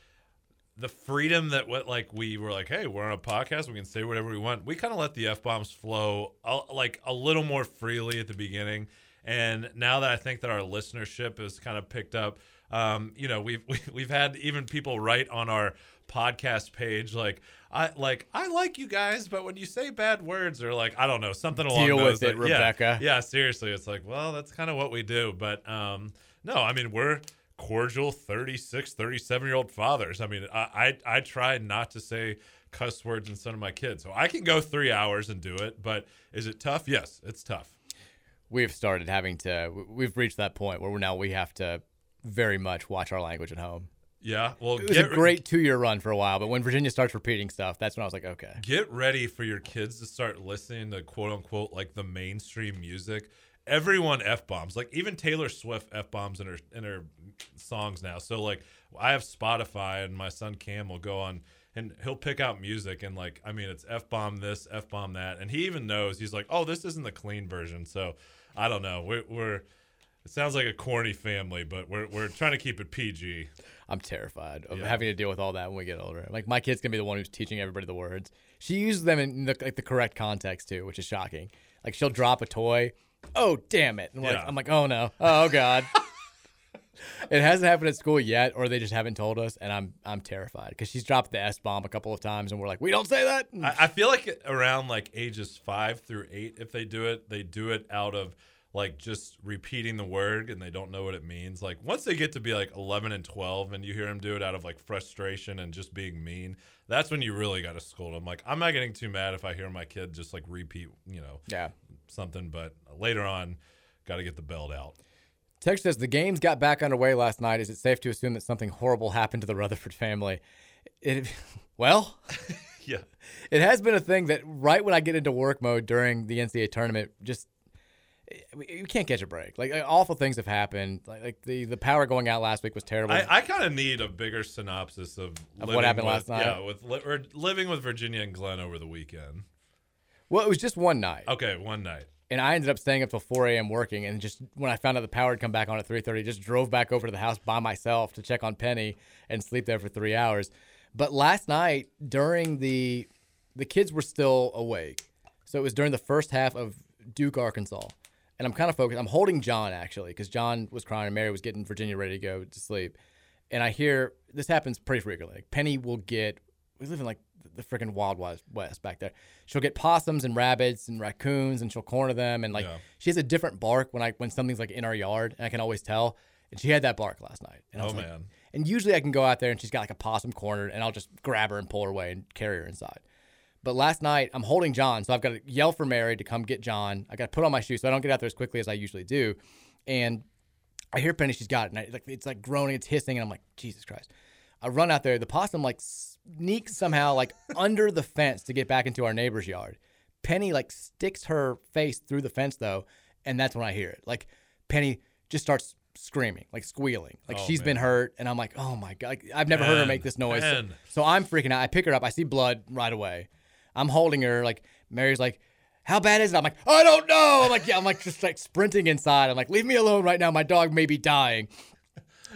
Speaker 4: the freedom that what like we were like, hey, we're on a podcast, we can say whatever we want. We kind of let the f bombs flow a, like a little more freely at the beginning, and now that I think that our listenership has kind of picked up. Um, you know, we've we, we've had even people write on our podcast page like I like I like you guys, but when you say bad words or like I don't know something along
Speaker 3: Deal
Speaker 4: those
Speaker 3: with it,
Speaker 4: like- yeah,
Speaker 3: Rebecca.
Speaker 4: Yeah, seriously, it's like well, that's kind of what we do. But um, no, I mean we're cordial 36, 37 year old fathers. I mean, I, I I try not to say cuss words in front of my kids, so I can go three hours and do it. But is it tough? Yes, it's tough.
Speaker 3: We've started having to. We've reached that point where now we have to very much watch our language at home.
Speaker 4: Yeah, well,
Speaker 3: It was a
Speaker 4: re-
Speaker 3: great two-year run for a while, but when Virginia starts repeating stuff, that's when I was like, okay.
Speaker 4: get ready for your kids to start listening to quote unquote like the mainstream music. Everyone f bombs, like even Taylor Swift f bombs in her in her songs now. So like I have Spotify, and my son Cam will go on and he'll pick out music and like I mean it's f bomb this, f bomb that, and he even knows he's like, oh, this isn't the clean version. So I don't know. We're, we're it sounds like a corny family, but we're we're trying to keep it PG.
Speaker 3: I'm terrified of
Speaker 4: Yeah.
Speaker 3: having to deal with all that when we get older. Like my kid's gonna be the one who's teaching everybody the words. She uses them in the, like the correct context too, which is shocking. Like she'll drop a toy. Oh damn it! And we're like, I'm like, oh no, oh god. it hasn't happened at school yet, or they just haven't told us, and I'm I'm terrified because she's dropped the s bomb a couple of times, and we're like, we don't say that.
Speaker 4: I, I feel like around like ages five through eight, if they do it, they do it out of like just repeating the word and they don't know what it means. Like once they get to be like 11 and 12 and you hear them do it out of like frustration and just being mean, that's when you really got to scold them. Like I'm not getting too mad if I hear my kid just like repeat, you know,
Speaker 3: Yeah.
Speaker 4: something, but later on, got to get the belt out.
Speaker 3: Text says the games got back underway last night. Is it safe to assume that something horrible happened to the Rutherford family? It, well,
Speaker 4: Yeah.
Speaker 3: it has been a thing that right when I get into work mode during the NCAA tournament, just you can't catch a break. Like awful things have happened. Like, like the the power going out last week was terrible.
Speaker 4: I, I kind of need a bigger synopsis of,
Speaker 3: Of what happened
Speaker 4: with-
Speaker 3: last night?
Speaker 4: Yeah, with li- or living with Virginia and Glenn over the weekend.
Speaker 3: well, it was just one night.
Speaker 4: Okay, one night.
Speaker 3: and I ended up staying up till 4 a.m. working. And just when I found out the power had come back on at 3:30, just drove back over to the house by myself to check on Penny and sleep there for three hours. But last night during the the kids were still awake, so it was during the first half of Duke Arkansas, and I'm kind of focused. I'm holding John actually because John was crying and Mary was getting Virginia ready to go to sleep, and I hear this happens pretty frequently. Like Penny will get we live in like the freaking wild west back there. She'll get possums and rabbits and raccoons and she'll corner them and like
Speaker 4: Yeah.
Speaker 3: she has a different bark when I when something's like in our yard and I can always tell. And she had that bark last night. And I
Speaker 4: Oh
Speaker 3: like-
Speaker 4: man.
Speaker 3: and usually I can go out there and she's got like a possum cornered and I'll just grab her and pull her away and carry her inside. But last night I'm holding John, so I've got to yell for Mary to come get John. I got to put on my shoes so I don't get out there as quickly as I usually do. And I hear Penny, she's got it, and I, it's like it's like groaning, it's hissing, and I'm like, Jesus Christ! I run out there. The possum like sneaks somehow like under the fence to get back into our neighbor's yard. Penny like sticks her face through the fence though, and that's when I hear it. Like Penny just starts screaming, like squealing, like
Speaker 4: Oh,
Speaker 3: she's been hurt, and I'm like, oh my god! Like, I've never heard her make this noise. So, so I'm freaking out. I pick her up. I see blood right away. I'm holding her. Like Mary's like, how bad is it? I'm like, I don't know. I'm like, yeah, I'm like just like sprinting inside. I'm like, leave me alone right now. My dog may be dying.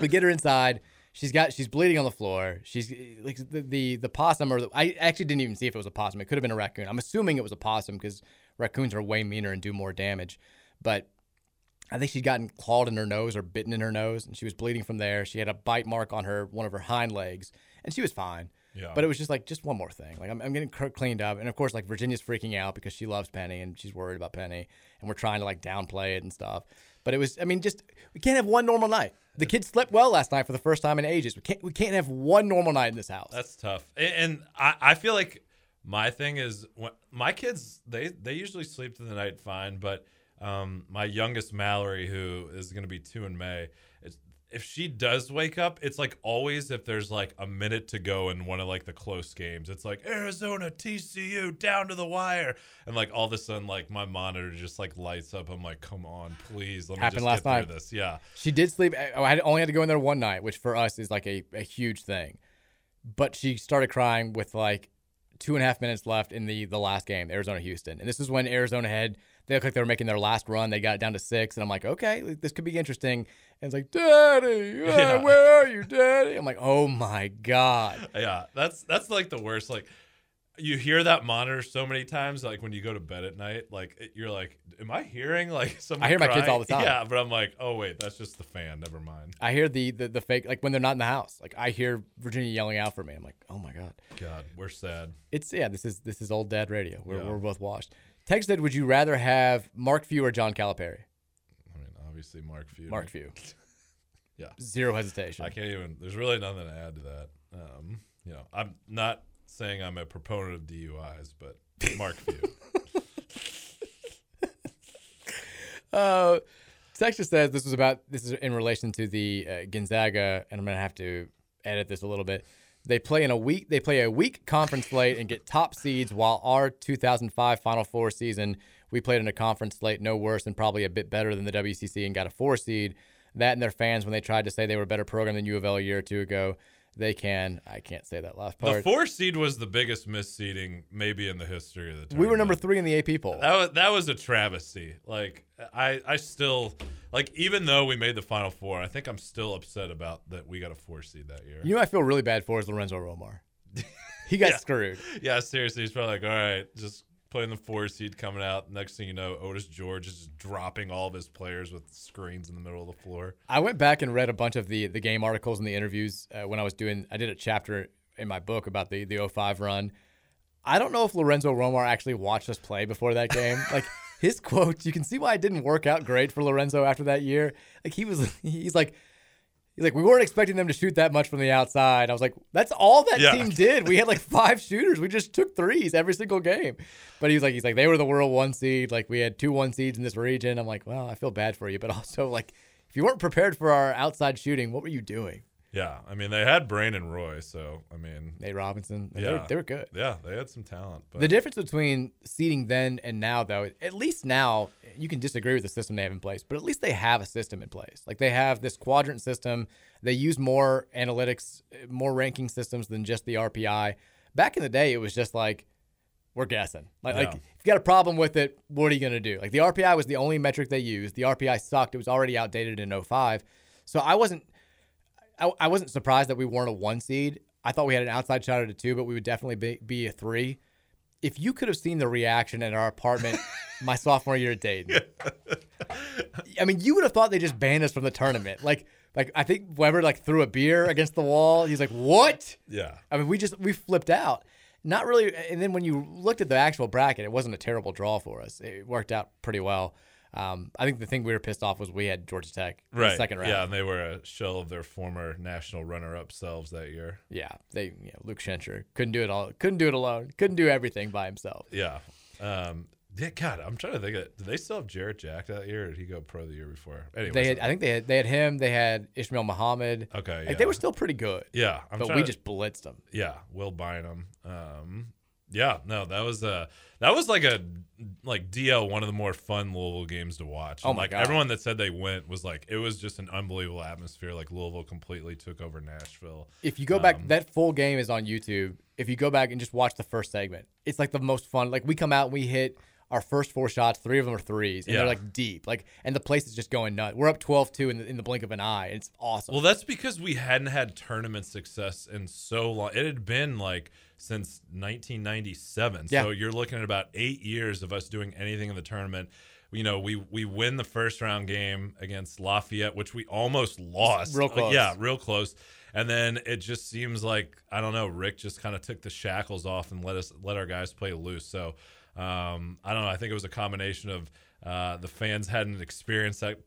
Speaker 3: We get her inside. She's got she's bleeding on the floor. She's like the the, the possum or the, I actually didn't even see if it was a possum. It could have been a raccoon. I'm assuming it was a possum because raccoons are way meaner and do more damage. But I think she'd gotten clawed in her nose or bitten in her nose, and she was bleeding from there. She had a bite mark on her one of her hind legs, and she was fine.
Speaker 4: Yeah.
Speaker 3: But it was just like just one more thing. Like I'm, I'm getting cleaned up, and of course like Virginia's freaking out because she loves Penny and she's worried about Penny, and we're trying to like downplay it and stuff. But it was, I mean, just we can't have one normal night. The kids slept well last night for the first time in ages. We can't, we can't have one normal night in this house.
Speaker 4: That's tough. And, I, I feel like my thing is when, my kids they they usually sleep through the night fine, but um, my youngest Mallory, who is going to be two in May, if she does wake up, it's like always if there's like a minute to go in one of like the close games, it's like Arizona TCU down to the wire, and like all of a sudden like my monitor just like lights up. I'm like, come on, please, let me
Speaker 3: Happened
Speaker 4: just
Speaker 3: last
Speaker 4: get
Speaker 3: night.
Speaker 4: through this. Yeah,
Speaker 3: She did sleep. Eh, oh, I only had to go in there one night, which for us is like a, a huge thing. But she started crying with like two and a half minutes left in the the last game, Arizona Houston, and this is when Arizona had they looked like they were making their last run. They got it down to six, and I'm like, okay, this could be interesting. And it's like, Daddy,
Speaker 4: Yeah.
Speaker 3: where are you, Daddy? I'm like, oh my god.
Speaker 4: yeah. That's that's like the worst. Like you hear that monitor so many times, like when you go to bed at night, like it- you're like, "Am I hearing like someone?"
Speaker 3: I hear my kids all the time.
Speaker 4: Yeah, but I'm like, "Oh wait, that's just the fan. Never mind."
Speaker 3: I hear the, the the fake like when they're not in the house. Like I hear Virginia yelling out for me. I'm like, oh my god.
Speaker 4: God, we're sad.
Speaker 3: It's yeah. This is this is old dad radio. We're
Speaker 4: Yeah.
Speaker 3: we're both washed. Texted, would you rather have Mark Few or John Calipari?
Speaker 4: I mean, obviously, Mark Few.
Speaker 3: Mark Few.
Speaker 4: Yeah.
Speaker 3: Zero hesitation.
Speaker 4: I can't even. There's really nothing to add to that. Um, you know, I'm not saying I'm a proponent of DUIs, but Mark Few.
Speaker 3: Uh, Texas says this was about this is in relation to the uh, Gonzaga, and I'm gonna have to edit this a little bit. They play in a week. They play a week conference slate and get top seeds. While our 2005 Final Four season, we played in a conference slate no worse and probably a bit better than the WCC and got a four seed. That and their fans when they tried to say they were a better program than U of L a year or two ago, they can. I can't say that last part.
Speaker 4: the four seed was the biggest misseeding maybe in the history of the tournament.
Speaker 3: we were number three in the AP poll.
Speaker 4: That was that was a travesty. Like I I still like even though we made the final four, I think I'm still upset about that we got a four seed that year.
Speaker 3: You know, what I feel really bad for is Lorenzo Romar. He got
Speaker 4: Yeah.
Speaker 3: screwed.
Speaker 4: Yeah, seriously, he's probably like, all right, just playing the four seed coming out. Next thing you know, Otis George is dropping all of his players with screens in the middle of the floor.
Speaker 3: I went back and read a bunch of the the game articles and the interviews uh, when I was doing. I did a chapter in my book about the the 05 run. I don't know if Lorenzo Romar actually watched us play before that game. like his quotes, you can see why it didn't work out great for Lorenzo after that year. Like he was, he's like. He's like, we weren't expecting them to shoot that much from the outside. I was like, that's all that
Speaker 4: Yeah.
Speaker 3: team did. We had like five shooters. We just took threes every single game. But he's like, he's like, they were the world one seed. Like we had two one seeds in this region. I'm like, well, I feel bad for you, but also like, if you weren't prepared for our outside shooting, what were you doing?
Speaker 4: Yeah, I mean they had Brandon Roy, so I mean
Speaker 3: Nate Robinson, they,
Speaker 4: yeah,
Speaker 3: were, they were good.
Speaker 4: Yeah, they had some talent. But
Speaker 3: The difference between seeding then and now, though, at least now you can disagree with the system they have in place, but at least they have a system in place. Like they have this quadrant system. They use more analytics, more ranking systems than just the RPI. Back in the day, it was just like we're guessing. Like, like if you got a problem with it, what are you going to do? Like the RPI was the only metric they used. The RPI sucked. It was already outdated in 05. So I wasn't I, I wasn't surprised that we weren't a one seed. I thought we had an outside shot at a two, but we would definitely be, be a three. If you could have seen the reaction in our apartment my sophomore year at Dayton, I mean, you would have thought they just banned us from the tournament. Like, like I think Weber like threw a beer against the wall. He's like, "What?"
Speaker 4: yeah,
Speaker 3: I mean, we just we flipped out. Not really. And then when you looked at the actual bracket, it wasn't a terrible draw for us. It worked out pretty well. Um, I think the thing we were pissed off was we had Georgia Tech in the
Speaker 4: right,
Speaker 3: second round.
Speaker 4: yeah, and they were a shell of their former national runner-up selves that year.
Speaker 3: Yeah, they you know, Luke Schenscher couldn't do it all. Couldn't do it alone. Couldn't do everything by himself.
Speaker 4: Yeah. Um, yeah, God, I'm trying to think of Did they still have Jarrett Jack that year, or did he go pro the year before? Anyway,
Speaker 3: They had, I think they had, they had him. They had Isma'il Muhammad.
Speaker 4: Okay,
Speaker 3: like they were still pretty good.
Speaker 4: Yeah, I'm
Speaker 3: but we
Speaker 4: to-
Speaker 3: just blitzed them.
Speaker 4: Yeah, Will Bynum. Um, yeah, no, that was a that was like a like DL one of the more fun Louisville games to watch.
Speaker 3: Oh
Speaker 4: And,
Speaker 3: my
Speaker 4: like
Speaker 3: God.
Speaker 4: everyone that said they went was like it was just an unbelievable atmosphere. Like Louisville completely took over Nashville.
Speaker 3: If you go back,
Speaker 4: Um,
Speaker 3: that full game is on YouTube. If you go back and just watch the first segment, it's like the most fun. Like we come out, and we hit our first four shots. Three of them are threes, and
Speaker 4: Yeah.
Speaker 3: they're like deep. Like and the place is just going nuts. We're up 12-2 in the, in the blink of an eye. It's awesome.
Speaker 4: Well, that's because we hadn't had tournament success in so long. It had been like since 1997.
Speaker 3: Yeah.
Speaker 4: So you're looking at about eight years of us doing anything in the tournament. You know, we we win the first round game against Lafayette, which we almost lost.
Speaker 3: real
Speaker 4: Uh,
Speaker 3: close.
Speaker 4: yeah, real close. And then it just seems like I don't know. Rick just kind of took the shackles off and let us let our guys play loose. So um, I don't know. I think it was a combination of uh, the fans hadn't experienced that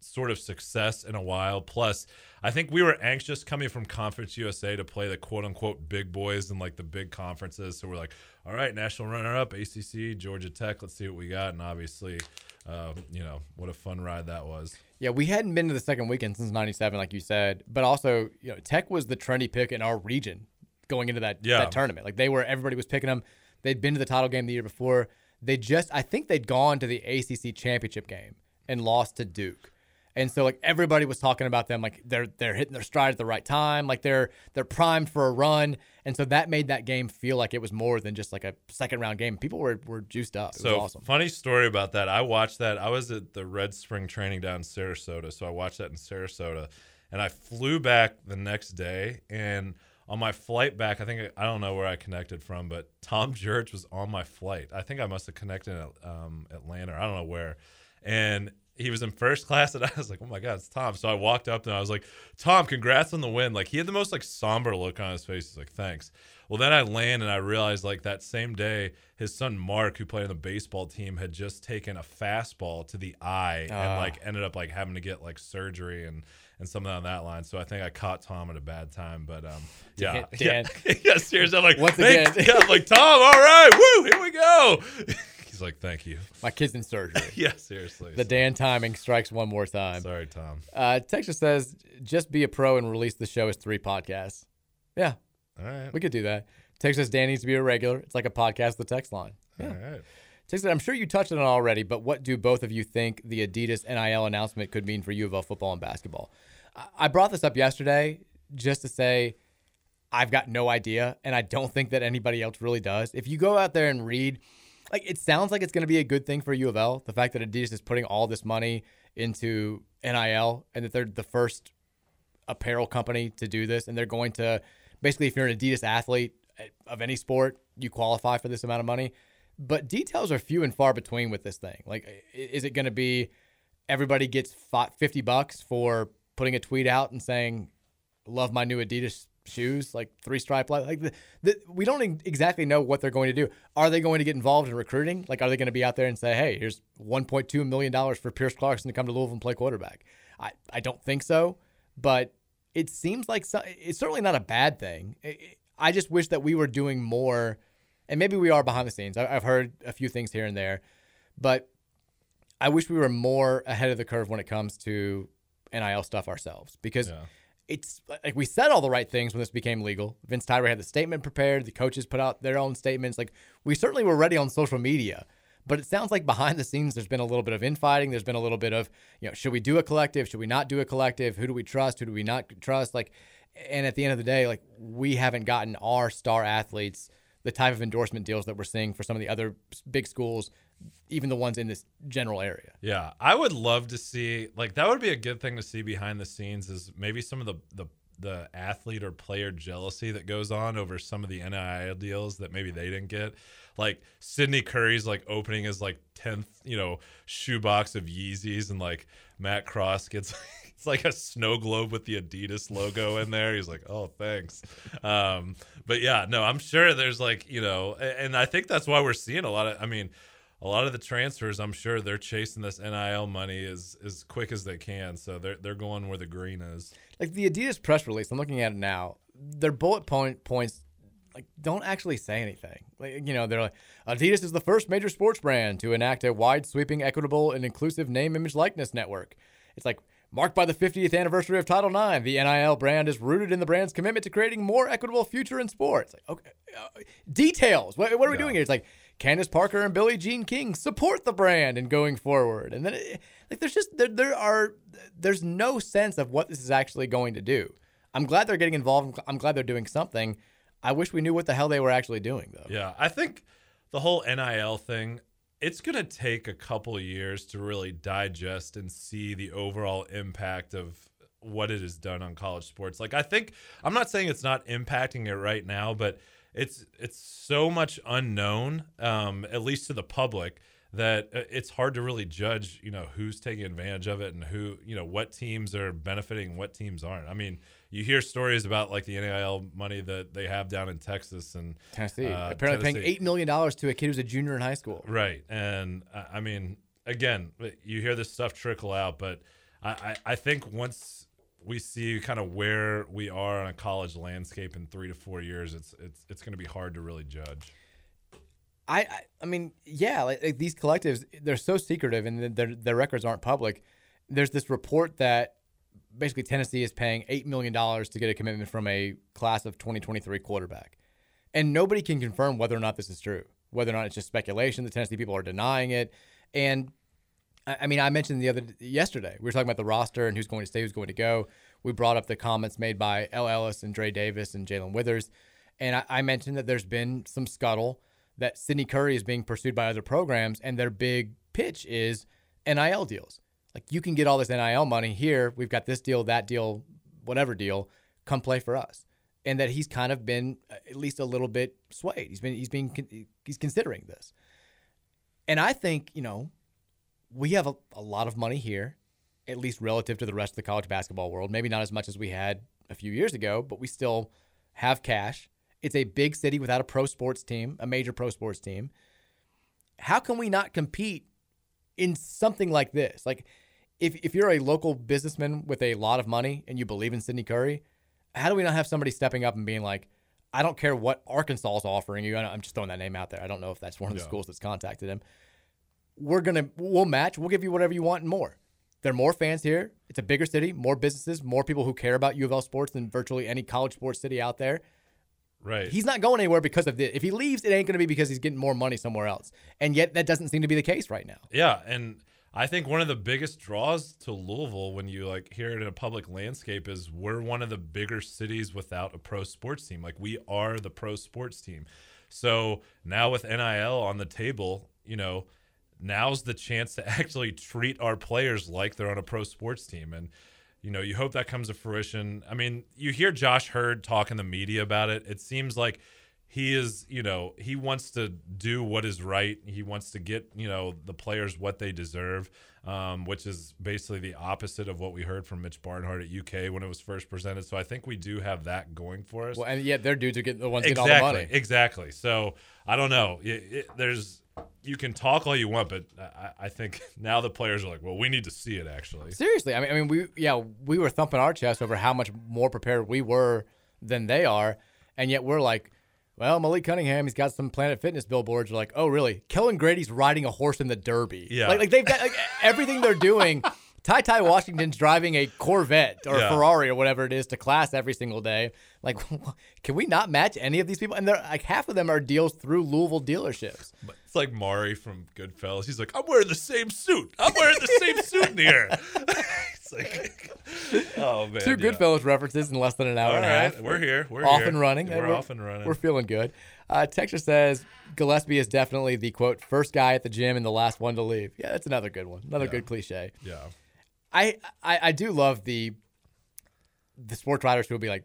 Speaker 4: sort of success in a while. Plus, I think we were anxious coming from Conference USA to play the quote unquote big boys in like the big conferences. So we're like, all right, national runner up, ACC, Georgia Tech. Let's see what we got. And obviously, uh, you know, what a fun ride that was.
Speaker 3: Yeah, we hadn't been to the second weekend since '97, like you said. But also, you know, Tech was the trendy pick in our region going into that
Speaker 4: Yeah.
Speaker 3: that tournament. Like they were, everybody was picking them. They'd been to the title game the year before. They just, I think they'd gone to the ACC championship game and lost to Duke. And so like everybody was talking about them like they're they're hitting their stride at the right time, like they're they're primed for a run. And so that made that game feel like it was more than just like a second round game. People were, were juiced up. It
Speaker 4: So
Speaker 3: was awesome.
Speaker 4: funny story about that. I watched that. I was at the Red Spring training down in Sarasota, so I watched that in Sarasota, and I flew back the next day. And on my flight back, I think I don't know where I connected from, but Tom Jurich was on my flight. I think I must have connected at um, Atlanta. Or I don't know where, and he was in first class, and I was like, "Oh my god, it's Tom!" So I walked up and I was like, "Tom, congrats on the win!" Like he had the most like somber look on his face. He's like, "Thanks." Well, then I land and I realized like that same day, his son Mark, who played on the baseball team, had just taken a fastball to the eye and
Speaker 3: Ah.
Speaker 4: like ended up like having to get like surgery and and something on that line. So I think I caught Tom at a bad time. But um, yeah,
Speaker 3: Dan.
Speaker 4: yeah, yeah, seriously, I'm like,
Speaker 3: Once again.
Speaker 4: yeah, I'm like Tom, all right, woo, here we go. Like, thank you.
Speaker 3: My kid's in surgery.
Speaker 4: yeah, seriously.
Speaker 3: The Dan timing strikes one more time.
Speaker 4: Sorry, Tom.
Speaker 3: Uh, Texas says, just be a pro and release the show as three podcasts. Yeah.
Speaker 4: All right.
Speaker 3: We could do that. Texas Dan needs to be a regular. It's like a podcast, the text line. Yeah.
Speaker 4: All right.
Speaker 3: Texas, I'm sure you touched on it already, but what do both of you think the Adidas NIL announcement could mean for U of L football and basketball? I brought this up yesterday just to say I've got no idea, and I don't think that anybody else really does. If you go out there and read, like it sounds like it's going to be a good thing for U of L. The fact that Adidas is putting all this money into NIL and that they're the first apparel company to do this, and they're going to basically, if you're an Adidas athlete eh, of any sport, you qualify for this amount of money. But details are few and far between with this thing. Like, is it going to be everybody gets 50 bucks for putting a tweet out and saying, love my new Adidas shoes, like three stripe, like, the, the, we don't exactly know what they're going to do. Are they going to get involved in recruiting? Like, are they going to be out there and say, hey, here's $1.2 million for Pierce Clarkson to come to Louisville and play quarterback? I, I don't think so, but it seems like so, it's certainly not a bad thing. I- I I just wish that we were doing more, and maybe we are behind the scenes. I- I've heard a few things here and there, but I wish we were more ahead of the curve when it comes to NIL stuff ourselves because
Speaker 4: Yeah.
Speaker 3: It's like we said all the right things when this became legal. Vince Tyra had the statement prepared, the coaches put out their own statements. Like we certainly were ready on social media. But it sounds like behind the scenes, there's been a little bit of infighting. There's been a little bit of, you know, should we do a collective? Should we not do a collective? Who do we trust? Who do we not trust? Like, and at the end of the day, like we haven't gotten our star athletes the type of endorsement deals that we're seeing for some of the other big schools, even the ones in this general area.
Speaker 4: Yeah, I would love to see like that would be a good thing to see behind the scenes is maybe some of the the the athlete or player jealousy that goes on over some of the NIL deals that maybe they didn't get. Like Sydney Curry's like opening his like 10th, you know, shoebox of Yeezys and like Matt Cross gets it's like a snow globe with the Adidas logo in there. He's like, "Oh, thanks." Um, but yeah, no, I'm sure there's like, you know, and I think that's why we're seeing a lot of I mean, a lot of the transfers, I'm sure they're chasing this NIL money as as quick as they can. So they're they're going where the green is.
Speaker 3: Like the Adidas press release, I'm looking at it now. Their bullet point points like don't actually say anything. Like you know, they're like Adidas is the first major sports brand to enact a wide sweeping, equitable, and inclusive name, image, likeness network. It's like marked by the 50th anniversary of Title IX. The NIL brand is rooted in the brand's commitment to creating more equitable future in sports. Like okay, uh, details. What, what are we doing here? It's like Candace Parker and Billie Jean King support the brand and going forward. And then it, like there's just there there are there's no sense of what this is actually going to do. I'm glad they're getting involved. I'm glad they're doing something. I wish we knew what the hell they were actually doing though.
Speaker 4: Yeah, I think the whole NIL thing, it's going to take a couple years to really digest and see the overall impact of what it has done on college sports. Like I think I'm not saying it's not impacting it right now, but it's it's so much unknown um at least to the public that uh, it's hard to really judge, you know, who's taking advantage of it and who, you know, what teams are benefiting what teams aren't. I mean, you hear stories about like the NIL money that they have down in Texas and
Speaker 3: Tennessee
Speaker 4: uh,
Speaker 3: apparently paying eight million dollars to a kid who's a junior in high school.
Speaker 4: Right. And uh, I mean, again, you hear this stuff trickle out, but I, I, I think once we see kind of where we are on a college landscape in three to four years, it's it's it's going to be hard to really judge.
Speaker 3: I, I, mean, yeah, like, like these collectives, they're so secretive and their their records aren't public. There's this report that basically Tennessee is paying eight million dollars to get a commitment from a class of 2023 quarterback, and nobody can confirm whether or not this is true. Whether or not it's just speculation, the Tennessee people are denying it, and I mean, I mentioned the other yesterday we were talking about the roster and who's going to stay, who's going to go. We brought up the comments made by El Ellis and Dre Davis and Jae'Lyn Withers, and I, I mentioned that there's been some scuttle that Sydney Curry is being pursued by other programs, and their big pitch is NIL deals. Like you can get all this NIL money here. We've got this deal, that deal, whatever deal. Come play for us. and that he's kind of been uh, at least a little bit swayed. He's been he's being he's considering this, and I think you know we have a, a lot of money here, at least relative to the rest of the college basketball world. Maybe not as much as we had a few years ago, but we still have cash. It's a big city without a pro sports team, a major pro sports team. How can we not compete in something like this? Like, if, if you're a local businessman with a lot of money and you believe in Sydney Curry, how do we not have somebody stepping up and being like, I don't care what Arkansas is offering you. I'm just throwing that name out there. I don't know if that's one of the
Speaker 4: Yeah.
Speaker 3: schools that's contacted him. We're gonna we'll match. We'll give you whatever you want and more. There are more fans here. It's a bigger city, more businesses, more people who care about U of L sports than virtually any college sports city out there.
Speaker 4: Right.
Speaker 3: He's not going anywhere because of this. If he leaves, it ain't going to be because he's getting more money somewhere else. And yet, that doesn't seem to be the case right now.
Speaker 4: Yeah, and I think one of the biggest draws to Louisville when you like hear it in a public landscape is we're one of the bigger cities without a pro sports team. Like we are the pro sports team. So now with NIL on the table, you know, now's the chance to actually treat our players like they're on a pro sports team and you know, you hope that comes to fruition. I mean, you hear Josh Heird talk in the media about it. It seems like he is, you know, he wants to do what is right. He wants to get, you know, the players what they deserve, um, which is basically the opposite of what we heard from Mitch Barnhart at UK when it was first presented. So I think we do have that going for us.
Speaker 3: Well, and yet their dudes are getting the ones
Speaker 4: exactly,
Speaker 3: getting all the money.
Speaker 4: Exactly. So I don't know. It, it, there's you can talk all you want, but I, I think now the players are like, well, we need to see it actually.
Speaker 3: Seriously, I mean, I mean, we yeah, we were thumping our chest over how much more prepared we were than they are, and yet we're like, well, Malik Cunningham, he's got some Planet Fitness billboards. We're like, oh, really? Kellan Grady's riding a horse in the Derby.
Speaker 4: Yeah.
Speaker 3: like, like they've got like, everything they're doing. Ty Ty Washington's driving a Corvette or
Speaker 4: Yeah.
Speaker 3: Ferrari or whatever it is to class every single day. Like, can we not match any of these people? And they're like half of them are deals through Louisville dealerships.
Speaker 4: It's like Morrie from Goodfellas. He's like, I'm wearing the same suit. I'm wearing the same suit in here. it's like, oh man.
Speaker 3: Two
Speaker 4: yeah.
Speaker 3: Goodfellas references in less than an hour
Speaker 4: All
Speaker 3: and a half.
Speaker 4: we're here. We're
Speaker 3: off
Speaker 4: here.
Speaker 3: and running.
Speaker 4: We're
Speaker 3: And
Speaker 4: off and running.
Speaker 3: We're feeling good. Uh, Texture says Gillespie is definitely the quote first guy at the gym and the last one to leave. Yeah, that's another good one. Another
Speaker 4: Yeah.
Speaker 3: good cliche.
Speaker 4: Yeah.
Speaker 3: I, I I do love the the sports writers who will be like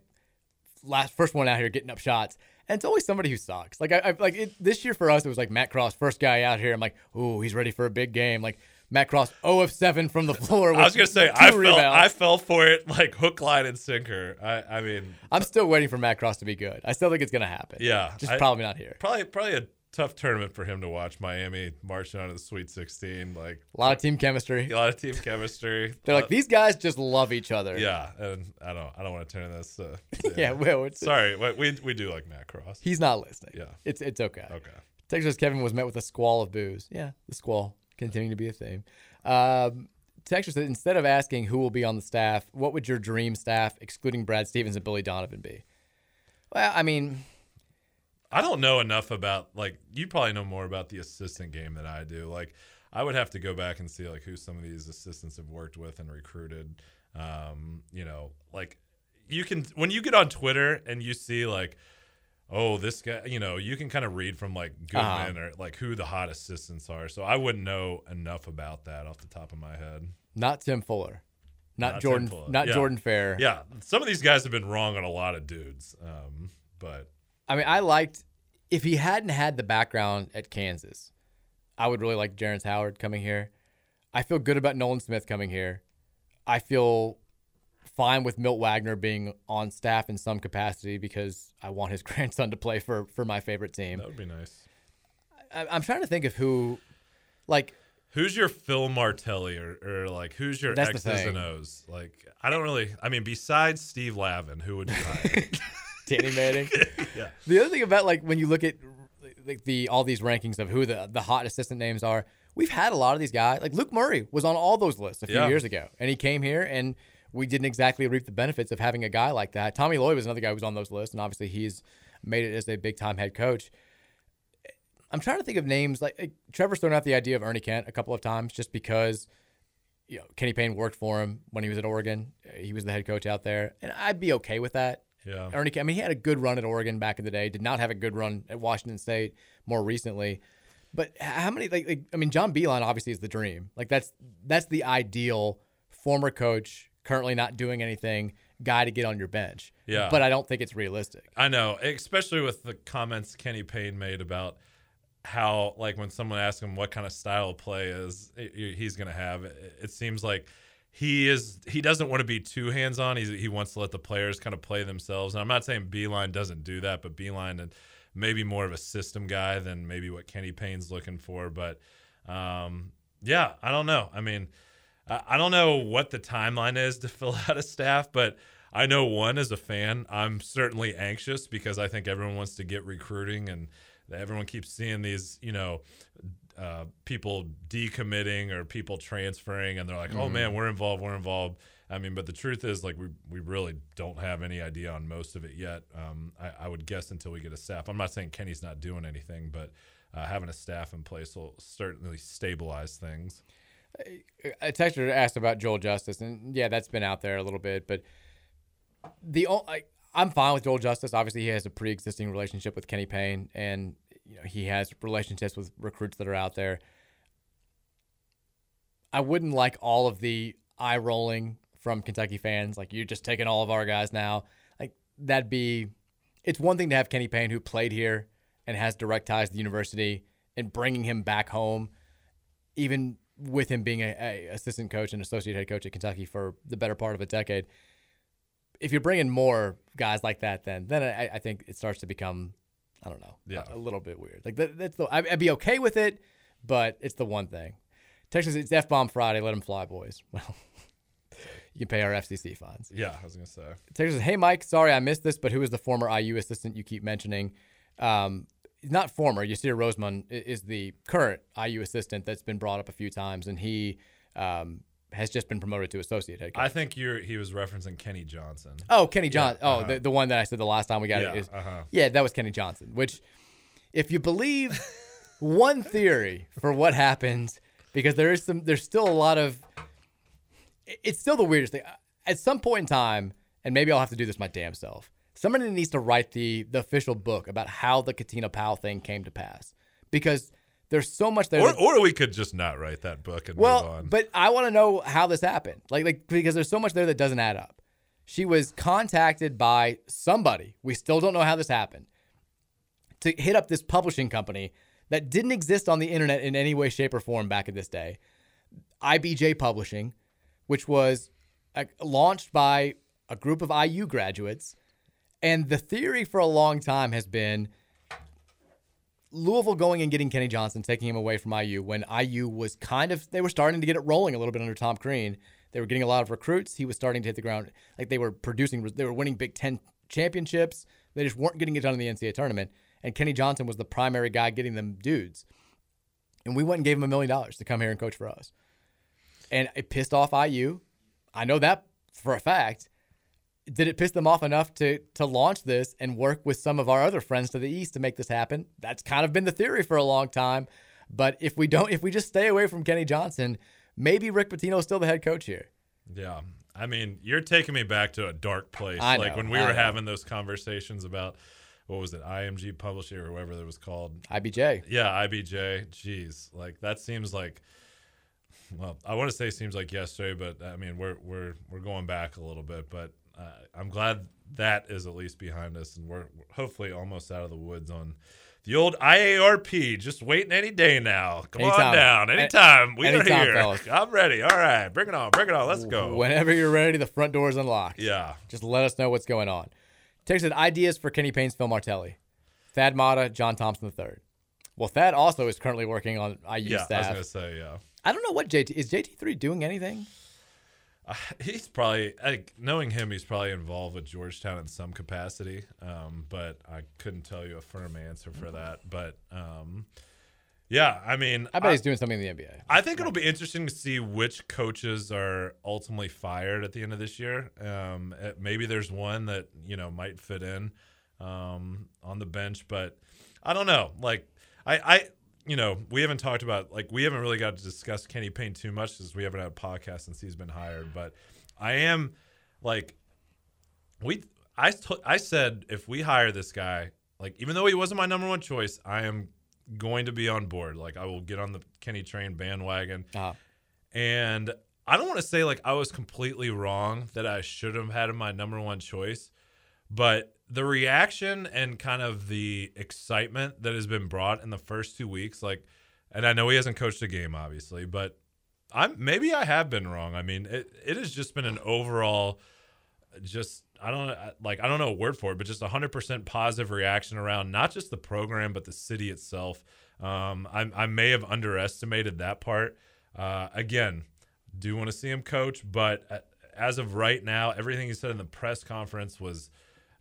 Speaker 3: last first one out here getting up shots. And it's always somebody who sucks. Like I, I like it, this year for us, it was like Matt Cross, first guy out here. I'm like, ooh, he's ready for a big game. Like Matt Cross, 0 of seven from the floor.
Speaker 4: I was gonna say I fell. I fell for it like hook, line, and sinker. I I mean,
Speaker 3: I'm still waiting for Matt Cross to be good. I still think it's gonna happen.
Speaker 4: yeah,
Speaker 3: just
Speaker 4: I-
Speaker 3: probably not here.
Speaker 4: Probably probably a tough tournament for him to watch. Miami marching on to the Sweet 16, like
Speaker 3: A lot of team chemistry.
Speaker 4: a lot of team chemistry.
Speaker 3: They're like these guys just love each other.
Speaker 4: Yeah, and I don't I don't want to turn this. Uh,
Speaker 3: Yeah, well, it's-
Speaker 4: sorry, we, we we do like Matt Cross.
Speaker 3: He's not listening.
Speaker 4: Yeah.
Speaker 3: It's it's okay.
Speaker 4: Okay.
Speaker 3: Texas Kevin was met with a squall of boos. Yeah, the squall continuing to be a theme. Um, Texas said instead of asking who will be on the staff, what would your dream staff, excluding Brad Stevens and Billy Donovan, be? Well, I mean,
Speaker 4: I don't know enough about like you probably know more about the assistant game than I do. Like I would have to go back and see like who some of these assistants have worked with and recruited. Um, you know, like you can when you get on Twitter and you see like oh this guy you know you can kind of read from like
Speaker 3: Uh-huh.
Speaker 4: Or like who the hot assistants are. So I wouldn't know enough about that off the top of my head.
Speaker 3: not Tim Fuller, not,
Speaker 4: Not
Speaker 3: Jordan,
Speaker 4: Fuller.
Speaker 3: not
Speaker 4: Yeah.
Speaker 3: Jordan Fair.
Speaker 4: Yeah, some of these guys have been wrong on a lot of dudes. Um, but
Speaker 3: I mean, I liked if he hadn't had the background at Kansas, I would really like Jerrance Howard coming here. I feel good about Nolan Smith coming here. I feel fine with Milt Wagner being on staff in some capacity because I want his grandson to play for for my favorite team.
Speaker 4: that would be nice.
Speaker 3: I, I'm trying to think of who, like,
Speaker 4: Who's your Phil Martelli or, or like who's your X's and O's? Like I don't really. I mean, besides Steve Lavin, who would you hire?
Speaker 3: Danny Manning.
Speaker 4: yeah,
Speaker 3: The other thing about like when you look at like the all these rankings of who the the hot assistant names are, we've had a lot of these guys. Like Luke Murray was on all those lists a few
Speaker 4: Yeah.
Speaker 3: years ago, and he came here and we didn't exactly reap the benefits of having a guy like that. Tommy Lloyd was another guy who was on those lists, and obviously he's made it as a big time head coach. I'm trying to think of names like, like Trevor's thrown out the idea of Ernie Kent a couple of times just because you know Kenny Payne worked for him when he was at Oregon. He was the head coach out there, and I'd be okay with that.
Speaker 4: Yeah.
Speaker 3: Ernie, I mean, he had a good run at Oregon back in the day. Did not have a good run at Washington State more recently. But how many? Like, like I mean, John Beilein obviously is the dream. Like that's that's the ideal former coach, currently not doing anything, guy to get on your bench.
Speaker 4: Yeah.
Speaker 3: But I don't think it's realistic.
Speaker 4: I know, especially with the comments Kenny Payne made about how, like, when someone asks him what kind of style of play is he's going to have, it, it seems like he is he doesn't want to be too hands on. He wants to let the players kind of play themselves. And I'm not saying Beilein doesn't do that, but Beilein and maybe more of a system guy than maybe what Kenny Payne's looking for. But um, yeah, I don't know. I mean, I don't know what the timeline is to fill out a staff, but I know one as a fan, I'm certainly anxious because I think everyone wants to get recruiting and everyone keeps seeing these, you know, uh, people decommitting or people transferring, and they're like, "Oh man, we're involved, we're involved." I mean, but the truth is, like, we we really don't have any idea on most of it yet. Um, I, I would guess until we get a staff. I'm not saying Kenny's not doing anything, but uh, having a staff in place will certainly stabilize things.
Speaker 3: A texter asked about Joel Justus, and yeah, that's been out there a little bit, but the i'm fine with Joel Justus. Obviously, he has a pre-existing relationship with Kenny Payne, and you know he has relationships with recruits that are out there. I wouldn't like all of the eye rolling from Kentucky fans, like you're just taking all of our guys now. Like that'd be. It's one thing to have Kenny Payne who played here and has direct ties to the university, and bringing him back home, even with him being a, a assistant coach and associate head coach at Kentucky for the better part of a decade. If you're bringing more guys like that, then then I, I think it starts to become, I don't know,
Speaker 4: Yeah.
Speaker 3: a, a little bit weird. Like that, that's the I, I'd be okay with it, but it's the one thing. Texas, it's F bomb Friday. Let them fly, boys. Well, you can pay our FCC fines.
Speaker 4: Yeah, I was gonna say.
Speaker 3: Texas, hey Mike, sorry I missed this, but who is the former IU assistant you keep mentioning? Um, not former. Yasir Rosemond is the current IU assistant that's been brought up a few times, and he um, has just been promoted to associate head coach.
Speaker 4: I think you're he was referencing Kenny Johnson.
Speaker 3: Oh, Kenny
Speaker 4: Yeah,
Speaker 3: Johnson. Oh,
Speaker 4: uh-huh.
Speaker 3: the, the one that I said the last time we got
Speaker 4: Yeah,
Speaker 3: it is.
Speaker 4: uh-huh.
Speaker 3: Yeah, that was Kenny Johnson. Which, if you believe one theory for what happens, because there is some, there's still a lot of. It's still the weirdest thing. At some point in time, and maybe I'll have to do this my damn self. Somebody needs to write the the official book about how the Katina Powell thing came to pass, because there's so much there.
Speaker 4: Or,
Speaker 3: that-
Speaker 4: or we could just not write that book and move on.
Speaker 3: but I want to know how this happened. Like, like because there's so much there that doesn't add up. She was contacted by somebody. We still don't know how this happened. To hit up this publishing company that didn't exist on the internet in any way, shape, or form back in this day. IBJ Publishing, which was uh, launched by a group of IU graduates. And the theory for a long time has been Louisville going and getting Kenny Johnson, taking him away from IU when IU was kind of they were starting to get it rolling a little bit under Tom Crean. They were getting a lot of recruits. He was starting to hit the ground like they were producing. They were winning Big Ten championships. They just weren't getting it done in the NCAA tournament. And Kenny Johnson was the primary guy getting them dudes. And we went and gave him a million dollars to come here and coach for us. And it pissed off IU. I know that for a fact. Did it piss them off enough to to launch this and work with some of our other friends to the east to make this happen? That's kind of been the theory for a long time. But if we don't, if we just stay away from Kenny Johnson, maybe Rick Pitino is still the head coach here.
Speaker 4: Yeah. I mean, you're taking me back to a dark place.
Speaker 3: I
Speaker 4: like when we
Speaker 3: I
Speaker 4: were
Speaker 3: know.
Speaker 4: having those conversations about what was it, IMG Publishing or whoever that was called.
Speaker 3: IBJ.
Speaker 4: Yeah, IBJ. Jeez. Like that seems like well, I want to say seems like yesterday, but I mean we're we're we're going back a little bit, but uh, I'm glad that is at least behind us, and we're hopefully almost out of the woods on the old IARP. Just waiting any day now. Come on
Speaker 3: Anytime.
Speaker 4: down,
Speaker 3: A-
Speaker 4: anytime. We are here.
Speaker 3: fellas.
Speaker 4: I'm ready. All right, bring it on, bring it on. Let's go.
Speaker 3: Whenever you're ready, the front door is unlocked.
Speaker 4: Yeah.
Speaker 3: Just let us know what's going on. Texted ideas for Kenny Payne's Phil Martelli. Thad Matta, John Thompson III. Well, Thad also is currently working on IU
Speaker 4: yeah,
Speaker 3: staff.
Speaker 4: I was gonna say yeah.
Speaker 3: I don't know what JT is. JT three doing anything?
Speaker 4: Uh, he's probably like, knowing him. He's probably involved with Georgetown in some capacity, um, but I couldn't tell you a firm answer for that. But um, yeah, I mean,
Speaker 3: I bet he's doing something in the NBA.
Speaker 4: I think it'll be interesting to see which coaches are ultimately fired at the end of this year. Um, eh, maybe there's one that you know might fit in um, on the bench, but I don't know. Like I, I, you know, we haven't talked about like we haven't really got to discuss Kenny Payne too much because we haven't had a podcast since he's been hired. But I am like we. I t- I said if we hire this guy, like even though he wasn't my number one choice, I am going to be on board. Like I will get on the Kenny train bandwagon.
Speaker 3: Uh-huh.
Speaker 4: And I don't want to say like I was completely wrong that I should have had him my number one choice, but the reaction and kind of the excitement that has been brought in the first two weeks, like, and I know he hasn't coached a game, obviously, but I'm maybe I have been wrong. I mean, it, it has just been an overall, just I don't like I don't know a word for it, but just a hundred percent positive reaction around not just the program but the city itself. Um, I, I may have underestimated that part. Uh, again, do want to see him coach, but as of right now, everything he said in the press conference was,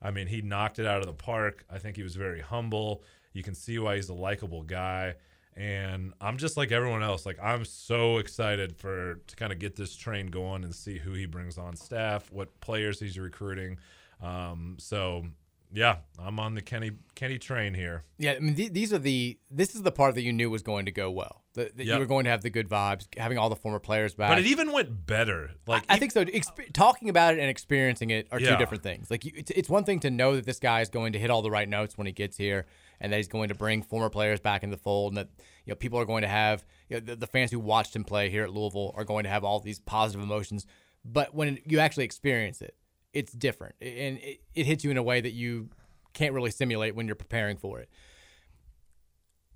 Speaker 4: I mean, he knocked it out of the park. I think he was very humble. You can see why he's a likable guy. And I'm just like everyone else. Like I'm so excited for to kind of get this train going and see who he brings on staff, what players he's recruiting. Um, so yeah, I'm on the Kenny Kenny train here.
Speaker 3: Yeah, I mean th- these are the this is the part that you knew was going to go well. That, that yep. you were going to have the good vibes, having all the former players back.
Speaker 4: But it even went better. Like
Speaker 3: I, I think so. Exp- talking about it and experiencing it are yeah. two different things. Like you, it's, it's one thing to know that this guy is going to hit all the right notes when he gets here, and that he's going to bring former players back in the fold, and that you know people are going to have you know, the, the fans who watched him play here at Louisville are going to have all these positive emotions. But when you actually experience it, it's different, and it, it hits you in a way that you can't really simulate when you're preparing for it.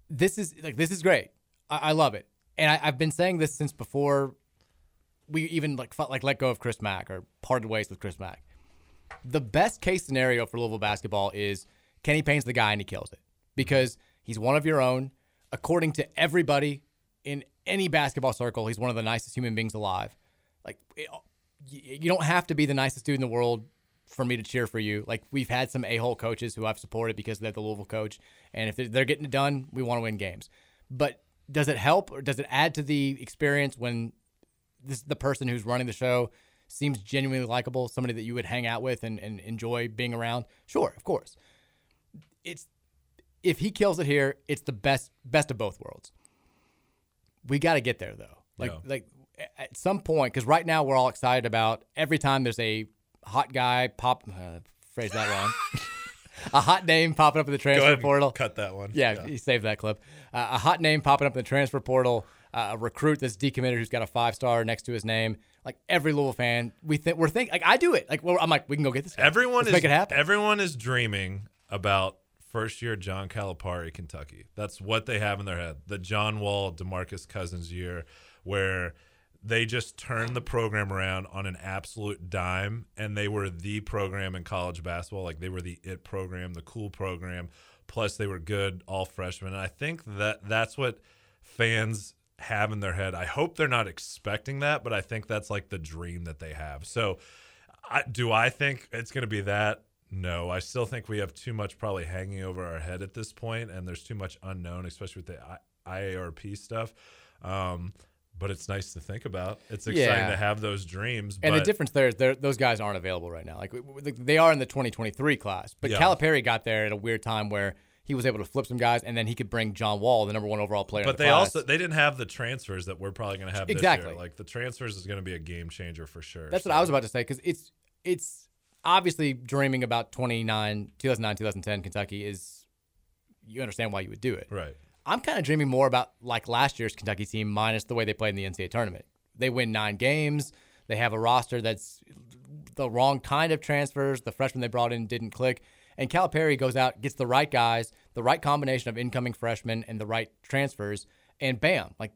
Speaker 3: This is like this is great. I, I love it, and I, have been saying this since before we even like like let go of Chris Mack or parted ways with Chris Mack. The best case scenario for Louisville basketball is Kenny Payne's the guy and he kills it because he's one of your own. According to everybody in any basketball circle, he's one of the nicest human beings alive. Like it, you don't have to be the nicest dude in the world for me to cheer for you. Like we've had some a-hole coaches who I've supported because they're the Louisville coach, and if they're getting it done, we want to win games. But does it help or does it add to the experience when this the person who's running the show seems genuinely likable, somebody that you would hang out with and, and enjoy being around? Sure, of course. It's if he kills it here, it's the best best of both worlds. We got to get there though. Like yeah. like at some point, because right now we're all excited about every time there's a hot guy pop. Uh, phrase that wrong. a hot name popping up in the transfer portal.
Speaker 4: Cut that one.
Speaker 3: Yeah, yeah. you saved that clip. Uh, a hot name popping up in the transfer portal. Uh, a recruit that's decommitted who's got a five star next to his name. Like every Louisville fan, we think we're thinking like I do it. Like well, I'm like we can go get this. Guy.
Speaker 4: Everyone
Speaker 3: Let's
Speaker 4: is
Speaker 3: make it happen.
Speaker 4: Everyone is dreaming about first year John Calipari, Kentucky. That's what they have in their head. The John Wall, Demarcus Cousins year, where they just turned the program around on an absolute dime and they were the program in college basketball. Like they were the it program the cool program. Plus they were good all freshmen. And i think that that's what fans have in their head. I hope they're not expecting that but i think that's like the dream that they have. So I, do i think it's going to be that? No. I still think we have too much probably hanging over our head at this point and there's too much unknown especially with the iarp stuff. Um, but it's nice to think about. It's exciting yeah. to have those dreams.
Speaker 3: And the difference there is those guys aren't available right now. Like they are in the 2023 class, but yeah. Calipari got there at a weird time where he was able to flip some guys, and then he could bring John Wall, the number one overall player.
Speaker 4: But
Speaker 3: the
Speaker 4: they
Speaker 3: class.
Speaker 4: also they didn't have the transfers that we're probably going to have
Speaker 3: exactly.
Speaker 4: Like the transfers is going to be a game changer for sure.
Speaker 3: That's so. what I was about to say because it's it's obviously dreaming about 29 2009 2010 Kentucky is you understand why you would do it
Speaker 4: right
Speaker 3: I'm kind of dreaming more about like last year's Kentucky team minus the way they played in the NCAA tournament. They win nine games. They have a roster that's the wrong kind of transfers. The freshmen they brought in didn't click. And Calipari goes out, gets the right guys, the right combination of incoming freshmen and the right transfers, and bam, like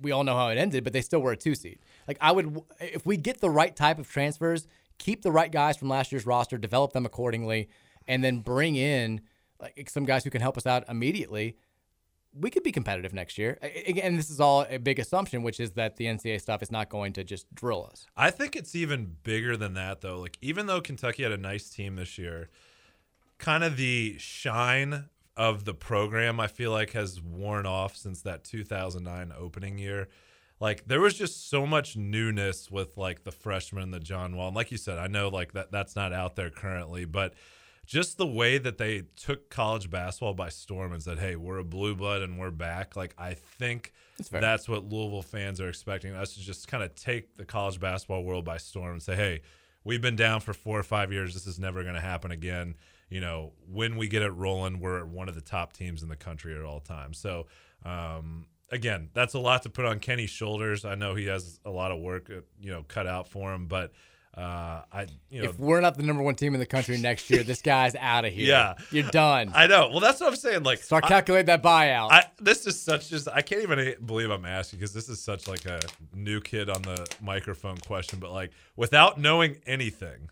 Speaker 3: we all know how it ended, but they still were a two seed. Like I would, if we get the right type of transfers, keep the right guys from last year's roster, develop them accordingly, and then bring in like some guys who can help us out immediately, we could be competitive next year. Again, this is all a big assumption, which is that the NCAA stuff is not going to just drill us.
Speaker 4: I think it's even bigger than that, though. Like, even though Kentucky had a nice team this year, kind of the shine of the program, I feel like, has worn off since that 2009 opening year. Like, there was just so much newness with, like, the freshman, the John Wall. And like you said, I know, like, that that's not out there currently, but – just the way that they took college basketball by storm and said, "Hey, we're a blue blood and we're back." Like I think that's, that's what Louisville fans are expecting us to just kind of take the college basketball world by storm and say, "Hey, we've been down for four or five years. This is never going to happen again." You know, when we get it rolling, we're one of the top teams in the country at all times. So, um, again, that's a lot to put on Kenny's shoulders. I know he has a lot of work, uh, you know, cut out for him, but uh, I, you know,
Speaker 3: if we're not the number one team in the country next year, this guy's out of here.
Speaker 4: Yeah.
Speaker 3: You're done.
Speaker 4: I know. Well, that's what I'm saying. Like,
Speaker 3: Start calculating that buyout.
Speaker 4: I, this is such just I can't even believe I'm asking because this is such like a new kid on the microphone question. But like, without knowing anything,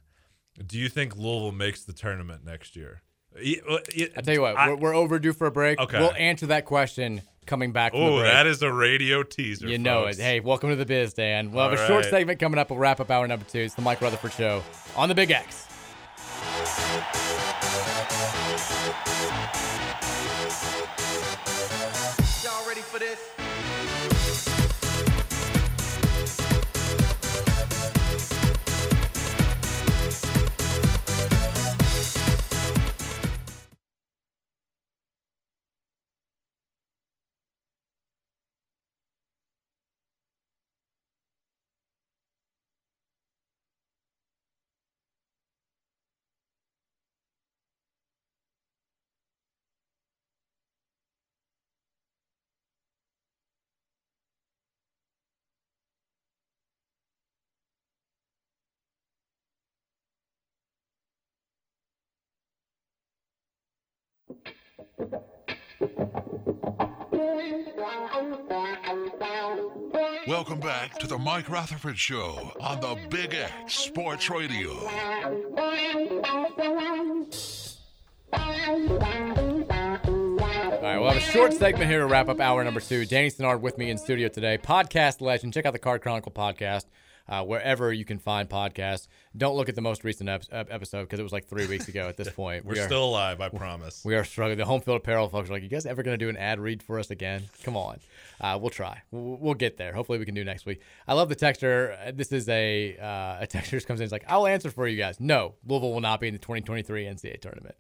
Speaker 4: do you think Louisville makes the tournament next year? I
Speaker 3: I tell you what, we're, we're overdue for a break.
Speaker 4: Okay.
Speaker 3: We'll answer that question coming back from
Speaker 4: Oh, that is a radio teaser.
Speaker 3: You know it. Hey, welcome to the biz, Dan. We'll have
Speaker 4: All
Speaker 3: a short
Speaker 4: right.
Speaker 3: segment coming up. We'll wrap up hour number two. It's the Mike Rutherford Show on the Big X.
Speaker 7: Y'all ready for this?
Speaker 1: Welcome back to the Mike Rutherford Show on the Big X Sports Radio.
Speaker 3: All right, we'll have a short segment here to wrap up hour number two. Danny Sinard with me in studio today. Podcast legend. Check out the Card Chronicle podcast uh, wherever you can find podcasts. Don't look at the most recent ep- ep- episode because it was like three weeks ago at this point.
Speaker 4: We're
Speaker 3: We are-
Speaker 4: still alive, I promise.
Speaker 3: We are struggling. The home field apparel folks are like, you guys ever going to do an ad read for us again? Come on. Uh, we'll try. We'll, we'll get there. Hopefully we can do next week. I love the texter. Uh, This is a uh, a texter just comes in. He's like, I'll answer for you guys. No, Louisville will not be in the 2023 NCAA tournament.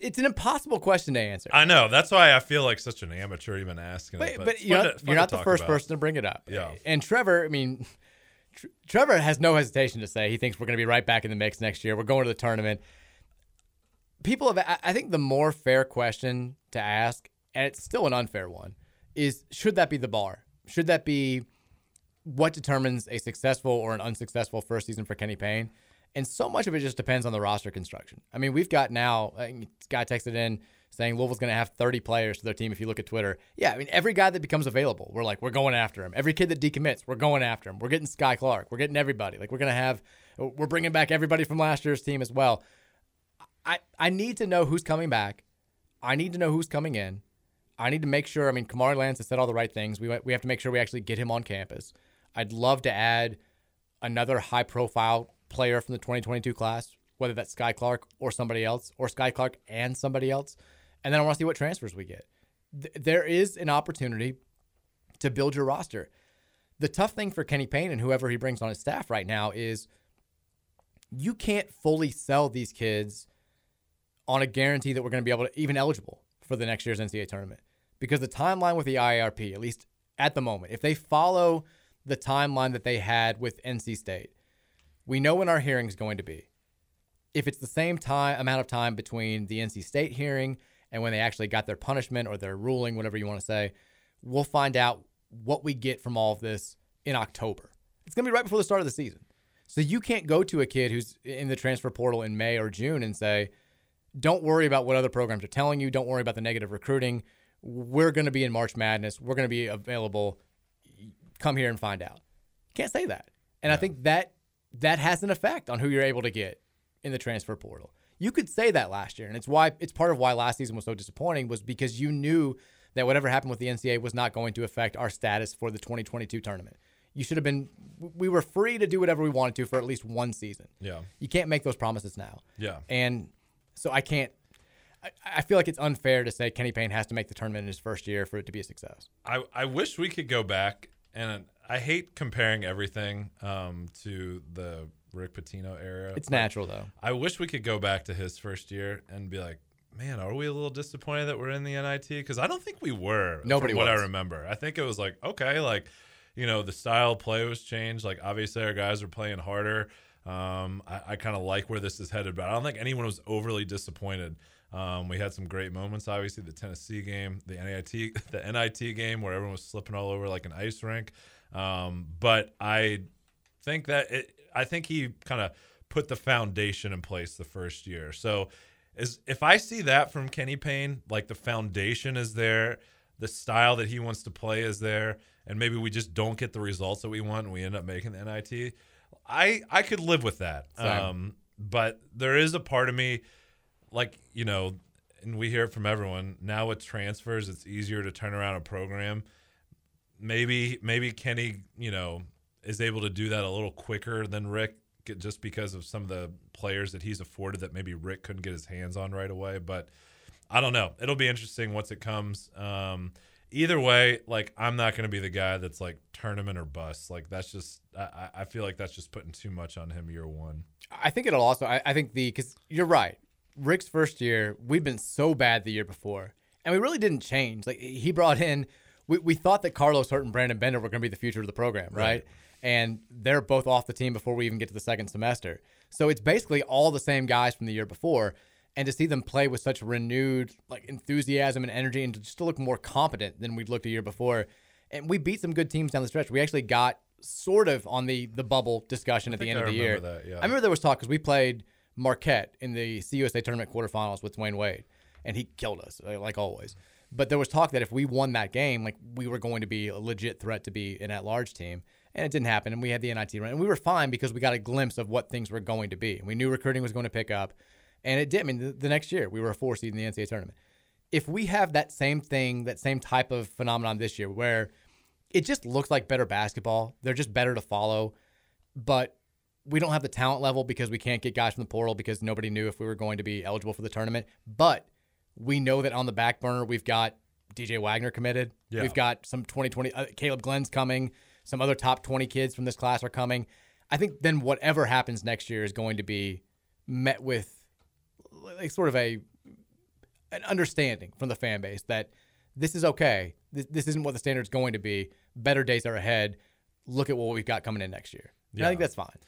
Speaker 3: It's an impossible question to answer.
Speaker 4: I know. That's why I feel like such an amateur even asking it.
Speaker 3: But,
Speaker 4: But,
Speaker 3: but you're not,
Speaker 4: to-
Speaker 3: you're not the first
Speaker 4: about.
Speaker 3: person to bring it up.
Speaker 4: Yeah.
Speaker 3: And Trevor, I mean, Tr- Trevor has no hesitation to say he thinks we're going to be right back in the mix next year. We're going to the tournament. People have, I think the more fair question to ask, and it's still an unfair one, is should that be the bar? Should that be what determines a successful or an unsuccessful first season for Kenny Payne? And so much of it just depends on the roster construction. I mean, we've got now, I guy texted in saying Louisville's going to have 30 players to their team if you look at Twitter. Yeah, I mean, every guy that becomes available, we're like, we're going after him. Every kid that decommits, we're going after him. We're getting Skyy Clark. We're getting everybody. Like, we're going to have, we're bringing back everybody from last year's team as well. I, I need to know who's coming back. I need to know who's coming in. I need to make sure. I mean, Kamari Lands has said all the right things. We we have to make sure we actually get him on campus. I'd love to add another high profile player from the 2022 class, whether that's Skyy Clark or somebody else, or Skyy Clark and somebody else. And then I want to see what transfers we get. Th- there is an opportunity to build your roster. The tough thing for Kenny Payne and whoever he brings on his staff right now is you can't fully sell these kids on a guarantee that we're going to be able to even eligible for the next year's NCAA tournament because the timeline with the IARP, at least at the moment, if they follow the timeline that they had with NC State, we know when our hearing is going to be. If it's the same time amount of time between the NC State hearing and when they actually got their punishment or their ruling, whatever you want to say, we'll find out what we get from all of this in October. It's going to be right before the start of the season. So you can't go to a kid who's in the transfer portal in May or June and say, don't worry about what other programs are telling you. Don't worry about the negative recruiting. We're going to be in March Madness. We're going to be available. Come here and find out. Can't say that. And I think that that has an effect on who you're able to get in the transfer portal. You could say that last year, and it's why it's part of why last season was so disappointing was because you knew that whatever happened with the NCAA was not going to affect our status for the 2022 tournament. You should have been. We were free to do whatever we wanted to for at least one season.
Speaker 4: Yeah.
Speaker 3: You can't make those promises now.
Speaker 4: Yeah.
Speaker 3: And so I can't. I, I feel like it's unfair to say Kenny Payne has to make the tournament in his first year for it to be a success.
Speaker 4: I, I wish we could go back, and I hate comparing everything um, to the Rick Pitino era.
Speaker 3: It's natural, though.
Speaker 4: I wish we could go back to his first year and be like, man, are we a little disappointed that we're in the NIT? Because I don't think we were.
Speaker 3: Nobody
Speaker 4: from what
Speaker 3: was.
Speaker 4: I remember. I think it was like, okay, like, you know, the style of play was changed. Like, obviously, our guys were playing harder. Um, I, I kind of like where this is headed, but I don't think anyone was overly disappointed. Um, we had some great moments, obviously the Tennessee game, the NIT, the NIT game where everyone was slipping all over like an ice rink. Um, but I think that it, I think he kind of put the foundation in place the first year. So is if I see that from Kenny Payne, like the foundation is there, the style that he wants to play is there, and maybe we just don't get the results that we want and we end up making the NIT. I I could live with that. Um, but there is a part of me, like you know, and we hear it from everyone now with transfers. It's easier to turn around a program. Maybe maybe Kenny, you know, is able to do that a little quicker than Rick, just because of some of the players that he's afforded that maybe Rick couldn't get his hands on right away. But I don't know. It'll be interesting once it comes. Um, either way, like I'm not going to be the guy that's like tournament or bust. Like that's just I, I feel like that's just putting too much on him year one.
Speaker 3: I think it'll also. I, I think the because you're right. Rick's first year, we've been so bad the year before, and we really didn't change. Like he brought in, we, we thought that Carlos Hurt and Brandon Bender were going to be the future of the program, right?
Speaker 4: Right.
Speaker 3: And they're both off the team before we even get to the second semester. So it's basically all the same guys from the year before. And to see them play with such renewed like enthusiasm and energy, and to just to look more competent than we'd looked a year before, and we beat some good teams down the stretch. We actually got sort of on the the bubble discussion at the end
Speaker 4: I
Speaker 3: of the year.
Speaker 4: that, yeah.
Speaker 3: I remember there was talk because we played Marquette in the CUSA tournament quarterfinals with Dwyane Wade, and he killed us like always. But there was talk that if we won that game, like we were going to be a legit threat to be an at-large team, and it didn't happen. And we had the NIT run, and we were fine because we got a glimpse of what things were going to be. And we knew recruiting was going to pick up, and it did. I mean, the, the next year we were a four seed in the NCAA tournament. If we have that same thing, that same type of phenomenon this year, where it just looks like better basketball, they're just better to follow, but we don't have the talent level because we can't get guys from the portal because nobody knew if we were going to be eligible for the tournament. But we know that on the back burner, we've got DJ Wagner committed.
Speaker 4: Yeah.
Speaker 3: We've got some 2020, uh, Caleb Glenn's coming. Some other top 20 kids from this class are coming. I think then whatever happens next year is going to be met with like sort of a an understanding from the fan base that this is okay. This, this isn't what the standard's going to be. Better days are ahead. Look at what we've got coming in next year. And I think that's fine.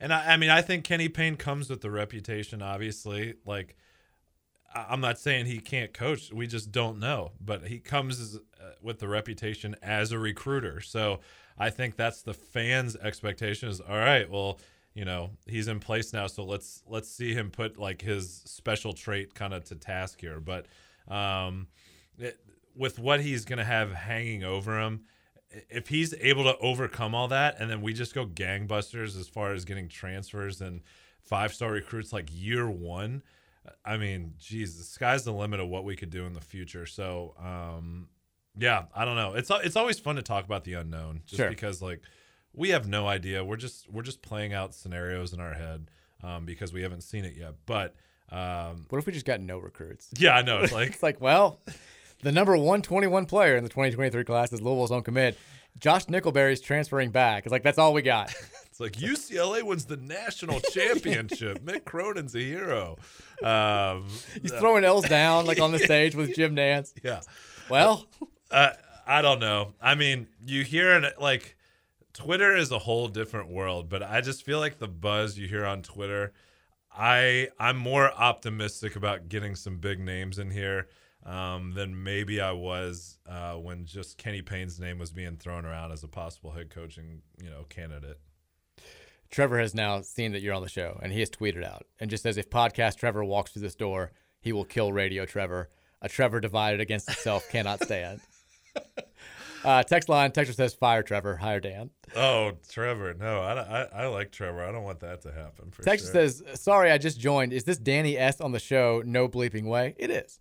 Speaker 4: And I, I mean, I think Kenny Payne comes with the reputation, obviously. Like, I'm not saying he can't coach. We just don't know. But he comes uh, with the reputation as a recruiter. So I think that's the fans' expectation is all right, well, you know, he's in place now. So let's let's see him put like his special trait kind of to task here. But um, it, with what he's going to have hanging over him, if he's able to overcome all that and then we just go gangbusters as far as getting transfers and five star recruits like year one i mean geez the sky's the limit of what we could do in the future so um yeah i don't know it's it's always fun to talk about the unknown just
Speaker 3: Sure.
Speaker 4: because like we have no idea we're just we're just playing out scenarios in our head um, because we haven't seen it yet but um
Speaker 3: What if we just got no recruits?
Speaker 4: yeah i know it's like
Speaker 3: it's like, well, the number 121 player in the 2023 class is Louisville's own commit. Josh Nickelberry's transferring back. It's like, that's all we got.
Speaker 4: It's like UCLA wins the national championship. Mick Cronin's a hero. Um,
Speaker 3: He's throwing L's down like on the stage with Jim Nantz.
Speaker 4: Yeah.
Speaker 3: Well,
Speaker 4: uh, I don't know. I mean, you hear it like Twitter is a whole different world, but I just feel like the buzz you hear on Twitter. I I'm more optimistic about getting some big names in here um, than maybe I was uh, when just Kenny Payne's name was being thrown around as a possible head coaching you know candidate.
Speaker 3: Trevor has now seen that you're on the show, and he has tweeted out and just says, if podcast Trevor walks through this door, he will kill Radio Trevor. A Trevor divided against itself cannot stand. Uh, text line, texter says, fire Trevor, hire Dan.
Speaker 4: Oh, Trevor, no, I, I, I like Trevor. I don't want that to happen. For
Speaker 3: Texter
Speaker 4: sure.
Speaker 3: says, sorry, I just joined. Is this Danny S on the show? No bleeping way. It is.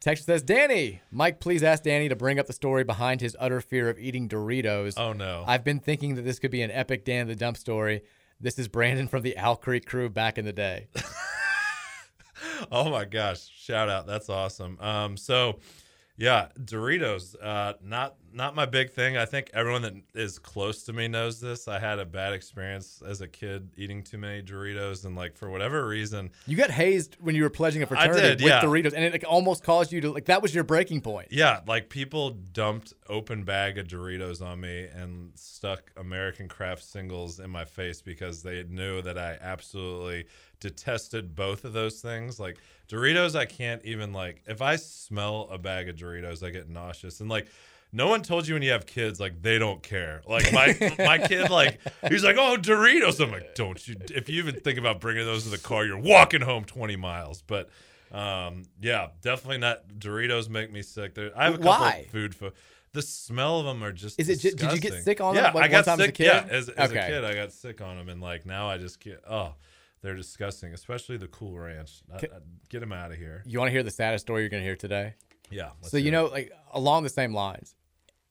Speaker 3: Texter says, Danny, Mike, please ask Danny to bring up the story behind his utter fear of eating Doritos.
Speaker 4: Oh, no.
Speaker 3: I've been thinking that this could be an epic Dan the Dump story. This is Brandon from the Owl Creek crew back in the day.
Speaker 4: oh my gosh. Shout out. That's awesome. Um so yeah doritos uh not not my big thing. I think everyone that is close to me knows this. I had a bad experience as a kid eating too many Doritos, and like for whatever reason,
Speaker 3: You got hazed when you were pledging a fraternity
Speaker 4: did,
Speaker 3: with
Speaker 4: yeah.
Speaker 3: Doritos, and it like, almost caused you to like that was your breaking point.
Speaker 4: yeah, like people dumped open bag of Doritos on me and stuck American Kraft singles in my face because they knew that I absolutely detested both of those things. Like Doritos, I can't even like if I smell a bag of Doritos, I get nauseous. And like no one told you when you have kids, like they don't care. Like my my kid, like he's like, oh Doritos. I'm like, don't you? If you even think about bringing those in the car, you're walking home 20 miles. But um, yeah, definitely not. Doritos make me sick. There, I have a couple
Speaker 3: Why?
Speaker 4: of food fo- The smell of them are just.
Speaker 3: Is it ju- did you get sick on
Speaker 4: yeah,
Speaker 3: them, like,
Speaker 4: I got
Speaker 3: time as a
Speaker 4: sick.
Speaker 3: kid?
Speaker 4: Yeah, as, as
Speaker 3: Okay.
Speaker 4: a kid, I got sick on them, and like now I just get oh, they're disgusting. Especially the Cool Ranch. I, I- get them out of here.
Speaker 3: You want to hear the saddest story you're going to hear today?
Speaker 4: Yeah.
Speaker 3: So you know, like along the same lines,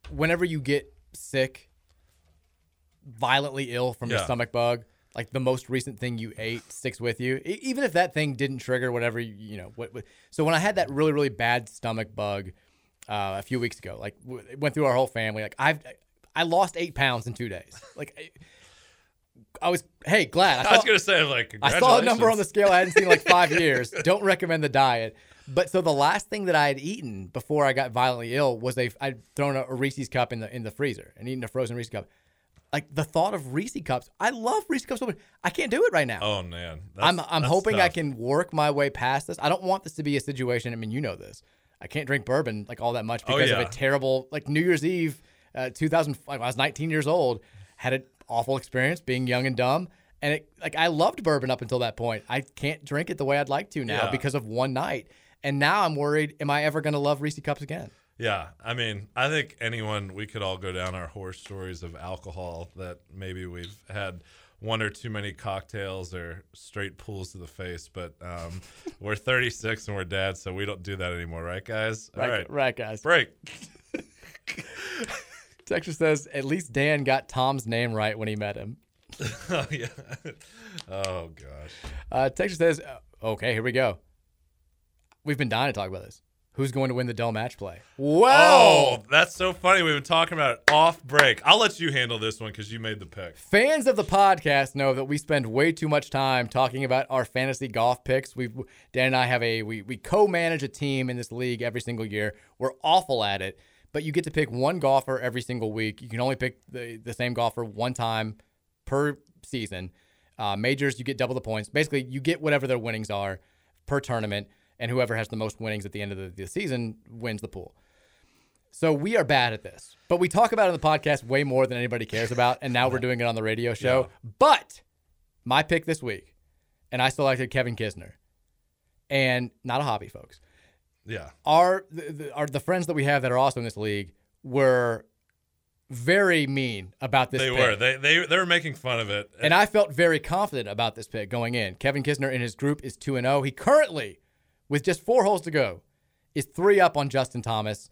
Speaker 3: whenever you get sick, violently ill from your
Speaker 4: Yeah.
Speaker 3: stomach bug, like the most recent thing you ate sticks with you, e- even if that thing didn't trigger whatever you, you know. What, what, so when I had that really really bad stomach bug uh, a few weeks ago, like w- it went through our whole family, like I've I lost eight pounds in two days. Like I, I was hey glad.
Speaker 4: I was
Speaker 3: saw-
Speaker 4: gonna say like
Speaker 3: I saw a number on the
Speaker 4: congratulations.
Speaker 3: scale I hadn't seen in like five years. Don't recommend the diet. But so the last thing that I had eaten before I got violently ill was a I'd thrown a, a Reese's cup in the in the freezer and eaten a frozen Reese's cup. Like the thought of Reese cups, I love Reese cups so much. I can't do it right now.
Speaker 4: Oh man,
Speaker 3: I'm I'm
Speaker 4: that's
Speaker 3: hoping I can work my way past this. I don't want this to be a situation. I mean, you know this. I can't drink bourbon like all that much
Speaker 4: Oh,
Speaker 3: because of a terrible like New Year's Eve, uh, 2000. Like, I was 19 years old, had an awful experience being young and dumb, and it like I loved bourbon up until that point. I can't drink it the way I'd like to now
Speaker 4: Yeah.
Speaker 3: because of one night, and now I'm worried. Am I ever going to love Reese cups again?
Speaker 4: Yeah, I mean, I think anyone we could all go down our horror stories of alcohol that maybe we've had one or too many cocktails or straight pulls to the face, but um, we're 36 and we're dads, so we don't do that anymore, right, guys?
Speaker 3: Right,
Speaker 4: all right,
Speaker 3: right, guys.
Speaker 4: break.
Speaker 3: Texture says at least Dan got Tom's name right when he met him.
Speaker 4: oh yeah. Oh gosh.
Speaker 3: Uh, Texture says, okay, here we go. We've been dying to talk about this. Who's going to win the Dell match play? Wow.
Speaker 4: Oh, that's so funny. We've been talking about it off break. I'll let you handle this one because you made the pick.
Speaker 3: Fans of the podcast know that we spend way too much time talking about our fantasy golf picks. We Dan and I have a we we co-manage a team in this league every single year. We're awful at it, but you get to pick one golfer every single week. You can only pick the, the same golfer one time per season. Uh, majors, you get double the points. Basically, you get whatever their winnings are per tournament, and whoever has the most winnings at the end of the, the season wins the pool. So we are bad at this, but we talk about it on the podcast way more than anybody cares about, and now we're doing it on the radio show. But my pick this week, and I selected Kevin Kisner, and not a hobby, folks.
Speaker 4: Yeah.
Speaker 3: Our the, the, our the friends that we have that are also in this league were very mean about this.
Speaker 4: They
Speaker 3: pick.
Speaker 4: were. They they they were making fun of it.
Speaker 3: And I felt very confident about this pick going in. Kevin Kisner in his group is 2 and 0. He currently, with just four holes to go, is three up on Justin Thomas,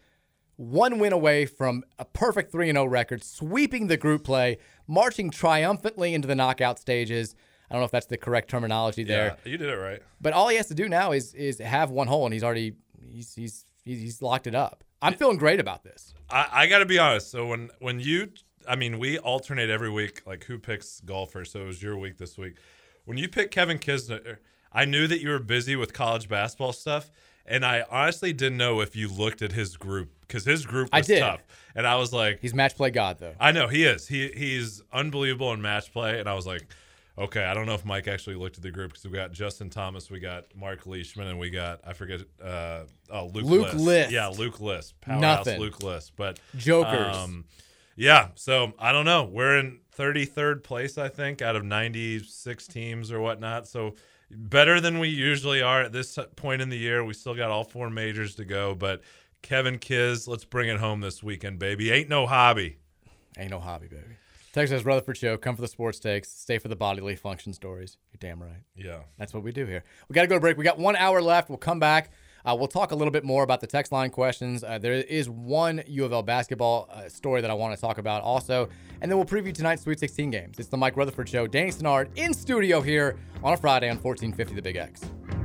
Speaker 3: one win away from a perfect 3 0 record, sweeping the group play, marching triumphantly into the knockout stages. I don't know if that's the correct terminology there.
Speaker 4: Yeah, you did it right.
Speaker 3: But all he has to do now is is have one hole, and he's already he's he's he's, he's locked it up. I'm feeling great about this.
Speaker 4: I, I got to be honest. So when when you, I mean, we alternate every week, like who picks golfer. So it was your week this week. When you pick Kevin Kisner, I knew that you were busy with college basketball stuff, and I honestly didn't know if you looked at his group because his group
Speaker 3: I
Speaker 4: was
Speaker 3: did.
Speaker 4: tough. And I was like,
Speaker 3: He's match play god though.
Speaker 4: I know he is. He he's unbelievable in match play, and I was like, okay, I don't know if Mike actually looked at the group because we got Justin Thomas, we got Mark Leishman, and we got I forget uh oh Luke
Speaker 3: Luke List.
Speaker 4: Yeah, Luke List. Powerhouse
Speaker 3: Nothing.
Speaker 4: Luke List. But
Speaker 3: Jokers.
Speaker 4: Um, yeah, so I don't know. We're in 33rd place, I think, out of 96 teams or whatnot. So better than we usually are at this point in the year. We still got all four majors to go, but Kevin Kiz, let's bring it home this weekend, baby. Ain't no hobby.
Speaker 3: Ain't no hobby, baby. Texas Rutherford Show. Come for the sports takes. Stay for the bodily function stories. You're damn right.
Speaker 4: Yeah.
Speaker 3: That's what we do here. We got to go to break. We got one hour left. We'll come back. Uh, we'll talk a little bit more about the text line questions. Uh, there is one U of L basketball uh, story that I want to talk about also. And then we'll preview tonight's Sweet 16 games. It's the Mike Rutherford Show. Danny Snard in studio here on a Friday on 1450 The Big X.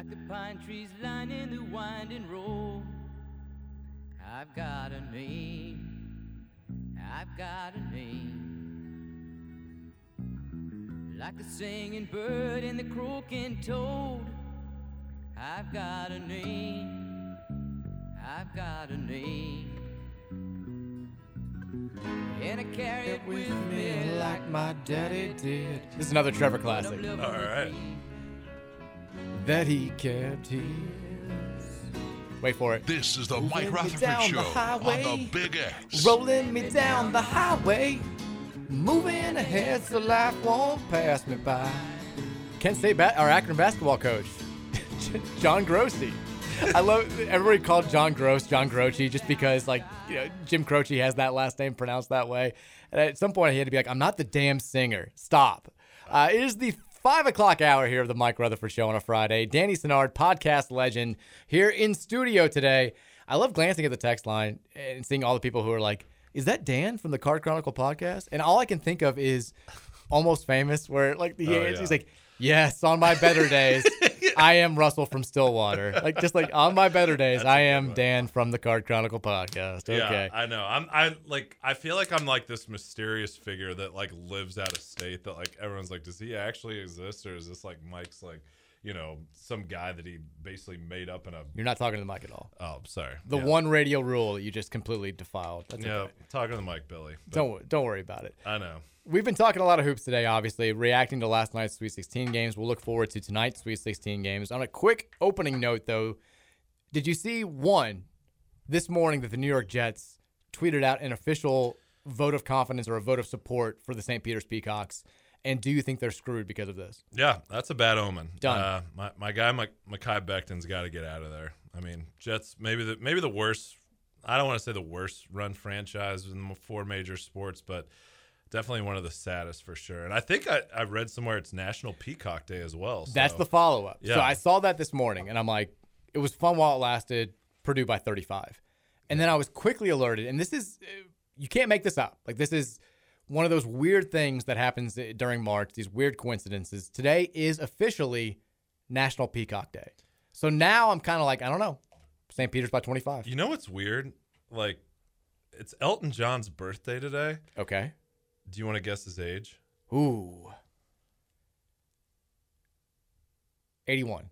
Speaker 8: Like the pine trees lining the winding road. I've got a name. I've got a name. Like the singing bird and the croaking toad. I've got a name. I've got a name. And I carry it with me like
Speaker 3: my daddy did. This is another Trevor classic.
Speaker 4: All right.
Speaker 3: That he kept his. Wait for it.
Speaker 1: This is the Mike
Speaker 3: Moving
Speaker 1: Rutherford
Speaker 3: down the
Speaker 1: Show
Speaker 3: highway.
Speaker 1: on the Big X.
Speaker 3: Rolling me down the highway. Moving ahead so life won't pass me by. Kent State ba- our Akron basketball coach, John Groce. I love everybody called John Gross John Croce just because like you know Jim Croce has that last name pronounced that way. And at some point he had to be like, I'm not the damn singer. Stop. Uh, it is the five o'clock hour here of the Mike Rutherford Show on a Friday. Danny Sennard, podcast legend, here in studio today. I love glancing at the text line and seeing all the people who are like, "Is that Dan from the Card Chronicle podcast?" And all I can think of is almost famous, where like the
Speaker 4: Oh,
Speaker 3: he's like, "Yes, on my better days, I am Russell from Stillwater." Like just like on my better days, I am Dan from the Card Chronicle podcast. Okay.
Speaker 4: Yeah, I know. I'm I like I feel like I'm like this mysterious figure that like lives out of state that like everyone's like, does he actually exist or is this like Mike's like, you know, some guy that he basically made up in a
Speaker 3: You're not talking to the mic at all.
Speaker 4: Oh, sorry.
Speaker 3: The
Speaker 4: Yeah.
Speaker 3: one radio rule that you just completely defiled. That's
Speaker 4: Yeah,
Speaker 3: okay.
Speaker 4: talking to the mic, Billy.
Speaker 3: Don't don't worry about it.
Speaker 4: I know.
Speaker 3: We've been talking a lot of hoops today, obviously, reacting to last night's Sweet 16 games. We'll look forward to tonight's Sweet 16 games. On a quick opening note, though, did you see one this morning that the New York Jets tweeted out an official vote of confidence or a vote of support for the St. Peter's Peacocks? And do you think they're screwed because of this?
Speaker 4: Yeah, that's a bad omen.
Speaker 3: Done.
Speaker 4: Uh, my my guy, Mike, Mekhi Becton's got to get out of there. I mean, Jets maybe the maybe the worst. I don't want to say the worst run franchise in the four major sports, but definitely one of the saddest for sure. And I think I, I read somewhere it's National Peacock Day as well. so-
Speaker 3: That's the follow up.
Speaker 4: Yeah.
Speaker 3: So I saw that this morning and I'm like, it was fun while it lasted. Purdue by 35. And then I was quickly alerted, and this is, uh, you can't make this up. Like, this is one of those weird things that happens uh, during March, these weird coincidences. Today is officially National Peacock Day. So now I'm kind of like, I don't know. St. Peter's by 25.
Speaker 4: You know what's weird? Like, it's Elton John's birthday today.
Speaker 3: Okay.
Speaker 4: Do you want to guess his age?
Speaker 3: Ooh. 81.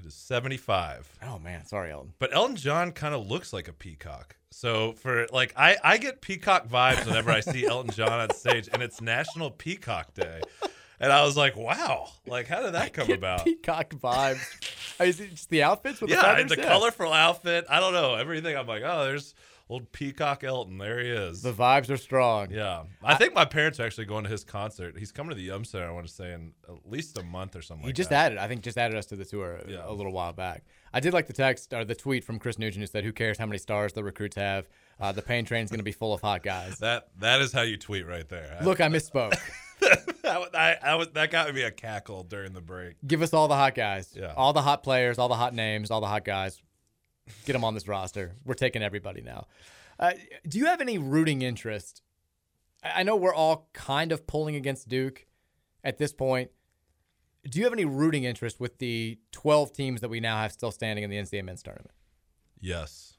Speaker 4: It is 75.
Speaker 3: Oh, man. Sorry, Elton.
Speaker 4: But Elton John kind of looks like a peacock. So for like I I get peacock vibes whenever I see Elton John on stage and it's National Peacock Day. And I was like, wow, like how did that come
Speaker 3: Get
Speaker 4: about?
Speaker 3: Peacock vibes. Is it just the outfits with the
Speaker 4: yeah,
Speaker 3: feathers?
Speaker 4: the colorful outfit. I don't know. Everything I'm like, oh, there's old Peacock Elton. There he is.
Speaker 3: The vibes are strong.
Speaker 4: yeah. I, think my parents are actually going to his concert. He's coming to the Yum Center, I want to say, in at least a month or something
Speaker 3: He
Speaker 4: like
Speaker 3: just
Speaker 4: that.
Speaker 3: added, I think, just added us to the tour a-
Speaker 4: Yeah.
Speaker 3: a little while back. I did like the text or the tweet from Chris Nugent who said, "Who cares how many stars the recruits have? Uh, the pain train's going to be full of hot guys."
Speaker 4: That that is how you tweet right there.
Speaker 3: Look, I misspoke.
Speaker 4: that, I, I was, that got me a cackle during the break.
Speaker 3: Give us all the hot guys,
Speaker 4: Yeah.
Speaker 3: all the hot players, all the hot names, all the hot guys. Get them on this roster. We're taking everybody now. Uh, do you have any rooting interest? I know we're all kind of pulling against Duke at this point. Do you have any rooting interest with the 12 teams that we now have still standing in the NCAA men's tournament?
Speaker 4: Yes.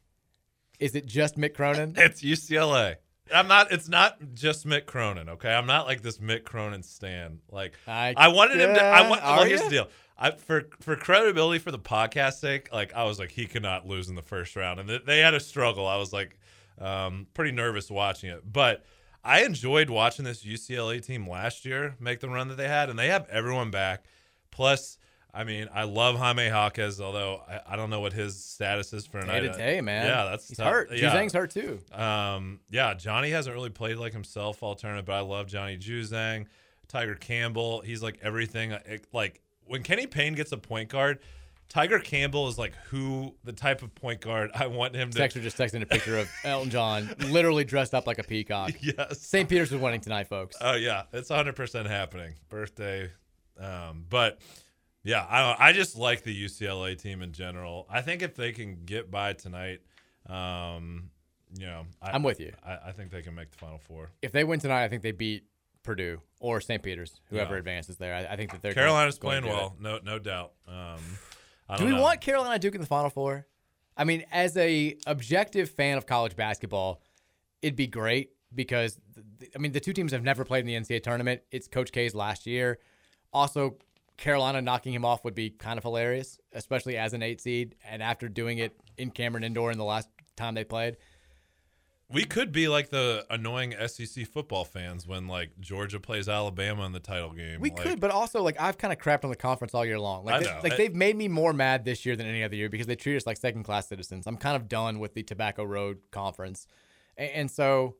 Speaker 3: Is it just Mick Cronin?
Speaker 4: It's UCLA. I'm not. It's not just Mick Cronin. Okay, I'm not like this Mick Cronin stan. Like
Speaker 3: I-
Speaker 4: I, wanted him to. I want. Well, here's the deal. I for for credibility for the podcast sake, like I was like he cannot lose in the first round, and they, they had a struggle. I was like um, pretty nervous watching it, but I enjoyed watching this UCLA team last year make the run that they had, and they have everyone back. Plus, I mean, I love Jaime Jaquez, although I, I don't know what his status is for a
Speaker 3: Day to day, man.
Speaker 4: Yeah, that's
Speaker 3: He's
Speaker 4: tough.
Speaker 3: hurt.
Speaker 4: Yeah.
Speaker 3: Juzang's hurt too.
Speaker 4: Um, yeah, Johnny hasn't really played like himself all tournament, but I love Johnny Juzang, Tiger Campbell. He's like everything. Like when Kenny Payne gets a point guard, Tiger Campbell is like who the type of point guard I want him to.
Speaker 3: Texter just texting a picture of Elton John literally dressed up like a peacock.
Speaker 4: Yes.
Speaker 3: St. Peter's is winning tonight, folks.
Speaker 4: Oh yeah, it's 100 percent happening. Birthday, um, but yeah, I I just like the UCLA team in general. I think if they can get by tonight, um, you know, I,
Speaker 3: I'm with you.
Speaker 4: I, I think they can make the Final Four.
Speaker 3: if they win tonight, I think they beat Purdue or St. Peter's, whoever
Speaker 4: Yeah.
Speaker 3: advances there. I, I think that they're
Speaker 4: Carolina's
Speaker 3: going
Speaker 4: playing
Speaker 3: to do it.
Speaker 4: well, no no doubt. Um, I
Speaker 3: Do
Speaker 4: don't
Speaker 3: we
Speaker 4: know.
Speaker 3: want Carolina Duke in the Final Four? I mean, as a objective fan of college basketball, it'd be great because th- th- I mean the two teams have never played in the NCAA tournament. It's Coach K's last year. Also, Carolina knocking him off would be kind of hilarious, especially as an eight seed and after doing it in Cameron Indoor in the last time they played.
Speaker 4: We could be like the annoying SEC football fans when like Georgia plays Alabama in the title game.
Speaker 3: We
Speaker 4: Like,
Speaker 3: could, but also like I've kind of crapped on the conference all year long. Like,
Speaker 4: I
Speaker 3: they, like
Speaker 4: I,
Speaker 3: they've made me more mad this year than any other year because they treat us like second class citizens. I'm kind of done with the Tobacco Road conference, and, and so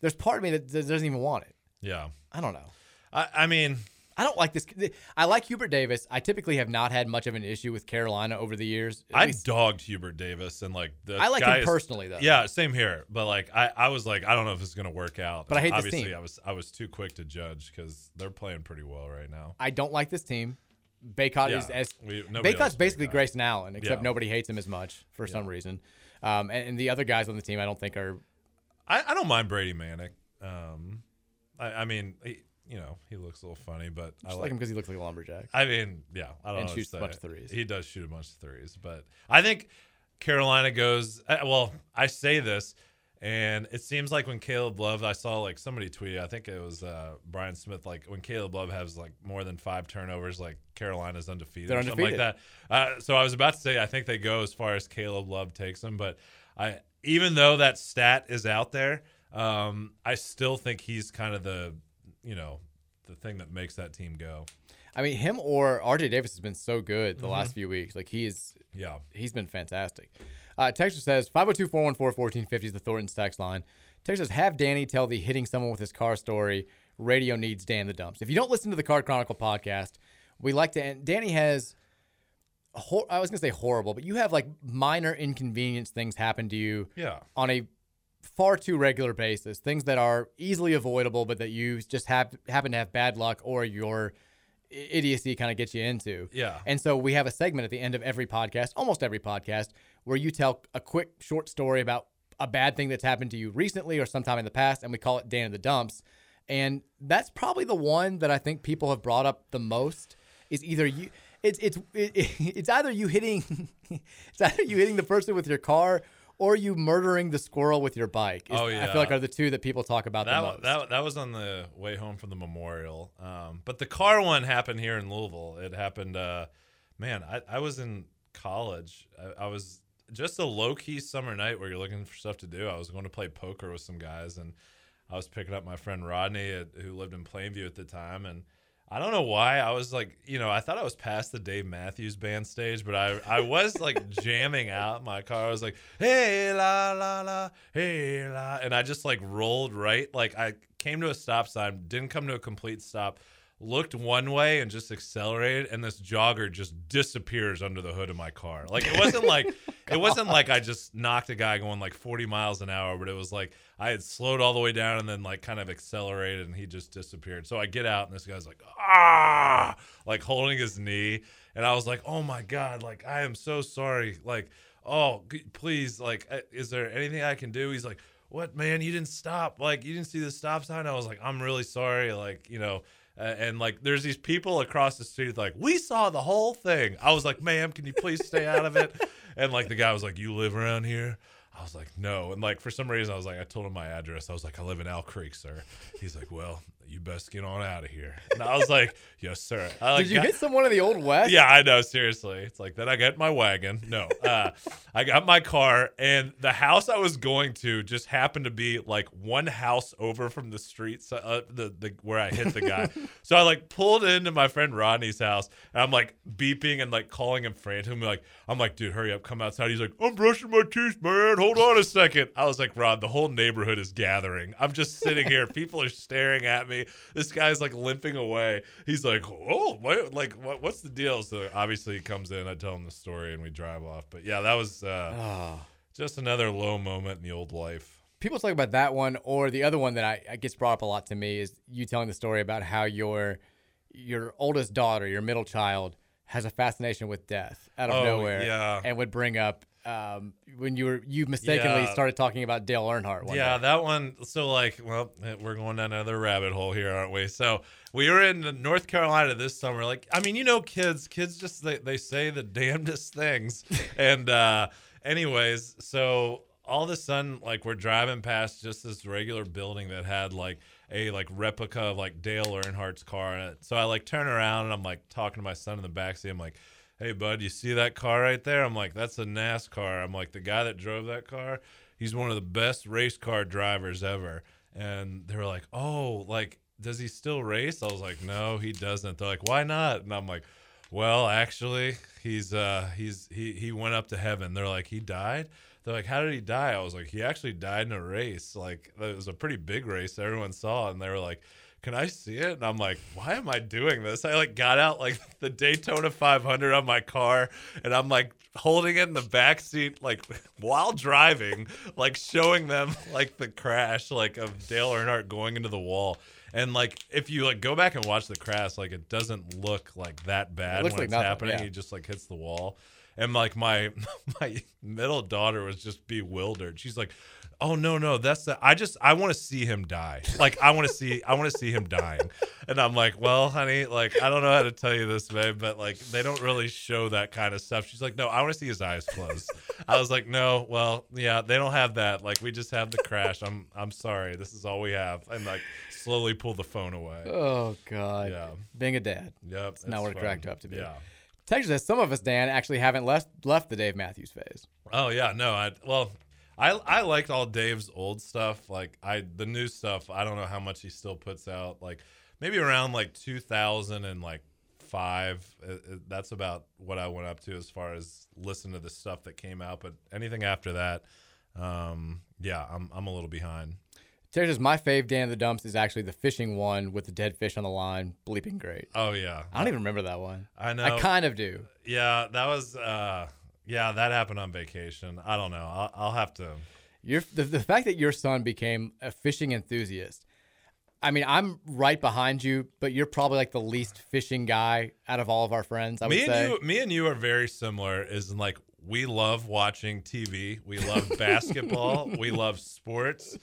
Speaker 3: there's part of me that that doesn't even want it.
Speaker 4: Yeah.
Speaker 3: I don't know.
Speaker 4: I, I mean,
Speaker 3: I don't like this. I like Hubert Davis. I typically have not had much of an issue with Carolina over the years.
Speaker 4: I
Speaker 3: least-
Speaker 4: dogged Hubert Davis and like the
Speaker 3: I like him
Speaker 4: is-
Speaker 3: personally, though.
Speaker 4: Yeah, same here. But like I, I was like I don't know if it's gonna work out.
Speaker 3: But I hate this
Speaker 4: Obviously,
Speaker 3: team.
Speaker 4: I was I was too quick to judge because they're playing pretty well right now.
Speaker 3: I don't like this team. Bacot is as
Speaker 4: we- Bacot's
Speaker 3: basically Grayson Allen, except
Speaker 4: Yeah.
Speaker 3: nobody hates him as much for some reason. Um, and, and the other guys on the team, I don't think are.
Speaker 4: I, I don't mind Brady Manek. Um, I, I mean, he, you know, he looks a little funny, but I
Speaker 3: Just like him because he looks like a lumberjack.
Speaker 4: I mean, yeah, I don't
Speaker 3: And
Speaker 4: know.
Speaker 3: shoots a bunch of threes.
Speaker 4: He does shoot a bunch of threes, but I think Carolina goes. uh, Well, I say this, and it seems like when Caleb Love, I saw like somebody tweet. I think it was uh, Brian Smith. Like when Caleb Love has like more than five turnovers, like Carolina's undefeated,
Speaker 3: They're
Speaker 4: or something like
Speaker 3: undefeated.
Speaker 4: that. Uh, so I was about to say I think they go as far as Caleb Love takes them, but I even though that stat is out there, um, I still think he's kind of the you know the thing that makes that team go.
Speaker 3: I mean, him or RJ Davis has been so good the
Speaker 4: Mhm.
Speaker 3: last few weeks. Like he is,
Speaker 4: Yeah.
Speaker 3: he's been fantastic. Uh, Texas says 502 414 1450 is the Thornton's text line. Texas, have Danny tell the hitting someone with his car story. Radio needs Dan the Dumps. If you don't listen to the Card Chronicle podcast, we like to. And Danny has, hor- I was gonna say horrible, but you have like minor inconvenience things happen to you.
Speaker 4: Yeah.
Speaker 3: On a far too regular basis, things that are easily avoidable, but that you just have happen to have bad luck or your idiocy kind of gets you into.
Speaker 4: Yeah.
Speaker 3: And so we have a segment at the end of every podcast, almost every podcast, where you tell a quick short story about a bad thing that's happened to you recently or sometime in the past, and we call it Dan in the Dumps. And that's probably the one that I think people have brought up the most. Is either you, it's it's it's either you hitting, it's either you hitting the person with your car or you murdering the squirrel with your bike. is-
Speaker 4: Oh,
Speaker 3: I feel like are the two that people talk about
Speaker 4: that,
Speaker 3: the most.
Speaker 4: that that was on the way home from the memorial. Um, but the car one happened here in Louisville. It happened. Uh, man, I, I was in college. I, I was just a low key summer night where you're looking for stuff to do. I was going to play poker with some guys, and I was picking up my friend Rodney, at, who lived in Plainview at the time, and. I don't know why I was like, you know, I thought I was past the Dave Matthews Band stage, but I I was like jamming out my car. I was like, hey la la la, hey la, and I just like rolled right. Like I came to a stop sign, didn't come to a complete stop, looked one way and just accelerated, and this jogger just disappears under the hood of my car. Like it wasn't like it wasn't like I just knocked a guy going like 40 miles an hour, but it was like I had slowed all the way down and then like kind of accelerated, and he just disappeared. So I get out, and this guy's like ah, like holding his knee, and I was like, oh my god, like I am so sorry, like oh please, like uh, is there anything I can do? He's like. What man? You didn't stop. Like you didn't see the stop sign. I was like, I'm really sorry. Like you know, uh, and like there's these people across the street like we saw the whole thing. I was like ma'am can you please stay out of it? And like the guy was like you live around here? I was like no. And like for some reason i was like i told him my address. I was like i live in Owl creek sir. He's like well you best get on out of here and i was like yes sir I, like,
Speaker 3: Did you
Speaker 4: got-
Speaker 3: hit someone in the old west?
Speaker 4: yeah, I know. Seriously, it's like then I got my wagon. No, uh, I got my car, and the house I was going to just happened to be like one house over from the street, so, uh, the the where I hit the guy. so I like pulled into my friend Rodney's house, and I'm like beeping and like calling him frantically. Like I'm like, dude, hurry up, come outside. He's like, I'm brushing my teeth, man. Hold on a second. I was like, Rod, the whole neighborhood is gathering. I'm just sitting here. People are staring at me. This guy's like limping away. He's like, oh, what, like what, what's the deal? So obviously he comes in. I tell him the story, and we drive off. But yeah, that was uh,
Speaker 3: Ah.
Speaker 4: just another low moment in the old life.
Speaker 3: people talk about that one or the other one that I, I gets brought up a lot to me is you telling the story about how your your oldest daughter, your middle child, has a fascination with death out of
Speaker 4: Oh,
Speaker 3: nowhere,
Speaker 4: yeah.
Speaker 3: and would bring up um, when you were you mistakenly
Speaker 4: Yeah.
Speaker 3: started talking about Dale Earnhardt. One
Speaker 4: yeah,
Speaker 3: day.
Speaker 4: that one. So, like, well, we're going down another rabbit hole here, aren't we? So, we were in North Carolina this summer. Like, I mean, you know, kids, kids just they, they say the damnedest things. and, uh, anyways, so all of a sudden, like, we're driving past just this regular building that had like a like replica of like Dale Earnhardt's car in it. So I like turn around and I'm like talking to my son in the backseat. I'm like, hey bud, you see that car right there? I'm like, that's a NASCAR. I'm like, the guy that drove that car, he's one of the best race car drivers ever. And they were like, oh, like, does he still race? I was like, no, he doesn't. They're like, why not? And I'm like, well, actually, he's uh he's he he went up to heaven. They're like, he died. They're like, how did he die? I was like, he actually died in a race. Like it was a pretty big race. Everyone saw, and they were like, can I see it? And I'm like, why am I doing this? I like got out like the Daytona 500 on my car, and I'm like holding it in the back seat, like while driving, like showing them like the crash, like of Dale Earnhardt going into the wall. And like, if you like go back and watch the crash, like it doesn't look like that bad
Speaker 3: looks
Speaker 4: when
Speaker 3: like
Speaker 4: it's
Speaker 3: nothing,
Speaker 4: happening.
Speaker 3: yeah.
Speaker 4: He just like hits the wall and like my my middle daughter was just bewildered she's like oh no no that's the i just i want to see him die like i want to see i want to see him dying and i'm like well honey like i don't know how to tell you this babe but like they don't really show that kind of stuff she's like no i want to see his eyes closed i was like no well yeah they don't have that like we just have the crash i'm i'm sorry this is all we have and like slowly pull the phone away
Speaker 3: Oh God.
Speaker 4: Yeah.
Speaker 3: Being a dad.
Speaker 4: Yep,
Speaker 3: It's not what it cracked up to be.
Speaker 4: Yeah.
Speaker 3: Texas says some of us, Dan, actually haven't left left the Dave Matthews phase.
Speaker 4: Oh yeah, no, I well, I I liked all Dave's old stuff. Like I the new stuff, I don't know how much he still puts out. Like maybe around like 2000 and like five. It- it- that's about what I went up to as far as listen to the stuff that came out. But anything after that, um, yeah, I'm I'm a little behind.
Speaker 3: Texas, my fave Dan of the Dumps is actually the fishing one with the dead fish on the line, bleeping great.
Speaker 4: Oh yeah,
Speaker 3: I don't even remember that one.
Speaker 4: I know.
Speaker 3: I kind of do.
Speaker 4: Yeah, that was uh, yeah, that happened on vacation. I don't know. I'll, I'll have to.
Speaker 3: Your the, the fact that your son became a fishing enthusiast. I mean, I'm right behind you, but you're probably like the least fishing guy out of all of our friends. I
Speaker 4: me
Speaker 3: would
Speaker 4: and
Speaker 3: say.
Speaker 4: you, me and you are very similar. Is in like we love watching TV, we love basketball, we love sports,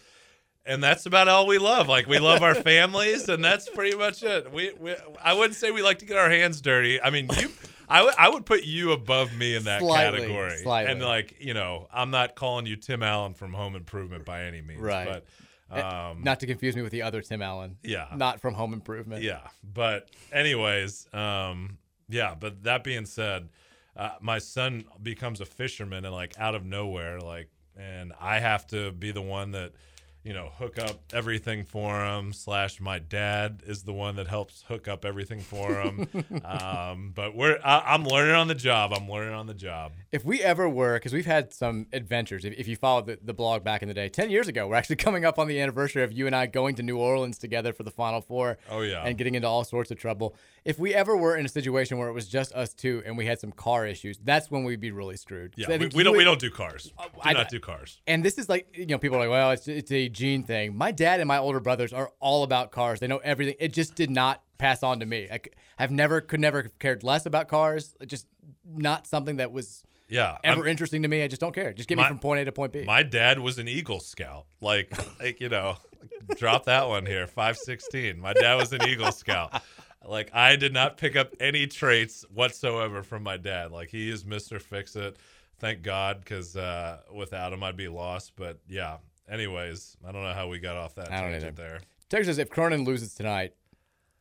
Speaker 4: and that's about all we love. Like we love our families, and that's pretty much it. We, we I wouldn't say we like to get our hands dirty. I mean, you. I would I would put you above me in that
Speaker 3: Slightly,
Speaker 4: category,
Speaker 3: slightly.
Speaker 4: and like you know, I'm not calling you Tim Allen from Home Improvement by any means,
Speaker 3: Right.
Speaker 4: But
Speaker 3: Eh,
Speaker 4: um,
Speaker 3: Not to confuse me with the other Tim Allen.
Speaker 4: Yeah.
Speaker 3: Not from Home Improvement.
Speaker 4: yeah, but anyways, um, yeah. But that being said, uh, my son becomes a fisherman and like out of nowhere, like, and I have to be the one that, you know, hook up everything for him. Slash, my dad is the one that helps hook up everything for him. um, but we're I, I'm learning on the job. I'm learning on the job.
Speaker 3: If we ever were, because we've had some adventures, if, if you followed the, the blog back in the day, 10 years ago, we're actually coming up on the anniversary of you and I going to New Orleans together for the Final Four.
Speaker 4: Oh, yeah.
Speaker 3: And getting into all sorts of trouble. If we ever were in a situation where it was just us two and we had some car issues, that's when we'd be really screwed.
Speaker 4: Yeah, we, we don't we don't do cars. We do
Speaker 3: I-
Speaker 4: not do cars.
Speaker 3: And this is like, you know, people are like, well, it's, it's a gene thing. My dad and my older brothers are all about cars. They know everything. It just did not pass on to me. I, have never, could never have cared less about cars. It Just not something that was
Speaker 4: Yeah,
Speaker 3: ever
Speaker 4: I'm-
Speaker 3: interesting to me. I just don't care. Just get me from point A to point B.
Speaker 4: My dad was an Eagle Scout. Like, like you know, drop that one here. Five sixteen. My dad was an Eagle Scout. Like, I did not pick up any traits whatsoever from my dad. Like, he is Mister Fix It. Thank God, because uh, without him, I'd be lost. But yeah. Anyways, I don't know how we got off that
Speaker 3: I
Speaker 4: tangent there.
Speaker 3: Texas says if Cronin loses tonight,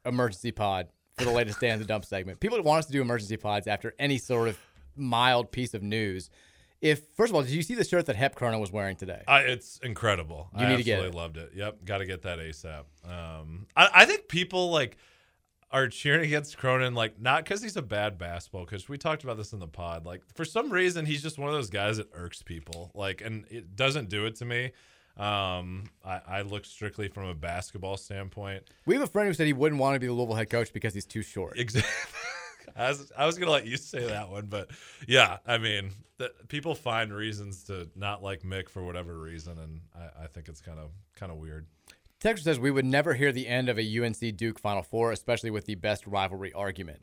Speaker 3: emergency pod for the latest stand the dump segment. People want us to do emergency pods after any sort of mild piece of news. If first of all, did you see the shirt that Hep Cronin was wearing today?
Speaker 4: I, it's incredible.
Speaker 3: You
Speaker 4: I
Speaker 3: need to get it.
Speaker 4: loved it. Yep, got to get that ASAP. Um, I, I think people like are cheering against Cronin, like not because he's a bad basketball. Because we talked about this in the pod. Like for some reason, he's just one of those guys that irks people. Like, and it doesn't do it to me. Um, I, I look strictly from a basketball standpoint.
Speaker 3: We have a friend who said he wouldn't want to be the Louisville head coach because he's too short.
Speaker 4: Exactly. I was, I was gonna let you say that one, but yeah, I mean, that people find reasons to not like Mick for whatever reason, and I, I think it's kind of kind of weird.
Speaker 3: Texas says we would never hear the end of a UNC Duke Final Four, especially with the best rivalry argument.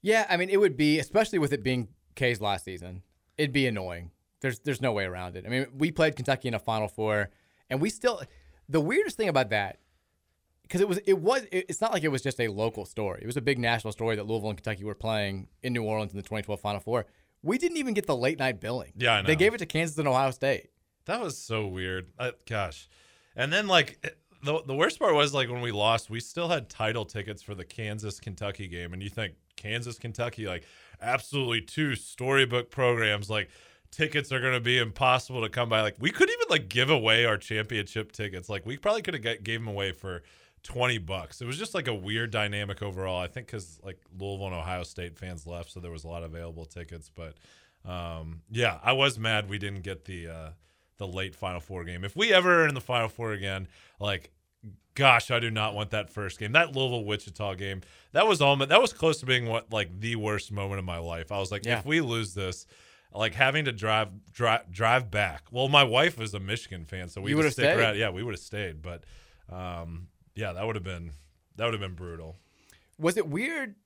Speaker 3: Yeah, I mean, it would be, especially with it being K's last season. it'd be annoying. There's there's no way around it. I mean, we played Kentucky in a Final Four, and we still. The weirdest thing about that, because it was it was it's not like it was just a local story. It was a big national story that Louisville and Kentucky were playing in New Orleans in the 2012 Final Four. We didn't even get the late night billing.
Speaker 4: Yeah, I know.
Speaker 3: They gave it to Kansas and Ohio State.
Speaker 4: That was so weird. I, gosh. And then like the the worst part was like when we lost, we still had title tickets for the Kansas Kentucky game, and you think Kansas Kentucky like absolutely two storybook programs like tickets are going to be impossible to come by. Like we could even like give away our championship tickets. Like we probably could have gave them away for. 20 bucks. It was just like a weird dynamic overall. I think because like Louisville and Ohio State fans left, so there was a lot of available tickets. But um, yeah, I was mad we didn't get the uh, the late Final Four game. If we ever are in the Final Four again, like, gosh, I do not want that first game. That Louisville Wichita game, that was almost that was close to being what like the worst moment of my life. I was like,
Speaker 3: Yeah.
Speaker 4: if we lose this. Like having to drive drive drive back. Well, my wife was a Michigan fan, so we would
Speaker 3: would've stayed.
Speaker 4: around. Yeah, we would have stayed, but um, yeah, that would have been that would have been brutal.
Speaker 3: Was it weird?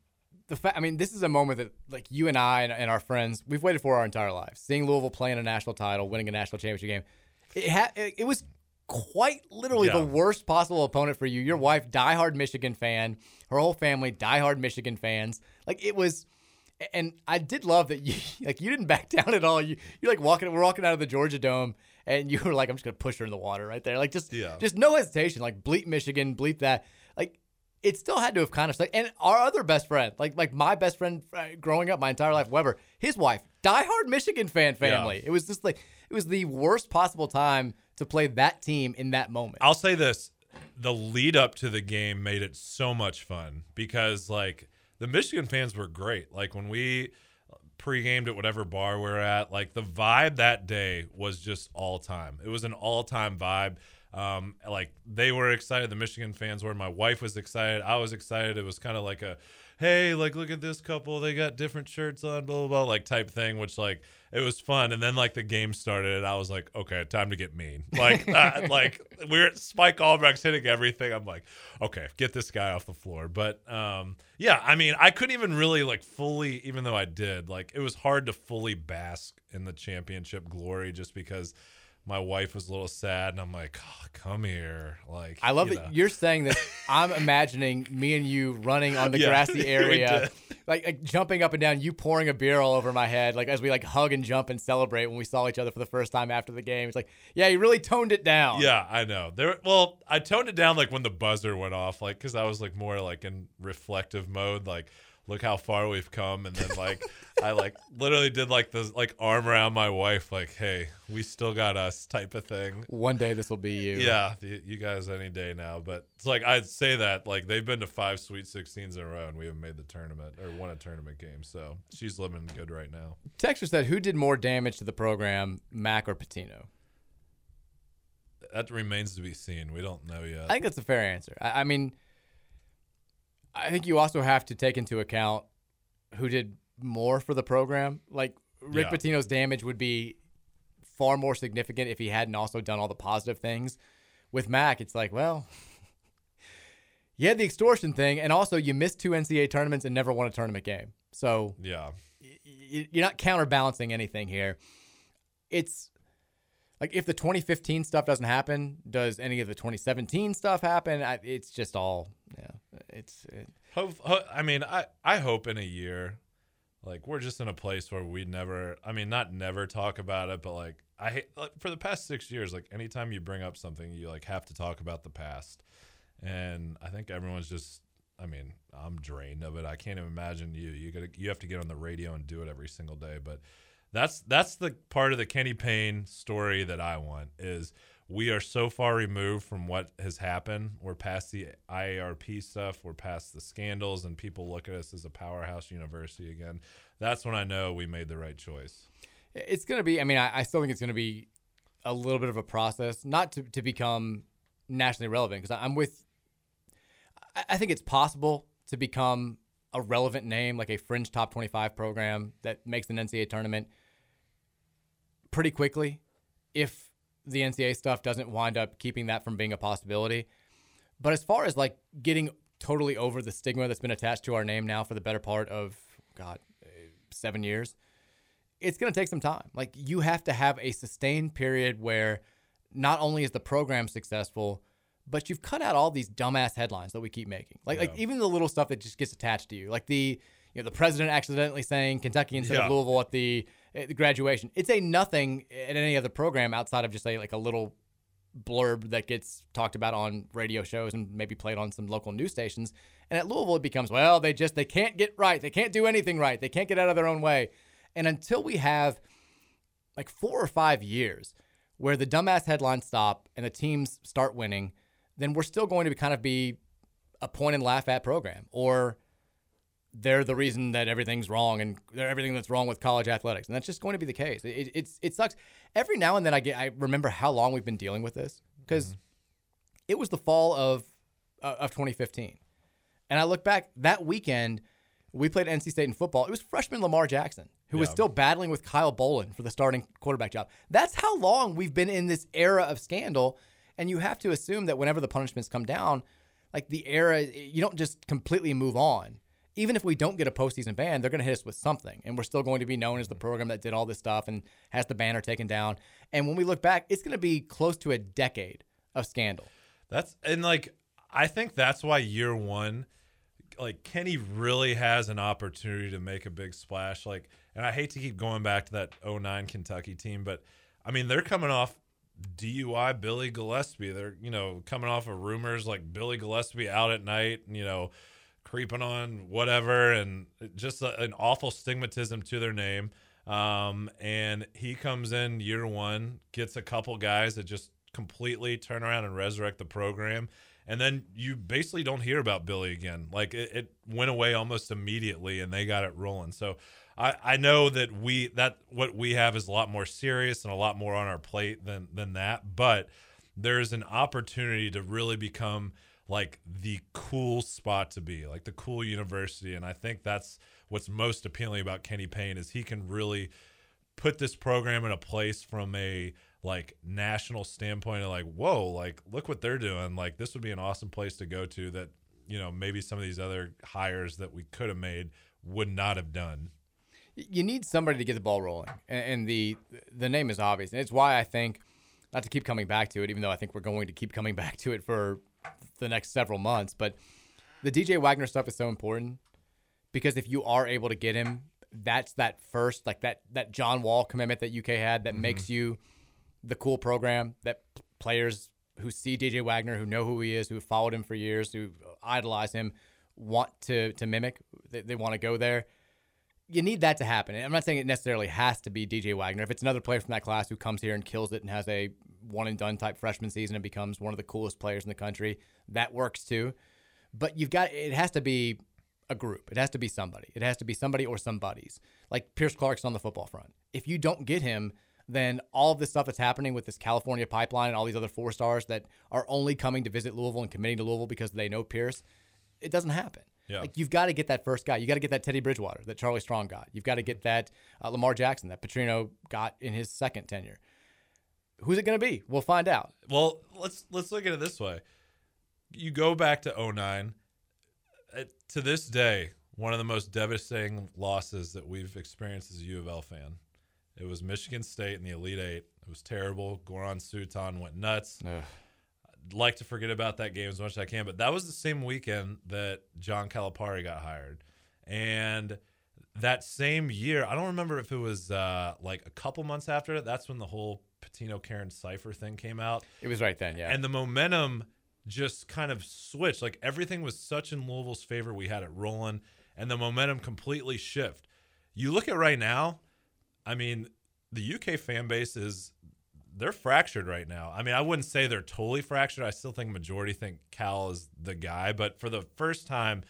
Speaker 3: The fact, I mean, this is a moment that like you and I and, and our friends we've waited for our entire lives. Seeing Louisville playing a national title, winning a national championship game, it ha- it, was quite literally
Speaker 4: Yeah.
Speaker 3: the worst possible opponent for you. Your wife, diehard Michigan fan, her whole family, diehard Michigan fans. Like it was, and I did love that you like you didn't back down at all. You you're like walking, we're walking out of the Georgia Dome, and you were like, I'm just gonna push her in the water right there, like just
Speaker 4: Yeah.
Speaker 3: just no hesitation, like bleep Michigan, bleep that. It still had to have kind of stuck. And our other best friend, like like my best friend uh, growing up my entire life, Weber, his wife, diehard Michigan fan family. It was just like it was the worst possible time to play that team in that moment.
Speaker 4: I'll say this: the lead up to the game made it so much fun because like the Michigan fans were great. Like when we pre-gamed at whatever bar we're at, like the vibe that day was just all time. It was an all time vibe. Um, like they were excited. The Michigan fans were. My wife was excited. I was excited. It was kind of like a, hey, like look at this couple. They got different shirts on, blah blah blah, like type thing. Which like it was fun. And then like the game started, and I was like, okay, time to get mean. Like uh, like we're Spike Albrecht's hitting everything. I'm like, okay, get this guy off the floor. But um, yeah, I mean, I couldn't even really like fully, even though I did, like it was hard to fully bask in the championship glory just because my wife was a little sad, and I'm like, oh, come here, like
Speaker 3: I love
Speaker 4: you
Speaker 3: that
Speaker 4: know.
Speaker 3: you're saying this. I'm imagining me and you running on the
Speaker 4: Yeah,
Speaker 3: grassy area, like, like jumping up and down. You pouring a beer all over my head, like as we like hug and jump and celebrate when we saw each other for the first time after the game. It's like, yeah, you really toned it down.
Speaker 4: Yeah, I know. There. Well, I toned it down like when the buzzer went off, like because I was like more like in reflective mode, like look how far we've come, and then like I like literally did like the like arm around my wife, like hey, we still got us type of thing.
Speaker 3: One day this will be you.
Speaker 4: Yeah, you guys any day now, but it's like I'd say that like they've been to five Sweet 16s in a row, and we haven't made the tournament or won a tournament game, so she's living good right now.
Speaker 3: Texter said, "Who did more damage to the program, Mack or Pitino?"
Speaker 4: That remains to be seen. We don't know yet.
Speaker 3: I think that's a fair answer. I, I mean, I think you also have to take into account who did more for the program. Like Rick
Speaker 4: Yeah.
Speaker 3: Pitino's damage would be far more significant if he hadn't also done all the positive things. With Mack, it's like, well, you had the extortion thing, and also you missed two NCAA tournaments and never won a tournament game. So
Speaker 4: yeah.
Speaker 3: y- you're not counterbalancing anything here. It's like if the 2015 stuff doesn't happen, does any of the 2017 stuff happen? I, it's just all, yeah. It's it,
Speaker 4: Hope, ho- I mean, I, I hope in a year, like we're just in a place where we never, I mean, not never talk about it, but like I hate like, for the past six years, like anytime you bring up something, you like have to talk about the past, and I think everyone's just, I mean, I'm drained of it. I can't even imagine you. You got you have to get on the radio and do it every single day, but that's that's the part of the Kenny Payne story that I want is we are so far removed from what has happened. We're past the IARP stuff. We're past the scandals, and people look at us as a powerhouse university again. That's when I know we made the right choice.
Speaker 3: it's going to be, I mean, I, I still think it's going to be a little bit of a process, not to, to become nationally relevant, because I'm with, I, think it's possible to become a relevant name, like a fringe top 25 program that makes an NCAA tournament pretty quickly if the NCAA stuff doesn't wind up keeping that from being a possibility. But as far as like getting totally over the stigma that's been attached to our name now for the better part of God, uh, seven years, it's going to take some time. Like you have to have a sustained period where not only is the program successful, but you've cut out all these dumbass headlines that we keep making. Like like even the little stuff that just gets attached to you, like the you know the president accidentally saying Kentucky instead
Speaker 4: Yeah.
Speaker 3: of Louisville at the, at the graduation. It's a nothing at any other program outside of just a like a little blurb that gets talked about on radio shows and maybe played on some local news stations. And at Louisville, it becomes, well, they just they can't get right. They can't do anything right. They can't get out of their own way. And until we have like four or five years where the dumbass headlines stop and the teams start winning, then we're still going to be kind of be a point and laugh at program or they're the reason that everything's wrong and they're everything that's wrong with college athletics. And that's just going to be the case. It, it's, it sucks. Every now and then I get, I remember how long we've been dealing with this because it was the fall of, uh, of 2015. And I look back that weekend, we played NC State in football. It was freshman Lamar Jackson who was still battling with Kyle Bolin for the starting quarterback job. That's how long we've been in this era of scandal. And you have to assume that whenever the punishments come down, like the era, you don't just completely move on. Even if we don't get a postseason ban, they're going to hit us with something. And we're still going to be known as the mm-hmm. program that did all this stuff and has the banner taken down. And when we look back, it's going to be close to a decade of scandal.
Speaker 4: That's and like I think that's why year one, like Kenny really has an opportunity to make a big splash. Like, and I hate to keep going back to that 09 Kentucky team, but I mean they're coming off DUI Billy Gillispie. They're you know coming off of rumors like Billy Gillispie out at night, you know, creeping on whatever, and just a, an awful stigmatism to their name. Um, and he comes in year one, gets a couple guys that just completely turn around and resurrect the program. And then you basically don't hear about Billy again. Like it, it went away almost immediately and they got it rolling. So I, I know that we that what we have is a lot more serious and a lot more on our plate than than that. But there's an opportunity to really become like the cool spot to be, like the cool university. And I think that's what's most appealing about Kenny Payne is he can really put this program in a place from a like national standpoint of like whoa like look what they're doing like this would be an awesome place to go to that you know maybe some of these other hires that we could have made would not have done
Speaker 3: you need somebody to get the ball rolling, and, the the name is obvious, and it's why I think not to keep coming back to it, even though I think we're going to keep coming back to it for the next several months. But the DJ Wagner stuff is so important because if you are able to get him, that's that first like that that John Wall commitment that UK had that mm-hmm. makes you the cool program that players who see DJ Wagner, who know who he is, who followed him for years, who idolize him, want to to mimic. They, they want to go there you need that to happen. I'm not saying it necessarily has to be DJ Wagner. If it's another player from that class who comes here and kills it and has a one and done type freshman season and becomes one of the coolest players in the country, that works too. But you've got it has to be a group. It has to be somebody. It has to be somebody or somebody's. Like Pierce Clarkson on the football front. If you don't get him, then all of this stuff that's happening with this California pipeline and all these other four stars that are only coming to visit Louisville and committing to Louisville because they know Pierce, it doesn't happen.
Speaker 4: Yeah.
Speaker 3: Like you've got to get that first guy. You got to get that Teddy Bridgewater that Charlie Strong got. You've got to get that uh, Lamar Jackson that Petrino got in his second tenure. Who's it going to be? We'll find out.
Speaker 4: well let's let's look at it this way you go back to 09 uh, to this day one of the most devastating losses that we've experienced as a u of l fan it was michigan state in the elite eight it was terrible goran suton went nuts I'd like to forget about that game as much as I can, but that was the same weekend that John Calipari got hired. And that same year, I don't remember if it was uh, like a couple months after it, that's when the whole Pitino Karen Sypher thing came out.
Speaker 3: It was right then, yeah.
Speaker 4: And the momentum just kind of switched. Like everything was such in Louisville's favor. We had it rolling, and the momentum completely shift. You look at right now, I mean, the UK fan base is they're fractured right now. I mean, I wouldn't say they're totally fractured. I still think majority think Cal is the guy, but for the first time,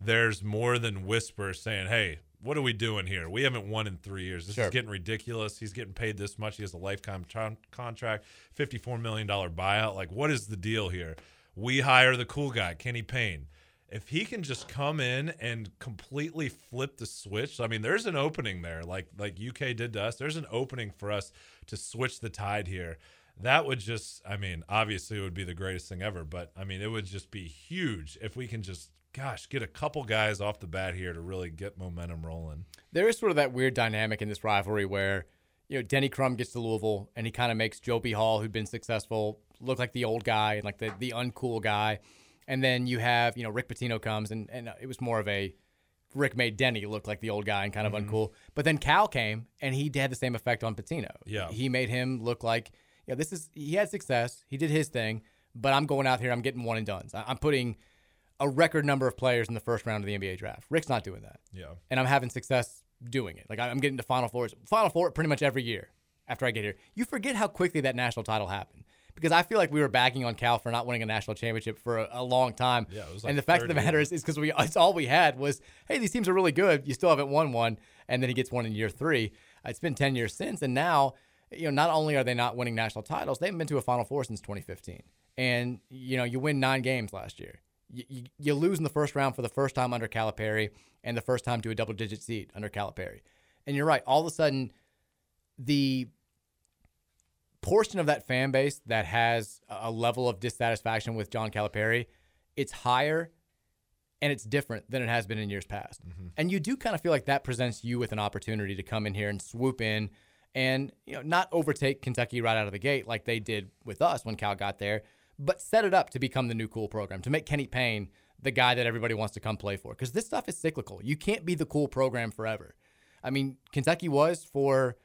Speaker 4: there's more than whispers saying, "Hey, what are we doing here? We haven't won in three years. This
Speaker 3: Sure.
Speaker 4: is getting ridiculous. He's getting paid this much. He has a lifetime contract, fifty-four million dollar buyout. Like, what is the deal here? We hire the cool guy, Kenny Payne. If he can just come in and completely flip the switch, I mean, there's an opening there, like like UK did to us. There's an opening for us to switch the tide here. That would just, I mean, obviously it would be the greatest thing ever, but I mean, it would just be huge if we can just gosh, get a couple guys off the bat here to really get momentum rolling.
Speaker 3: There is sort of that weird dynamic in this rivalry where, you know, Denny Crum gets to Louisville and he kind of makes Joe B. Hall, who'd been successful, look like the old guy and like the, the uncool guy. And then you have, you know, Rick Pitino comes and, and it was more of a Rick made Denny look like the old guy and kind of
Speaker 4: Mhm.
Speaker 3: uncool. But then Cal came and he had the same effect on Pitino.
Speaker 4: Yeah.
Speaker 3: He made him look like, yeah, this is, he had success. He did his thing, but I'm going out here, I'm getting one and done. I'm putting a record number of players in the first round of the NBA draft. Rick's not doing that.
Speaker 4: Yeah.
Speaker 3: And I'm having success doing it. Like I'm getting to Final Fours, Final Four pretty much every year after I get here. You forget how quickly that national title happened. Because I feel like we were backing on Cal for not winning a national championship for a, a long time.
Speaker 4: Yeah, it was
Speaker 3: and the fact of the
Speaker 4: 30
Speaker 3: matter is, is because we it's all we had was, hey, these teams are really good. You still haven't won one, and then he gets one in year three. It's been ten years since, and now, you know, not only are they not winning national titles, they haven't been to a Final Four since 2015. And you know, you win nine games last year. You, you, you lose in the first round for the first time under Calipari, and the first time to a double-digit seed under Calipari. And you're right. All of a sudden, the portion of that fan base that has a level of dissatisfaction with John Calipari, it's higher and it's different than it has been in years past. Mm-hmm. And you do kind of feel like that presents you with an opportunity to come in here and swoop in and you know not overtake Kentucky right out of the gate like they did with us when Cal got there, but set it up to become the new cool program, to make Kenny Payne the guy that everybody wants to come play for because this stuff is cyclical. You can't be the cool program forever. I mean, Kentucky was for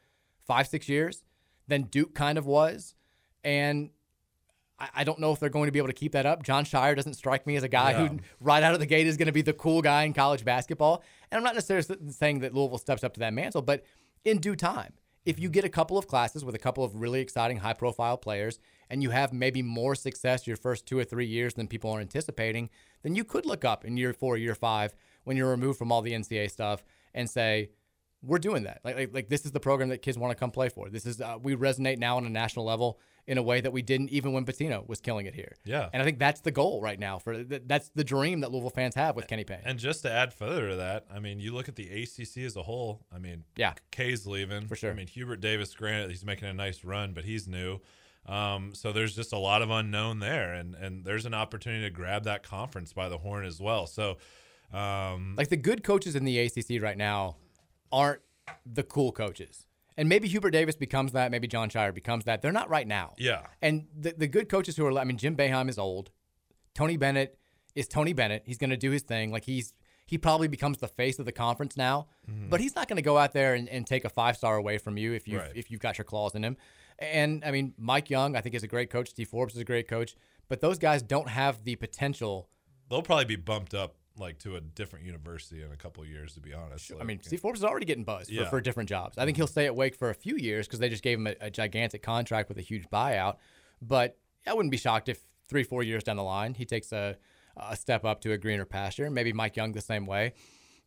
Speaker 3: 5 6 years then Duke kind of was. And I, I don't know if they're going to be able to keep that up. Jon Scheyer doesn't strike me as a guy
Speaker 4: Yeah.
Speaker 3: who, right out of the gate, is going to be the cool guy in college basketball. And I'm not necessarily saying that Louisville steps up to that mantle, but in due time, if you get a couple of classes with a couple of really exciting, high profile players, and you have maybe more success your first two or three years than people are anticipating, then you could look up in year four, year five, when you're removed from all the NCAA stuff and say, we're doing that. Like, like, like this is the program that kids want to come play for. This is uh, we resonate now on a national level in a way that we didn't even when Pitino was killing it here.
Speaker 4: Yeah.
Speaker 3: and I think that's the goal right now. For th- that's the dream that Louisville fans have with Kenny Payne.
Speaker 4: And just to add further to that, I mean, you look at the ACC as a whole. I mean,
Speaker 3: Yeah.
Speaker 4: Kay's leaving
Speaker 3: For sure.
Speaker 4: I mean, Hubert Davis, granted, he's making a nice run, but he's new. Um, so there's just a lot of unknown there, and and there's an opportunity to grab that conference by the horn as well. So, um,
Speaker 3: Like the good coaches in the ACC right now aren't the cool coaches. And maybe Hubert Davis becomes that. Maybe Jon Scheyer becomes that. They're not right now.
Speaker 4: Yeah.
Speaker 3: And the, the good coaches who are, I mean, Jim Boeheim is old. Tony Bennett is Tony Bennett. He's going to do his thing. Like he's, he probably becomes the face of the conference now, mm-hmm. but he's not going to go out there and, and take a five star away from you if you
Speaker 4: Right.
Speaker 3: if you've got your claws in him. And I mean, Mike Young, I think is a great coach. Steve Forbes is a great coach, but those guys don't have the potential.
Speaker 4: they'll probably be bumped up like to a different university in a couple of years, to be honest.
Speaker 3: I
Speaker 4: Like,
Speaker 3: mean, Steve Forbes is already getting buzzed for,
Speaker 4: Yeah.
Speaker 3: for different jobs. I think he'll stay at Wake for a few years because they just gave him a, a gigantic contract with a huge buyout. But I wouldn't be shocked if three, four years down the line he takes a, a step up to a greener pasture. Maybe Mike Young the same way.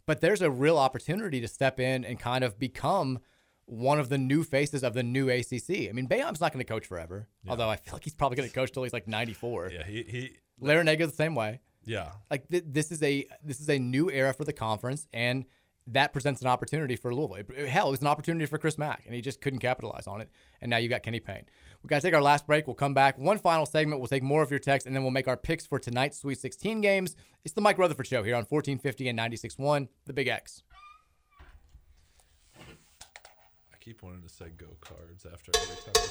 Speaker 3: But there's a real opportunity to step in and kind of become one of the new faces of the new ACC. I mean, Boeheim's not going to coach forever, although I feel like he's probably going to coach till he's like 94.
Speaker 4: yeah, he he
Speaker 3: Larranaga the same way.
Speaker 4: Yeah.
Speaker 3: Like th- this is a this is a new era for the conference, and that presents an opportunity for Louisville. It- hell, it was an opportunity for Chris Mack, and he just couldn't capitalize on it. And now you got Kenny Payne. We got to take our last break. We'll come back. One final segment. We'll take more of your text, and then we'll make our picks for tonight's Sweet 16 games. It's the Mike Rutherford Show here on 1450 and 96.1, The Big X.
Speaker 4: I keep wanting to say go cards after every time.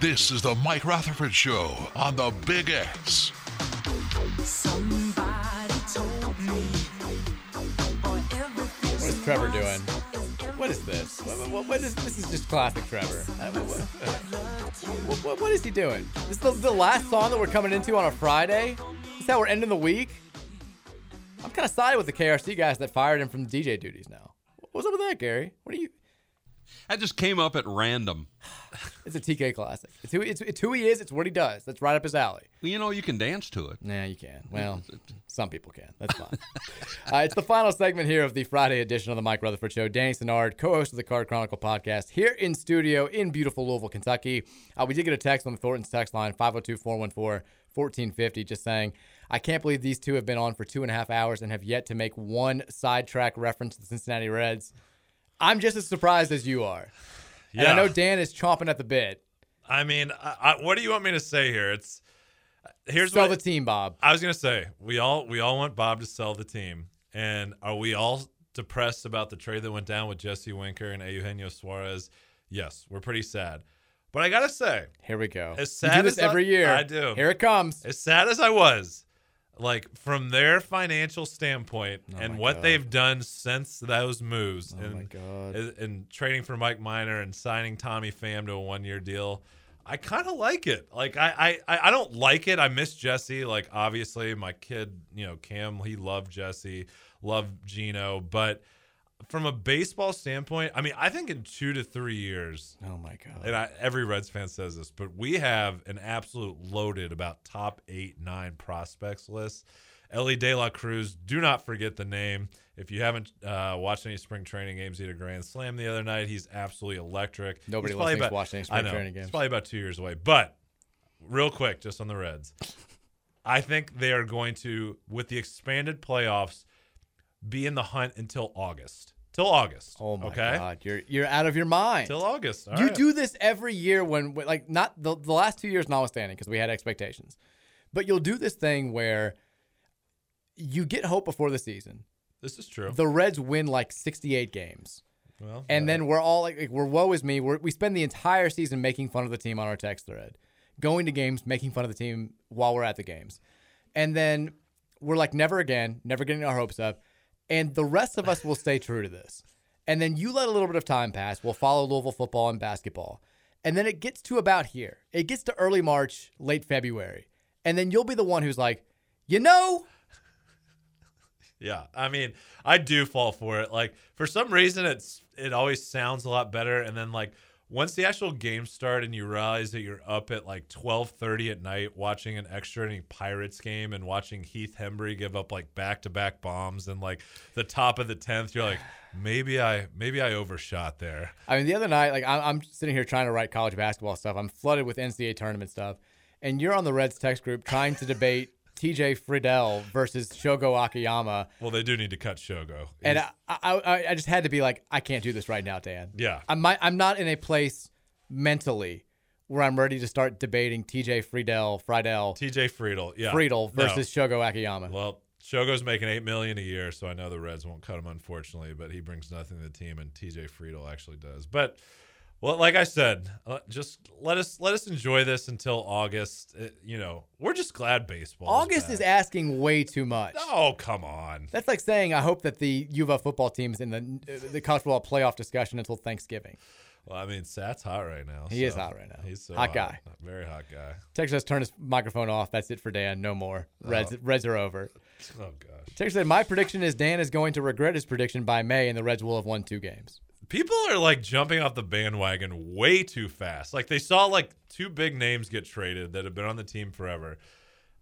Speaker 1: This is the Mike Rutherford Show on the Big X.
Speaker 3: What is Trevor doing? What is this? What, what, what is this? Is just classic Trevor. Uh, What, what, what is he doing? This is the, the last song that we're coming into on a Friday. This is how we're ending the week. I'm kind of sided with the KRC guys that fired him from the DJ duties now. What's up with that, Gary? What are you?
Speaker 5: That just came up at random.
Speaker 3: It's a TK classic. It's who, it's, it's who he is. It's what he does. That's right up his alley.
Speaker 5: Well, you know, you can dance to it.
Speaker 3: Yeah, you can. Well, some people can. That's fine. uh, it's the final segment here of the Friday edition of the Mike Rutherford Show. Danny Sennard, co-host of the Card Chronicle podcast, here in studio in beautiful Louisville, Kentucky. Uh, we did get a text on the Thornton's text line, 502-414-1450, just saying, I can't believe these two have been on for two and a half hours and have yet to make one sidetrack reference to the Cincinnati Reds. I'm just as surprised as you are. And I know Dan is chomping at the bit.
Speaker 4: I mean, I, I, what do you want me to say here? It's here's
Speaker 3: Sell
Speaker 4: what
Speaker 3: the team, Bob.
Speaker 4: I was gonna say we all we all want Bob to sell the team, and are we all depressed about the trade that went down with Jesse Winker and Eugenio Suarez? Yes, we're pretty sad. But I gotta say,
Speaker 3: Here we go.
Speaker 4: as
Speaker 3: You
Speaker 4: sad
Speaker 3: do this
Speaker 4: as I-
Speaker 3: every year.
Speaker 4: I do.
Speaker 3: Here it comes.
Speaker 4: As sad as I was, like from their financial standpoint oh and
Speaker 3: Oh my
Speaker 4: what
Speaker 3: God.
Speaker 4: they've done since those moves,
Speaker 3: Oh
Speaker 4: and, and and trading for Mike Minor and signing Tommy Pham to a one year deal. I kind of like it. Like I, I, I don't like it. I miss Jesse. Like obviously, my kid, you know, Cam, he loved Jesse, loved Gino. But from a baseball standpoint, I mean, I think in two to three years,
Speaker 3: Oh my god.
Speaker 4: and I, every Reds fan says this, but we have an absolute loaded about top eight, nine prospects list. Elly De La Cruz, do not forget the name. If you haven't uh, watched any spring training games, he had a grand slam the other night. He's absolutely electric.
Speaker 3: Nobody
Speaker 4: He's
Speaker 3: listening's
Speaker 4: about-
Speaker 3: watched any spring
Speaker 4: know.
Speaker 3: training games.
Speaker 4: He's probably about two years away. But real quick, just on the Reds, I think they are going to, with the expanded playoffs, be in the hunt until August. Till August.
Speaker 3: Oh my
Speaker 4: okay?
Speaker 3: god, you're you're out of your mind.
Speaker 4: Till August. All
Speaker 3: you
Speaker 4: right.
Speaker 3: do this every year when, like not the, the last two years notwithstanding because we had expectations, but you'll do this thing where you get hope before the season.
Speaker 4: This is true.
Speaker 3: The Reds win like 68 games.
Speaker 4: Well,
Speaker 3: And then we're all like, like we're woe is me. We're, we spend the entire season making fun of the team on our text thread, going to games, making fun of the team while we're at the games. And then we're like, never again, never getting our hopes up. And the rest of us will stay true to this. And then you let a little bit of time pass. We'll follow Louisville football and basketball. And then it gets to about here. It gets to early March, late February. And then you'll be the one who's like, you know,
Speaker 4: Yeah, I mean, I do fall for it. Like for some reason, it's it always sounds a lot better, and then like once the actual game start and you realize that you're up at like twelve thirty at night watching an extra inning Pirates game and watching Heath Hembree give up like back to back bombs and like the top of the tenth, you're like, maybe I maybe I overshot there.
Speaker 3: I mean, the other night, like I'm, I'm sitting here trying to write college basketball stuff. I'm flooded with NCAA tournament stuff, and you're on the Reds text group trying to debate TJ Friedl versus Shogo Akiyama.
Speaker 4: Well, they do need to cut Shogo.
Speaker 3: And
Speaker 4: He's-
Speaker 3: I, I, I, I just had to be like, I can't do this right now, Dan.
Speaker 4: Yeah.
Speaker 3: I'm, I'm not in a place mentally where I'm ready to start debating TJ Friedl, Friedl,
Speaker 4: TJ Friedl, yeah,
Speaker 3: Friedl
Speaker 4: No.
Speaker 3: versus Shogo Akiyama.
Speaker 4: Well, Shogo's making eight million a year, so I know the Reds won't cut him, unfortunately. But he brings nothing to the team, and TJ Friedl actually does. But well, like I said, uh, just let us let us enjoy this until August. Uh, you know, we're just glad baseball.
Speaker 3: August is asking way too much.
Speaker 4: Oh come on!
Speaker 3: That's like saying I hope that the Uva football team's in the the college football playoff discussion until Thanksgiving.
Speaker 4: Well, I mean, Sat's hot right now.
Speaker 3: He is hot right now.
Speaker 4: He's so
Speaker 3: Hot guy.
Speaker 4: very hot guy.
Speaker 3: Texas turn his microphone off. That's it for Dan. No more. Reds,
Speaker 4: Oh.
Speaker 3: Reds are over.
Speaker 4: Oh gosh.
Speaker 3: Texas said my prediction is Dan is going to regret his prediction by May, and the Reds will have won two games.
Speaker 4: People are like jumping off the bandwagon way too fast. Like they saw like two big names get traded that have been on the team forever.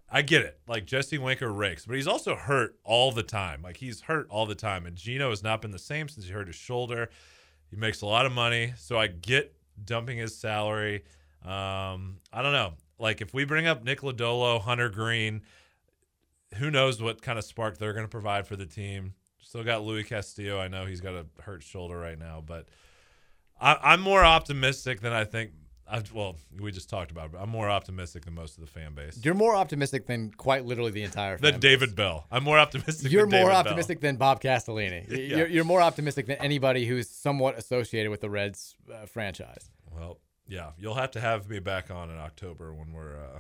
Speaker 4: I get it. Like Jesse Winker rakes, but he's also hurt all the time. Like he's hurt all the time. And Gino has not been the same since he hurt his shoulder. He makes a lot of money. So I get dumping his salary. Um, I don't know. Like if we bring up Nick Lodolo, Hunter Greene, who knows what kind of spark they're going to provide for the team. Still got Luis Castillo. I know he's got a hurt shoulder right now, but I, I'm more optimistic than I think. I, well, we just talked about it, but I'm more optimistic than most of the fan base.
Speaker 3: You're more optimistic than quite literally the entire.
Speaker 4: Than David
Speaker 3: base.
Speaker 4: Bell. I'm more optimistic.
Speaker 3: You're
Speaker 4: than
Speaker 3: more
Speaker 4: David Bell.
Speaker 3: optimistic than Bob Castellini.
Speaker 4: Yeah.
Speaker 3: You're, you're more optimistic than anybody who's somewhat associated with the Reds uh, franchise.
Speaker 4: Well, Yeah, you'll have to have me back on in October when we're, uh,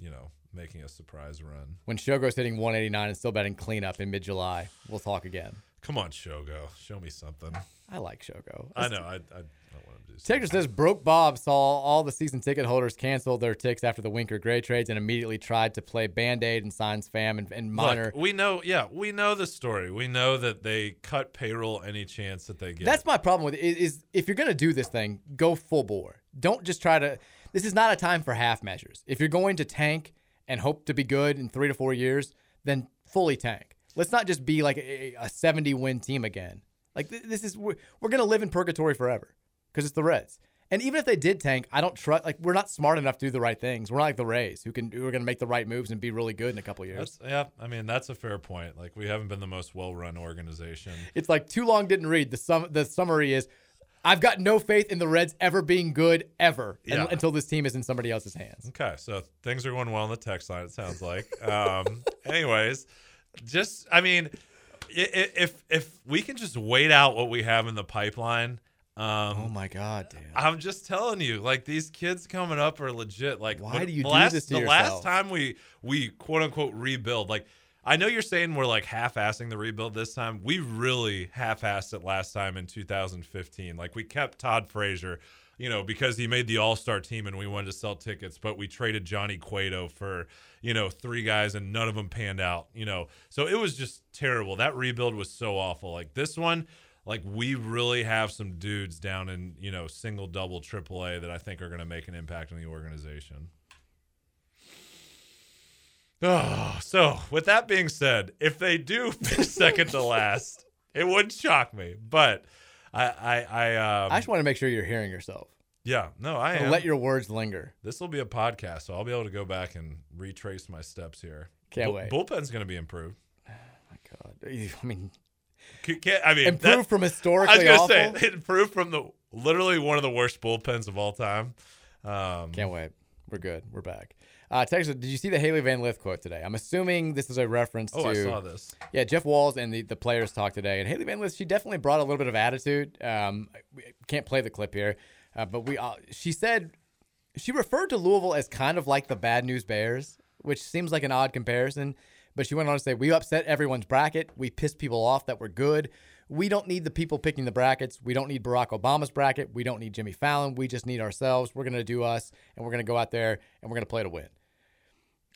Speaker 4: you know, making a surprise run.
Speaker 3: When Shogo's hitting 189 and still betting cleanup in mid July, we'll talk again.
Speaker 4: Come on, Shogo, show me something.
Speaker 3: I like Shogo.
Speaker 4: I know. I, I don't want him to do.
Speaker 3: Texas says Broke Bob saw all the season ticket holders cancel their ticks after the Winker Gray trades and immediately tried to play Band Aid and signs Pham and, and minor.
Speaker 4: Look, we know, yeah, we know the story. We know that they cut payroll any chance that they get.
Speaker 3: That's my problem with it is if you're going to do this thing, go full bore. Don't just try to. This is not a time for half measures. If you're going to tank and hope to be good in three to four years, then fully tank. Let's not just be like a, a 70 win team again. Like this is we're, we're going to live in purgatory forever because it's the Reds. And even if they did tank, I don't trust. Like we're not smart enough to do the right things. We're not like the Rays, who can who are going to make the right moves and be really good in a couple years.
Speaker 4: That's, yeah, I mean that's a fair point. Like we haven't been the most well-run organization.
Speaker 3: It's like too long didn't read. The sum the summary is, I've got no faith in the Reds ever being good ever
Speaker 4: Yeah.
Speaker 3: un- until this team is in somebody else's hands.
Speaker 4: Okay, so things are going well on the text line. It sounds like. Um, anyways, just I mean, if if we can just wait out what we have in the pipeline. Um,
Speaker 3: Oh my God, dude.
Speaker 4: I'm just telling you, like these kids coming up are legit. Like,
Speaker 3: Why
Speaker 4: the-
Speaker 3: do you
Speaker 4: the
Speaker 3: do
Speaker 4: last,
Speaker 3: this to
Speaker 4: The
Speaker 3: yourself?
Speaker 4: last time we we quote unquote rebuild, like I know you're saying we're like half-assing the rebuild this time. We really half-assed it last time in 2015. Like we kept Todd Frazier, you know, because he made the All-Star team and we wanted to sell tickets, but we traded Johnny Cueto for you know three guys and none of them panned out. You know, so it was just terrible. That rebuild was so awful. Like this one like we really have some dudes down in you know single double triple a that i think are going to make an impact on the organization oh so with that being said if they do finish second to last it wouldn't shock me but i i i um
Speaker 3: I just want to make sure you're hearing yourself.
Speaker 4: yeah no i
Speaker 3: So
Speaker 4: am
Speaker 3: let your words linger.
Speaker 4: this will be a podcast so i'll be able to go back and retrace my steps here
Speaker 3: Can't wait.
Speaker 4: bullpen's going to be improved Oh my
Speaker 3: God, I mean,
Speaker 4: Can't, I mean,
Speaker 3: Improved
Speaker 4: that-
Speaker 3: from
Speaker 4: I was gonna say improved from the literally one of the worst bullpens of all time. Um,
Speaker 3: Can't wait. We're good. We're back. Uh, Texas, did you see the Hailey Van Lith quote today? I'm assuming this is a reference
Speaker 4: Oh,
Speaker 3: to.
Speaker 4: Oh, I saw this.
Speaker 3: Yeah, Jeff Walz and the, the players talked today, and Hailey Van Lith, she definitely brought a little bit of attitude. Um, we can't play the clip here, uh, but we. Uh, she said she referred to Louisville as kind of like the Bad News Bears, which seems like an odd comparison. But she went on to say, "We upset everyone's bracket. We pissed people off that were good. We don't need the people picking the brackets. We don't need Barack Obama's bracket. We don't need Jimmy Fallon. We just need ourselves. We're gonna do us, and we're gonna go out there and we're gonna play to win."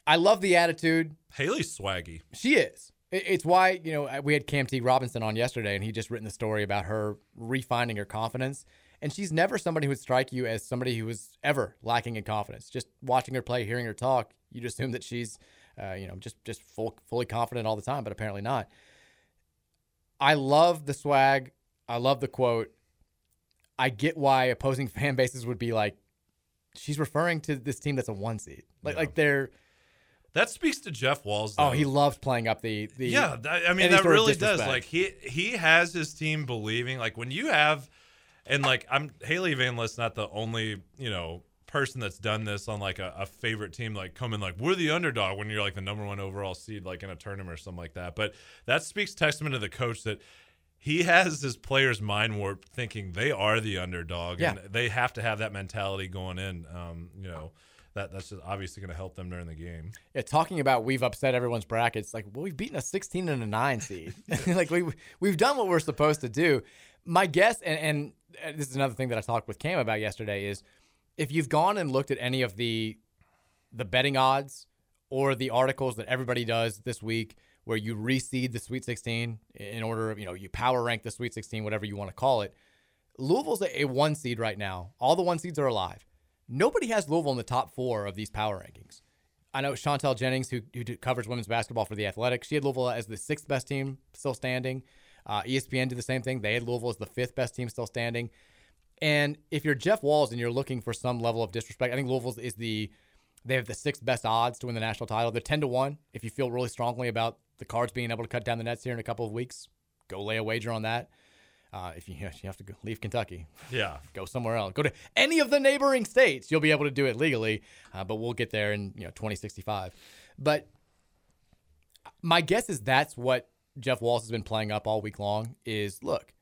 Speaker 3: I love the attitude.
Speaker 4: Hailey's swaggy.
Speaker 3: She is. It's why, you know, we had Cam T. Robinson on yesterday, and he just written the story about her refining her confidence. And she's never somebody who would strike you as somebody who was ever lacking in confidence. Just watching her play, hearing her talk, you'd assume that she's, uh, you know, just just full, fully confident all the time, but apparently not. I love the swag. I love the quote. I get why opposing fan bases would be like, she's referring to this team that's a one seed. Like, like they're.
Speaker 4: That speaks to Jeff Walz.
Speaker 3: Oh, he loves playing up the the.
Speaker 4: yeah, that, I mean that really does. Like he he has his team believing. Like when you have, and like I'm Hailey Van Lith's not the only you know person that's done this on like a, a favorite team. Like coming like we're the underdog when you're like the number one overall seed like in a tournament or something like that. But that speaks testament to the coach that. He has his players mind warped, thinking they are the underdog,
Speaker 3: Yeah.
Speaker 4: and they have to have that mentality going in. Um, you know, that that's just obviously going to help them during the game.
Speaker 3: Yeah, talking about we've upset everyone's brackets. Like, well, we've beaten a 16 and a nine seed. like we we've done what we're supposed to do. My guess, and, and uh, this is another thing that I talked with Cam about yesterday, is if you've gone and looked at any of the the betting odds or the articles that everybody does this week, where you reseed the Sweet 16 in order of you know you power rank the Sweet 16, whatever you want to call it. Louisville's a, a one seed right now. All the one seeds are alive. Nobody has Louisville in the top four of these power rankings. I know Chantel Jennings, who, who covers women's basketball for the Athletic, she had Louisville as the sixth best team still standing. Uh, ESPN did the same thing. They had Louisville as the fifth best team still standing. And if you're Jeff Walz and you're looking for some level of disrespect, I think Louisville is the they have the sixth best odds to win the national title. They're ten to one. If you feel really strongly about the Cards being able to cut down the nets here in a couple of weeks, go lay a wager on that. Uh, if you, you have to go, leave Kentucky,
Speaker 4: Yeah.
Speaker 3: go somewhere else. Go to any of the neighboring states. You'll be able to do it legally, uh, but we'll get there in you know 2065. But my guess is that's what Jeff Walz has been playing up all week long. Is look,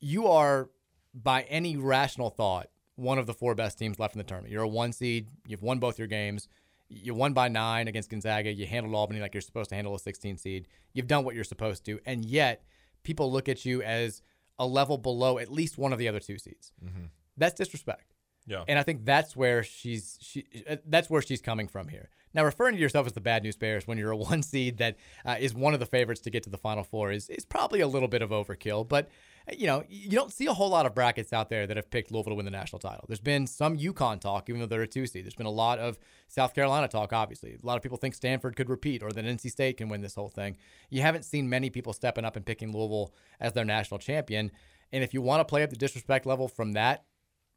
Speaker 3: you are by any rational thought one of the four best teams left in the tournament. You're a one seed. You've won both your games. You won by nine against Gonzaga. You handled Albany like you're supposed to handle a 16 seed. You've done what you're supposed to, and yet people look at you as a level below at least one of the other two seeds.
Speaker 4: Mhm.
Speaker 3: That's disrespect.
Speaker 4: Yeah.
Speaker 3: And I think that's where she's she uh, that's where she's coming from here. Now, referring to yourself as the bad news bears when you're a one seed that uh, is one of the favorites to get to the final four is is probably a little bit of overkill. But you know, you don't see a whole lot of brackets out there that have picked Louisville to win the national title. There's been some UConn talk, even though they're a two seed. There's been a lot of South Carolina talk. Obviously, a lot of people think Stanford could repeat or that NC State can win this whole thing. You haven't seen many people stepping up and picking Louisville as their national champion. And if you want to play up the disrespect level from that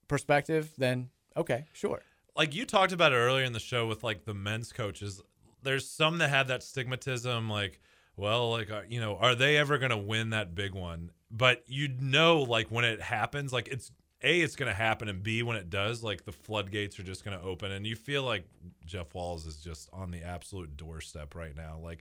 Speaker 3: perspective, then okay, sure.
Speaker 4: like you talked about it earlier in the show with like the men's coaches there's some that have that stigmatism like well like uh, you know are they ever going to win that big one but you know like when it happens like it's a it's going to happen and b when it does like the floodgates are just going to open and you feel like jeff walz is just on the absolute doorstep right now. Like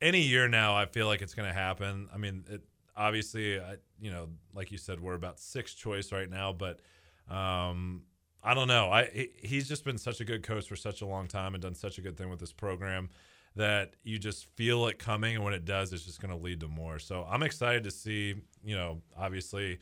Speaker 4: any year now i feel like it's going to happen. I mean it obviously I, you know like you said we're about sixth choice right now but um I don't know. I he- he's just been such a good coach for such a long time and done such a good thing with this program that you just feel it coming, and when it does, it's just going to lead to more. So I'm excited to see. You know, obviously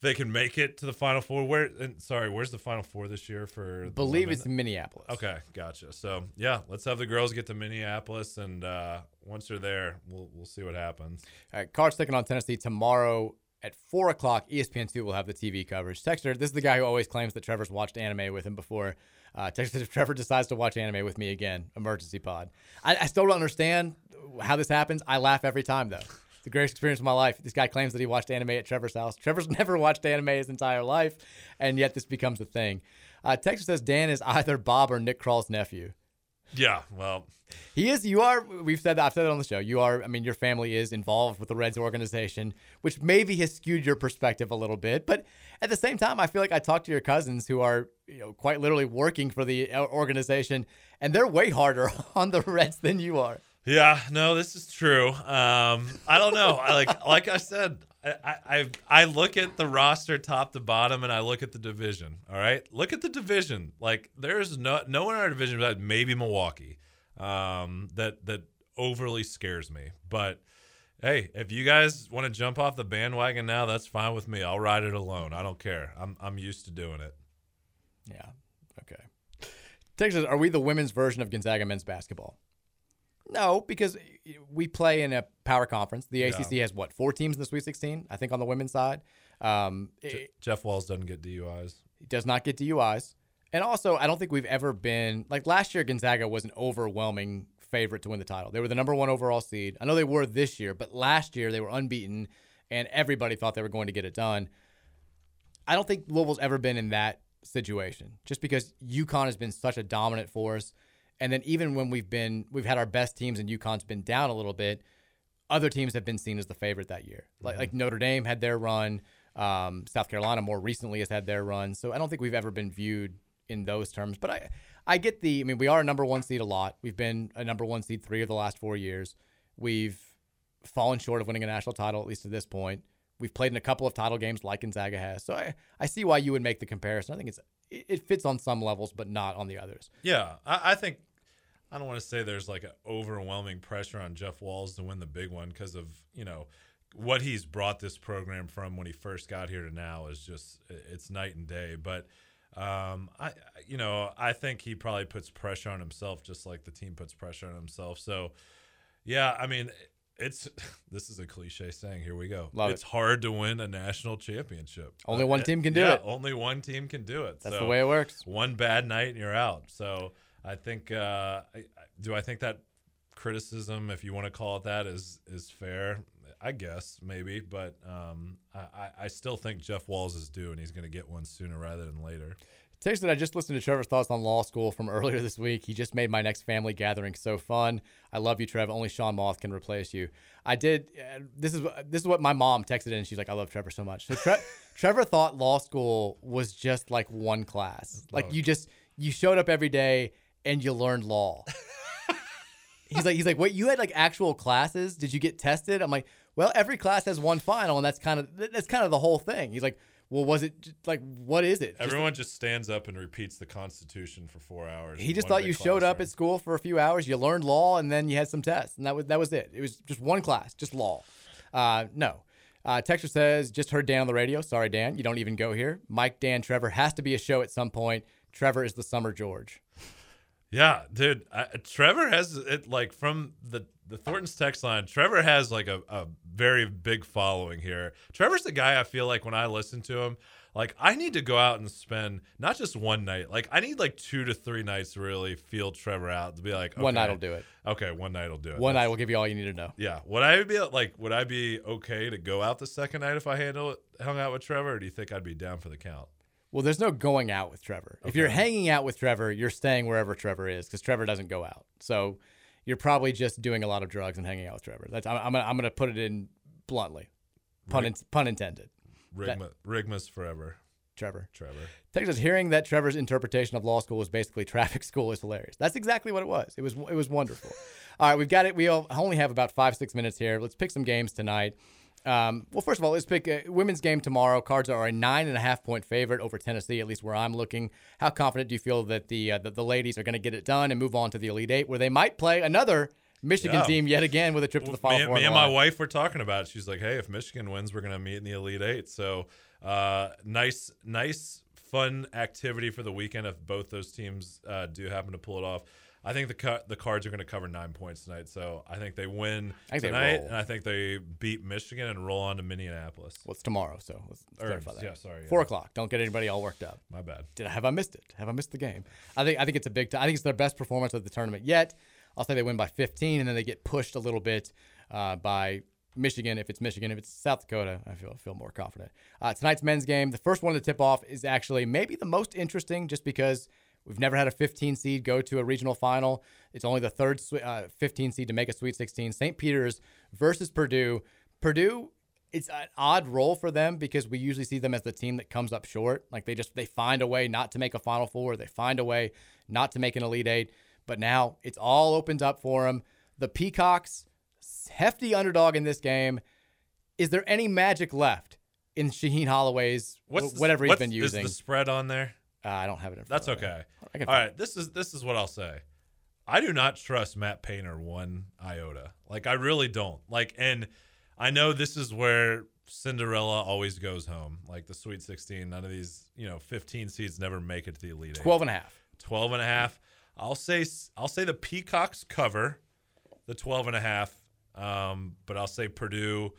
Speaker 4: they can make it to the final four. Where? And sorry, where's the final four this year for?
Speaker 3: Believe it's Minneapolis.
Speaker 4: Okay, gotcha. So yeah, let's have the girls get to Minneapolis, and uh, once they're there, we'll we'll see what happens.
Speaker 3: All right, Cards taking on Tennessee tomorrow at four o'clock. E ESPN2 will have the TV coverage. Texter, this is the guy who always claims that Trevor's watched anime with him before. Uh, if Trevor decides to watch anime with me again, emergency pod. I, I still don't understand how this happens. I laugh every time though. It's the greatest experience of my life. This guy claims that he watched anime at Trevor's house. Trevor's never watched anime his entire life, and yet this becomes a thing. Uh, Texter says Dan is either Bob or Nick Krall's nephew.
Speaker 4: Yeah, well,
Speaker 3: He is. You are. We've said that. I've said it on the show. You are. I mean, your family is involved with the Reds organization, which maybe has skewed your perspective a little bit. But at the same time, I feel like I talk to your cousins who are, you know, quite literally working for the uh, organization, and they're way harder on the Reds than you are.
Speaker 4: Yeah, no, this is true. Um, I don't know. I like like I said, I, I I look at the roster top to bottom, and I look at the division. All right, look at the division. Like there's no no one in our division but maybe Milwaukee um, that that overly scares me. But hey, if you guys want to jump off the bandwagon now, that's fine with me. I'll ride it alone. I don't care. I'm I'm used to doing it.
Speaker 3: Yeah. Okay. Texas, are we the women's version of Gonzaga men's basketball? No, because we play in a power conference. The
Speaker 4: Yeah.
Speaker 3: ACC has what four teams in the Sweet 16? I think on the women's side. Um,
Speaker 4: Je- Jeff Walz doesn't get DUIs.
Speaker 3: He does not get DUIs. And also, I don't think we've ever been like last year. Gonzaga was an overwhelming favorite to win the title. They were the number one overall seed. I know they were this year, but last year they were unbeaten, and everybody thought they were going to get it done. I don't think Louisville's ever been in that situation, just because UConn has been such a dominant force. And then even when we've been, we've had our best teams, and UConn's been down a little bit. Other teams have been seen as the favorite that year. Like like Notre Dame had their run. Um, South Carolina more recently has had their run. So I don't think we've ever been viewed in those terms. But I, I get the. I mean, we are a number one seed a lot. We've been a number one seed three of the last four years. We've fallen short of winning a national title at least to this point. We've played in a couple of title games like Gonzaga has. So I, I see why you would make the comparison. I think it's it, it fits on some levels, but not on the others.
Speaker 4: Yeah, I, I think I don't want to say there's like an overwhelming pressure on Jeff Walz to win the big one because of you know what he's brought this program from when he first got here to now is just it's night and day. But um, I you know I think he probably puts pressure on himself just like the team puts pressure on himself. So yeah, I mean. It's this is a cliche saying. Here we go.
Speaker 3: Love
Speaker 4: it's hard to win a national championship.
Speaker 3: Only one team can do
Speaker 4: yeah,
Speaker 3: it.
Speaker 4: Only one team can do it.
Speaker 3: That's
Speaker 4: So
Speaker 3: the way it works.
Speaker 4: One bad night and you're out. So I think. Uh, I, do I think that criticism, if you want to call it that, is is fair? I guess maybe, but um, I, I- I still think Jeff Walz is due, and he's going to get one sooner rather than later.
Speaker 3: Text that I just listened to Trevor's thoughts on law school from earlier this week. He just made my next family gathering so fun. I love you, Trev. Only Sean Moth can replace you. I did. Uh, this is this is what my mom texted in. She's like, "I love Trevor so much." So Tre- Trevor thought law school was just like one class. Like you just you showed up every day and you learned law. he's like he's like, "Wait, you had like actual classes? Did you get tested?" I'm like, "Well, every class has one final, and that's kind of that's kind of the whole thing." He's like, Well, was it like what is it? Just-
Speaker 4: Everyone just stands up and repeats the Constitution for four hours.
Speaker 3: he just thought you showed up at school for a few hours, you learned law, and then you had some tests, and that was that was it. It was just one class, just law. Uh, no. Uh, Texture says, just heard Dan on the radio. Sorry, Dan, you don't even go here. Mike, Dan, Trevor has to be a show at some point. Trevor is the summer George.
Speaker 4: Yeah, dude. I, Trevor has it like from the the Thornton's text line. Trevor has like a, a very big following here. Trevor's the guy I feel like when I listen to him, like I need to go out and spend not just one night. Like I need like two to three nights to really feel Trevor out to be like
Speaker 3: One night will do it.
Speaker 4: Okay, one night will do it.
Speaker 3: One
Speaker 4: That's-
Speaker 3: night will give you all you need to know.
Speaker 4: Yeah. Would I be like? Would I be okay to go out the second night if I handle it, hung out with Trevor? Or do you think I'd be down for the count?
Speaker 3: Well, there's no going out with Trevor. If you're hanging out with Trevor, you're staying wherever Trevor is because Trevor doesn't go out. So you're probably just doing a lot of drugs and hanging out with Trevor. That's I'm, I'm, gonna, I'm gonna put it in bluntly, pun, in, pun intended. That-
Speaker 4: Rigma, Rigma's forever.
Speaker 3: Trevor.
Speaker 4: Trevor.
Speaker 3: Texas hearing that Trevor's interpretation of law school was basically traffic school is hilarious. That's exactly what it was. It was it was wonderful. all right, we've got it. We all- only have about five six minutes here. Let's pick some games tonight. Um, well, first of all, let's pick a women's game tomorrow. Cards are a nine and a half point favorite over Tennessee, at least where I'm looking. How confident do you feel that the uh, the, the ladies are going to get it done and move on to the Elite Eight, where they might play another Michigan
Speaker 4: Yeah.
Speaker 3: team yet again with a trip to the Final
Speaker 4: me,
Speaker 3: Four?
Speaker 4: me and my wife were talking about it. She's like, "Hey, if Michigan wins, we're gonna meet in the Elite Eight. So, uh, nice, nice, fun activity for the weekend if both those teams uh, do happen to pull it off. I think the cu- the Cards are going to cover nine points tonight. So I think they win
Speaker 3: think they
Speaker 4: tonight,
Speaker 3: roll.
Speaker 4: and I think they beat Michigan and roll on to Minneapolis.
Speaker 3: Well, it's tomorrow, so let's
Speaker 4: Or,
Speaker 3: clarify that.
Speaker 4: yeah, sorry, yeah.
Speaker 3: Four o'clock. Don't get anybody all worked up.
Speaker 4: My bad.
Speaker 3: Did I have I missed it? Have I missed the game? I think I think it's a big. T- I think it's their best performance of the tournament yet. I'll say they win by 15, and then they get pushed a little bit uh, by Michigan. If it's Michigan, if it's South Dakota, I feel feel more confident. Uh, tonight's men's game, the first one to tip off, is actually maybe the most interesting, just because we've never had a 15 seed go to a regional final. It's only the third uh, 15 seed to make a Sweet 16. St. Peter's versus Purdue. Purdue it's an odd role for them because we usually see them as the team that comes up short. Like they just they find a way not to make a Final Four, they find a way not to make an Elite Eight. But now it's all opened up for them. The Peacocks, hefty underdog in this game. Is there any magic left in Shaheen Holloway's
Speaker 4: What's the-
Speaker 3: whatever he's
Speaker 4: what's-
Speaker 3: been using?
Speaker 4: Is the spread on there?
Speaker 3: Uh, I don't have it in front
Speaker 4: That's
Speaker 3: of me.
Speaker 4: okay.
Speaker 3: I can
Speaker 4: All this is this is what I'll say. I do not trust Matt Painter one iota. Like I really don't. Like and I know this is where Cinderella always goes home. Like the Sweet 16, none of these, you know, 15 seeds never make it to the Elite Eight.
Speaker 3: 12 and a half.
Speaker 4: 12 and a half. I'll say I'll say the Peacocks cover the 12 and a half. Um, but I'll say Purdue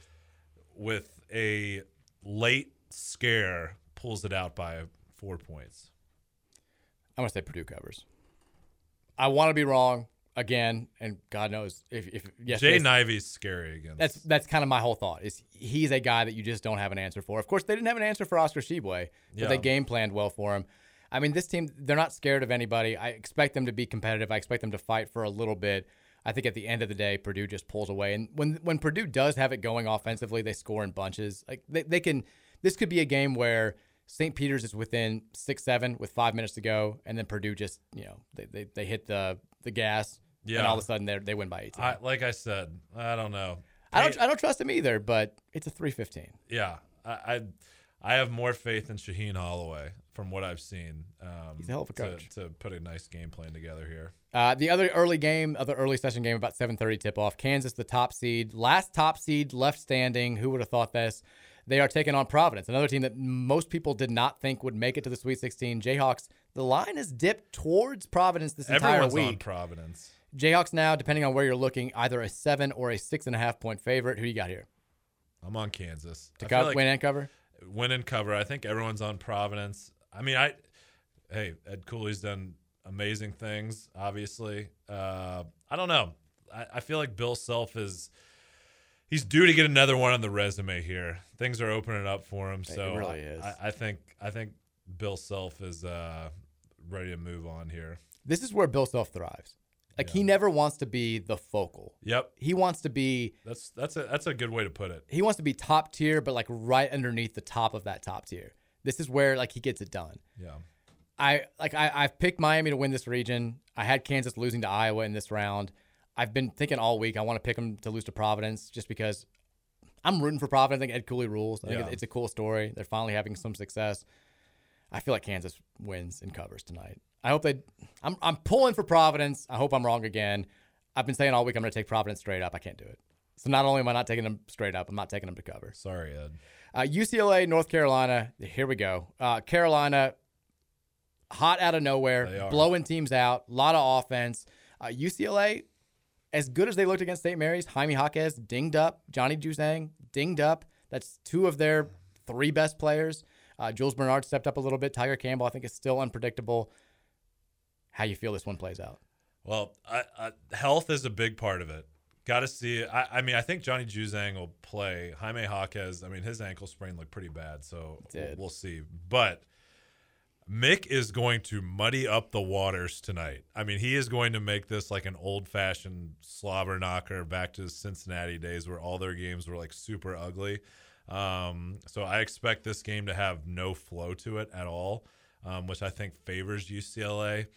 Speaker 4: with a late scare pulls it out by 4 points.
Speaker 3: I'm gonna say Purdue covers. I want to be wrong again, and God knows if if yes, Jaden
Speaker 4: Ivey's scary again.
Speaker 3: That's that's kind of my whole thought. Is he's a guy that you just don't have an answer for. Of course, they didn't have an answer for Oscar Tshiebwe, but
Speaker 4: Yeah.
Speaker 3: they game planned well for him. I mean, this team they're not scared of anybody. I expect them to be competitive. I expect them to fight for a little bit. I think at the end of the day, Purdue just pulls away. And when when Purdue does have it going offensively, they score in bunches. Like they, they can. This could be a game where St. Peter's is within six seven with five minutes to go, and then Purdue just you know they they, they hit the the gas. And all of a sudden they they win by 18.
Speaker 4: I, like I said, I don't know.
Speaker 3: I don't I don't trust him either, but it's a 315.
Speaker 4: Yeah, I, I I have more faith in Shaheen Holloway from what I've seen. Um,
Speaker 3: He's a hell of a
Speaker 4: to-
Speaker 3: coach.
Speaker 4: to, put a nice game plan together here.
Speaker 3: Uh, the other early game, other early session game, about 7:30 tip off. Kansas, the top seed, last top seed left standing. Who would have thought this? They are taking on Providence, another team that most people did not think would make it to the Sweet 16. Jayhawks. The line has dipped towards Providence this entire week.
Speaker 4: Everyone's on. Providence.
Speaker 3: Jayhawks now, depending on where you're looking, either a seven or a six and a half point favorite. Who you got here?
Speaker 4: I'm on Kansas
Speaker 3: To co- win and cover.
Speaker 4: Win and cover. I think everyone's on Providence. I mean, I hey Ed Cooley's done amazing things. Obviously, uh, I don't know. I, I feel like Bill Self is. He's due to get another one on the resume here. Things are opening up for him, so
Speaker 3: really
Speaker 4: I,
Speaker 3: is.
Speaker 4: I, I think I think Bill Self is uh, ready to move on here.
Speaker 3: This is where Bill Self thrives. Like he never wants to be the focal.
Speaker 4: Yep,
Speaker 3: He wants to be
Speaker 4: that's that's a that's a good way to put it.
Speaker 3: he wants to be top tier, but like right underneath the top of that top tier. This is where like he gets it done.
Speaker 4: Yeah.
Speaker 3: I like I, I've picked Miami to win this region. I had Kansas losing to Iowa in this round. I've been thinking all week I want to pick them to lose to Providence just because I'm rooting for Providence. I think Ed Cooley rules. I think
Speaker 4: Yeah.
Speaker 3: it's a cool story. They're finally having some success. I feel like Kansas wins and covers tonight. I hope they. I'm I'm pulling for Providence. I hope I'm wrong again. I've been saying all week I'm going to take Providence straight up. I can't do it. So not only am I not taking them straight up, I'm not taking them to cover.
Speaker 4: Sorry, Ed.
Speaker 3: Uh, UCLA, North Carolina. Here we go. Uh, Carolina, hot out of nowhere, blowing teams out. A lot of offense. Uh, UCLA, as good as they looked against St. Mary's, Jaime Jaquez dinged up. Johnny Juzang dinged up. That's two of their three best players. Uh, Jules Bernard stepped up a little bit. Tiger Campbell, I think, is still unpredictable. How you feel this one plays out?
Speaker 4: Well, I, I, health is a big part of it. Got to see. I, I mean, I think Johnny Juzang will play. Jaime Jaquez. I mean, his ankle sprain looked pretty bad, so we'll, we'll see. But Mick is going to muddy up the waters tonight. I mean, he is going to make this like an old-fashioned slobber knocker back to the Cincinnati days, where all their games were like super ugly. Um, so I expect this game to have no flow to it at all, um, which I think favors UCLA.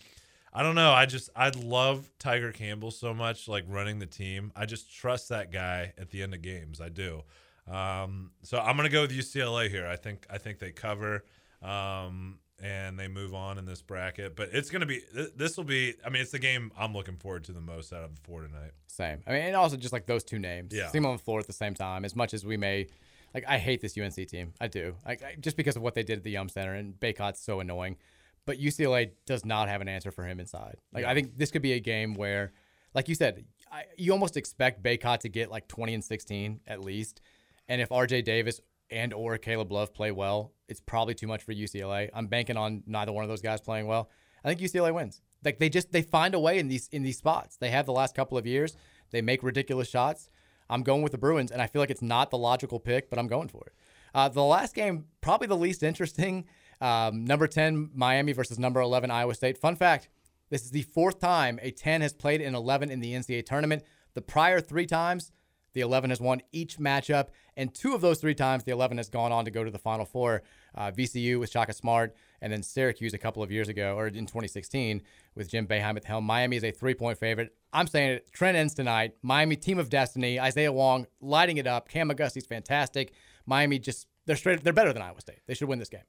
Speaker 4: I don't know. I just I love Tiger Campbell so much, like running the team. I just trust that guy at the end of games. I do. Um, so I'm gonna go with UCLA here. I think I think they cover, um, and they move on in this bracket. But it's gonna be th- this will be. I mean, it's the game I'm looking forward to the most out of the four tonight.
Speaker 3: Same. I mean, and also just like those two names.
Speaker 4: Yeah.
Speaker 3: See them on the floor at the same time. As much as we may, like, I hate this UNC team. I do. Like, I, just because of what they did at the Yum Center and Bacot's so annoying. But UCLA does not have an answer for him inside. Like, I think this could be a game where, like you said, I, you almost expect Baycott to get like 20 and 16 at least. And if RJ Davis and or Caleb Love play well, it's probably too much for UCLA. I'm banking on neither one of those guys playing well. I think UCLA wins. Like they just they find a way in these in these spots. They have the last couple of years. They make ridiculous shots. I'm going with the Bruins, and I feel like it's not the logical pick, but I'm going for it. Uh, the last game, probably the least interesting. Um, number 10 Miami versus number 11 Iowa State. Fun fact: this is the fourth time a 10 has played an 11 in the NCAA tournament. The prior three times, the 11 has won each matchup, and two of those three times, the 11 has gone on to go to the Final Four. Uh, VCU with Shaka Smart, and then Syracuse a couple of years ago, or in 2016, with Jim Boeheim at the helm. Miami is a three-point favorite. I'm saying it. Trend ends tonight. Miami, team of destiny. Isaiah Wong lighting it up. Kam McGusty's fantastic. Miami just they're straight. They're better than Iowa State. They should win this game.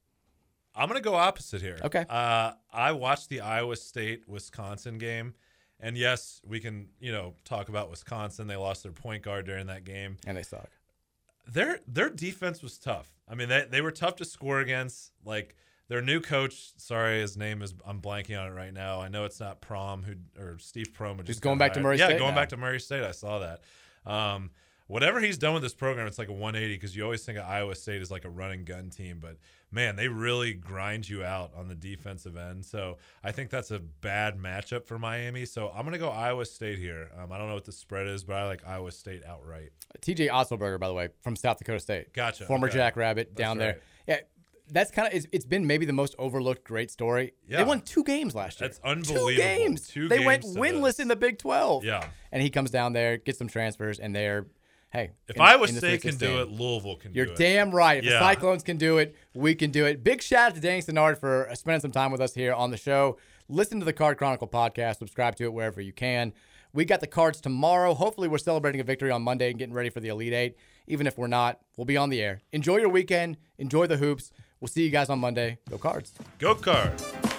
Speaker 4: I'm gonna go opposite here.
Speaker 3: Okay.
Speaker 4: Uh, I watched the Iowa State Wisconsin game, and yes, we can you know talk about Wisconsin. They lost their point guard during that game,
Speaker 3: and they suck.
Speaker 4: Their their defense was tough. I mean, they they were tough to score against. Like their new coach, sorry, his name is I'm blanking on it right now. I know it's not Prohm who or Steve Prohm.
Speaker 3: He's
Speaker 4: just
Speaker 3: going back to. Murray
Speaker 4: yeah,
Speaker 3: State
Speaker 4: going
Speaker 3: now.
Speaker 4: back to Murray State. I saw that. Um, whatever he's done with this program, it's like a 180 because you always think of Iowa State as like a run and gun team, but man, they really grind you out on the defensive end. So I think that's a bad matchup for Miami. So I'm gonna go Iowa State here. Um, I don't know what the spread is, but I like Iowa State outright.
Speaker 3: TJ Otzelberger, by the way, from South Dakota State.
Speaker 4: Gotcha,
Speaker 3: Former
Speaker 4: okay.
Speaker 3: Jackrabbit
Speaker 4: That's
Speaker 3: down
Speaker 4: right.
Speaker 3: there. Yeah, that's kind of it's, it's been maybe the most overlooked great story.
Speaker 4: Yeah.
Speaker 3: They won two games last year.
Speaker 4: That's unbelievable.
Speaker 3: Two games.
Speaker 4: Two
Speaker 3: they went
Speaker 4: games to
Speaker 3: winless in the Big 12.
Speaker 4: Yeah.
Speaker 3: And he comes down there, gets some transfers, and they're hey.
Speaker 4: If
Speaker 3: in-
Speaker 4: Iowa State can do it, Louisville can
Speaker 3: You're
Speaker 4: do it.
Speaker 3: damn right. If
Speaker 4: Yeah.
Speaker 3: the Cyclones can do it, we can do it. Big shout out to Danny Stannard for uh, spending some time with us here on the show. Listen to the Card Chronicle podcast. Subscribe to it wherever you can. We got the cards tomorrow. Hopefully, we're celebrating a victory on Monday and getting ready for the Elite Eight. Even if we're not, we'll be on the air. Enjoy your weekend. Enjoy the hoops. We'll see you guys on Monday. Go Cards.
Speaker 4: Go Cards.